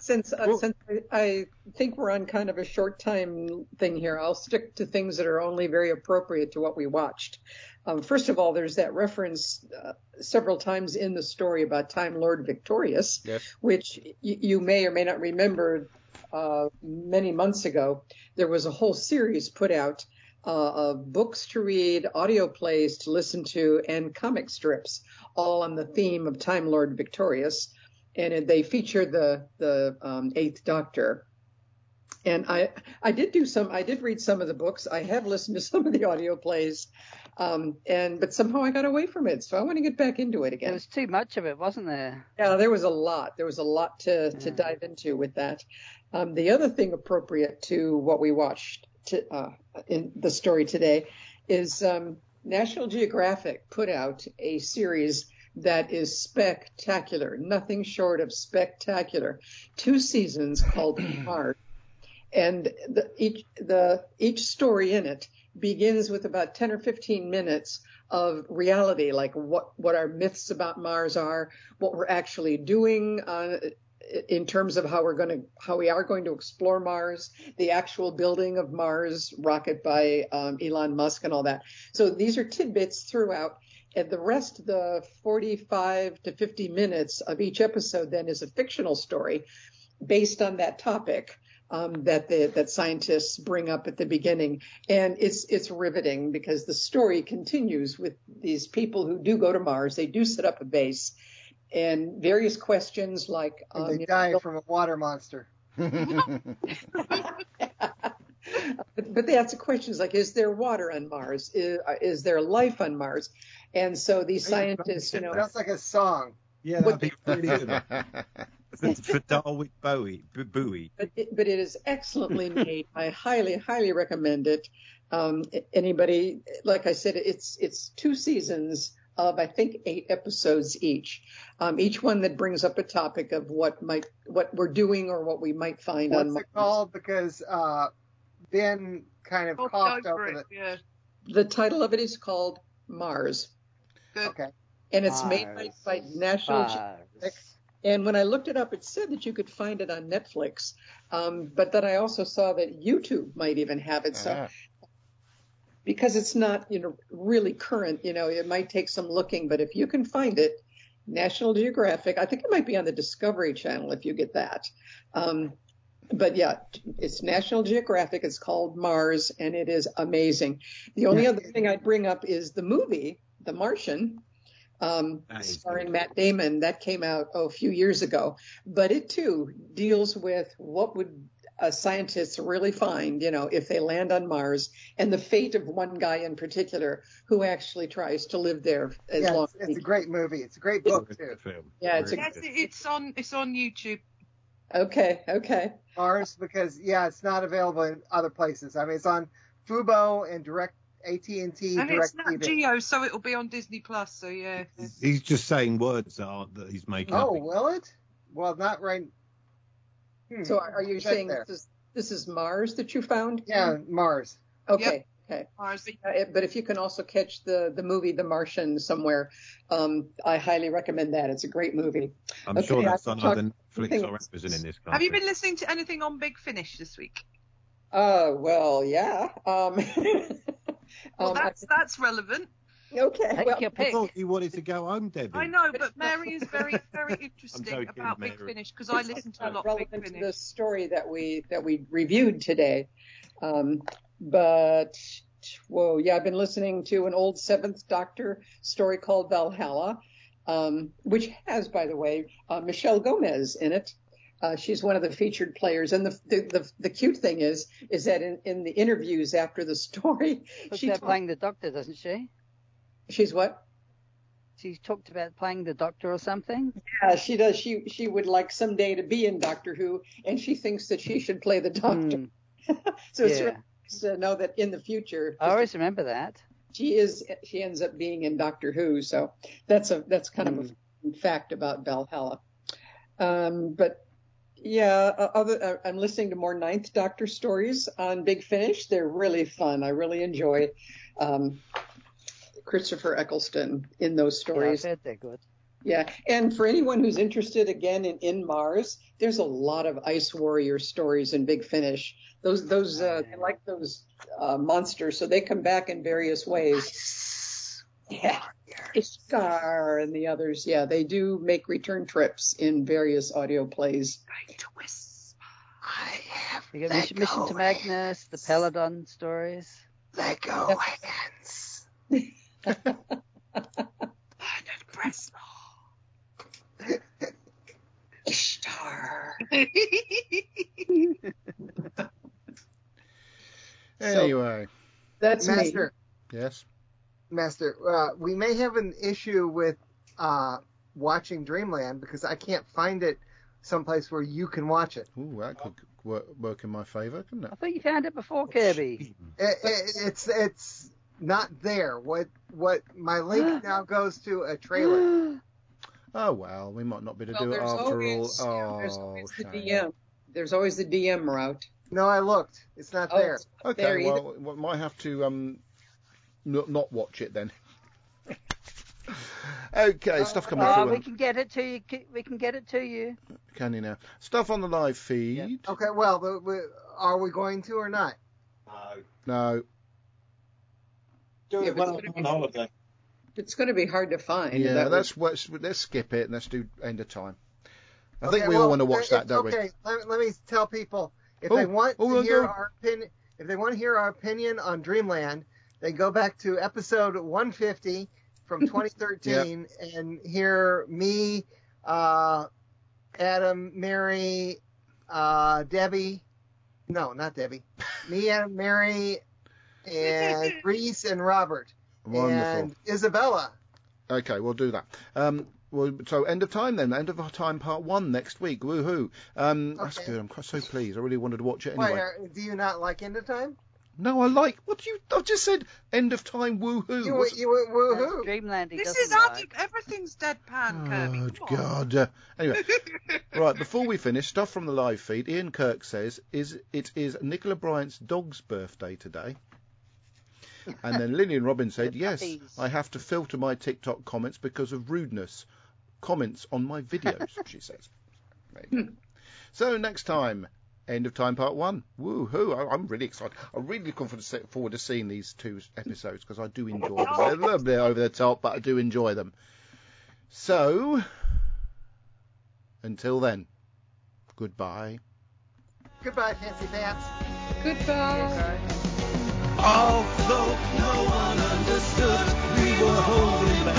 Since uh, Well- since I, think we're on kind of a short time thing here, I'll stick to things that are only very appropriate to what we watched. Um, first of all, there's that reference uh, several times in the story about Time Lord Victorious, Yes. which y- you may or may not remember. Uh, many months ago, there was a whole series put out uh, of books to read, audio plays to listen to, and comic strips, all on the theme of Time Lord Victorious and they featured the the um, Eighth Doctor. And I I did do some I did read some of the books. I have listened to some of the audio plays, um, and but somehow I got away from it. So I want to get back into it again. There was too much of it, wasn't there? Yeah, there was a lot. There was a lot to to dive into with that. Um, the other thing appropriate to what we watched to, uh, in the story today is um, National Geographic put out a series that is spectacular, nothing short of spectacular. Two seasons called Hard, and the, each the each story in it begins with about 10 or 15 minutes of reality, like what, what our myths about Mars are, what we're actually doing uh, in terms of how we're going to, how we are going to explore Mars, the actual building of Mars rocket by um, Elon Musk and all that. So these are tidbits throughout. And the rest, of the 45 to 50 minutes of each episode then is a fictional story based on that topic um, that the, that scientists bring up at the beginning, and it's it's riveting because the story continues with these people who do go to Mars. They do set up a base, and various questions like And um, they die know, from a water monster. but, but they answer questions like, is there water on Mars? Is, is there life on Mars? And so these scientists, you know, Sounds like a song. Yeah, that'd be pretty good. for, for Darwick Bowie, Bowie. but it, but it is excellently made. I highly, highly recommend it. Um, anybody, like I said, it's it's two seasons of I think eight episodes each. Um, each one that brings up a topic of what might what we're doing or what we might find on What's Mars. it called? Because uh, Ben kind of Hopped coughed over over it, the. yeah. The title of it is called Mars, Good. Okay. and it's made by, by National Geographic. And when I looked it up, it said that you could find it on Netflix. Um, but then I also saw that YouTube might even have it. So Ah. because it's not, you know, really current, you know, it might take some looking, but if you can find it, National Geographic, I think it might be on the Discovery Channel if you get that. Um, but yeah, it's National Geographic. It's called Mars and it is amazing. The only other thing I'd bring up is the movie, The Martian, um, That is starring Matt Damon. That came out oh, a few years ago, but it too deals with what would uh, scientists really find, you know, if they land on Mars and the fate of one guy in particular who actually tries to live there as Yeah, long it's, as it's he a great movie. It's a great book too. Film. Yeah, it's a- Yes, it's on it's on YouTube. Okay, okay. Mars because yeah, it's not available in other places. I mean, it's on Fubo and Direct AT and T And it's not TV. Geo, so it'll be on Disney Plus. So yeah. He's just saying words that, aren't, that he's making Oh, up. will it? Well, not right. Hmm. So are you Check saying there. this is this is Mars that you found? Yeah, Mars. Okay. Okay. Mars. Uh, but if you can also catch the the movie The Martian somewhere, um, I highly recommend that. It's a great movie. I'm Okay, sure I that's can on talk either Netflix or Amazon in this country. Have you been listening to anything on Big Finish this week? Uh, well, yeah. Um, Well, um, I- that's that's relevant. okay. Take well, your I thought you wanted to go home, Debbie. I know, but Mary is very very interesting joking, about Big Finish because I it's listen to a not lot of Big relevant to the story that we that we reviewed today. Um, but whoa, yeah, I've been listening to an old Seventh Doctor story called Valhalla, um, which has, by the way, uh, Michelle Gomez in it. Uh, she's one of the featured players, and the, the the the cute thing is is that in, in the interviews after the story, Talks she about talk- playing the doctor, doesn't she? she's what? She's talked about playing the doctor or something. Yeah, she does. She she would like someday to be in Doctor Who, and she thinks that she should play the Doctor. Hmm. So it's really nice to know that in the future, I always remember that. She is she ends up being in Doctor Who. So that's a that's kind of a fact about Valhalla. Um, but yeah, other uh, I'm listening to more Ninth Doctor stories on Big Finish. They're really fun. I really enjoy um, Christopher Eccleston in those Yeah, I've stories. they're good. Yeah, and for anyone who's interested again in, in Mars, there's a lot of Ice Warrior stories in Big Finish. Those those uh, they like those uh, monsters, so they come back in various ways. Yeah, Ishtar and the others. Yeah, they do make return trips in various audio plays. You got Mission, Mission to Magnus, the Peladon stories. Lego hands. Ishtar. Anyway, That's me. Yes. Master, uh, we may have an issue with uh, watching Dreamland because I can't find it someplace where you can watch it. Ooh, that could work, work in my favour, couldn't it? I thought you found it before, Kirby. It, it, it's it's not there. What what my link now goes to a trailer. Oh well, we might not be able to Well, do it after always, all. yeah, there's Oh, always the shame. DM. There's always the DM route. No, I looked. It's not Oh, there. it's not Okay, either. well, we might have to um, n- not watch it then. okay, stuff coming Uh, through. we can get it to you. We can get it to you. Can you now? Stuff on the live feed. Okay, well, but, we are we going to or not? No. Yeah, but it's gonna be- holiday. It's going to be hard to find. Yeah, That let's, let's let's skip it and let's do end of time. I think Okay, we all want to watch that, don't okay. Let, let me tell people if Oh, they want oh, to hear go. our opinion, if they want to hear our opinion on Dreamland, they go back to episode 150 from 2013 and hear me, uh, Adam, Mary, uh, Debbie. No, not Debbie. Me, Adam, Mary, and Reese and Robert we? Wonderful. and Isabella. Okay, we'll do that. Um, well, so end of time then. End of time part one next week. Woohoo! Um, That's good. I'm quite so pleased. I really wanted to watch it Wait, anyway. are, do you not like End of Time? No, I like what do you. I just said end of time. Woohoo! You, What's- you went woohoo. Dreamland. This doesn't is Adam. like. Everything's deadpan, Kirby. Oh Come. God! Uh, anyway, right before we finish, stuff from the live feed. Ian Kirk says is it is Nicola Bryant's dog's birthday today. And then Lillian Robin said, "Yes, puppies. I have to filter my TikTok comments because of rudeness. Comments on my videos," she says. There you go. so next time, end of time part one. Woohoo! I- I'm really excited. I'm really looking forward to, se- forward to seeing these two episodes because I do enjoy them. They're a little bit over the top, but I do enjoy them. So, until then, goodbye. Goodbye, Fancy Pants. Goodbye. Although no one understood, we were holding back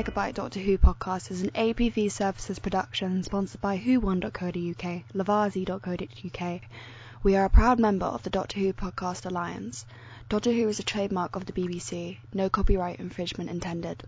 Megabyte Doctor Who podcast is an APV Services production sponsored by whowon.co.uk, lavazi.co.uk. We are a proud member of the Doctor Who Podcast Alliance. Doctor Who is a trademark of the BBC. No copyright infringement intended.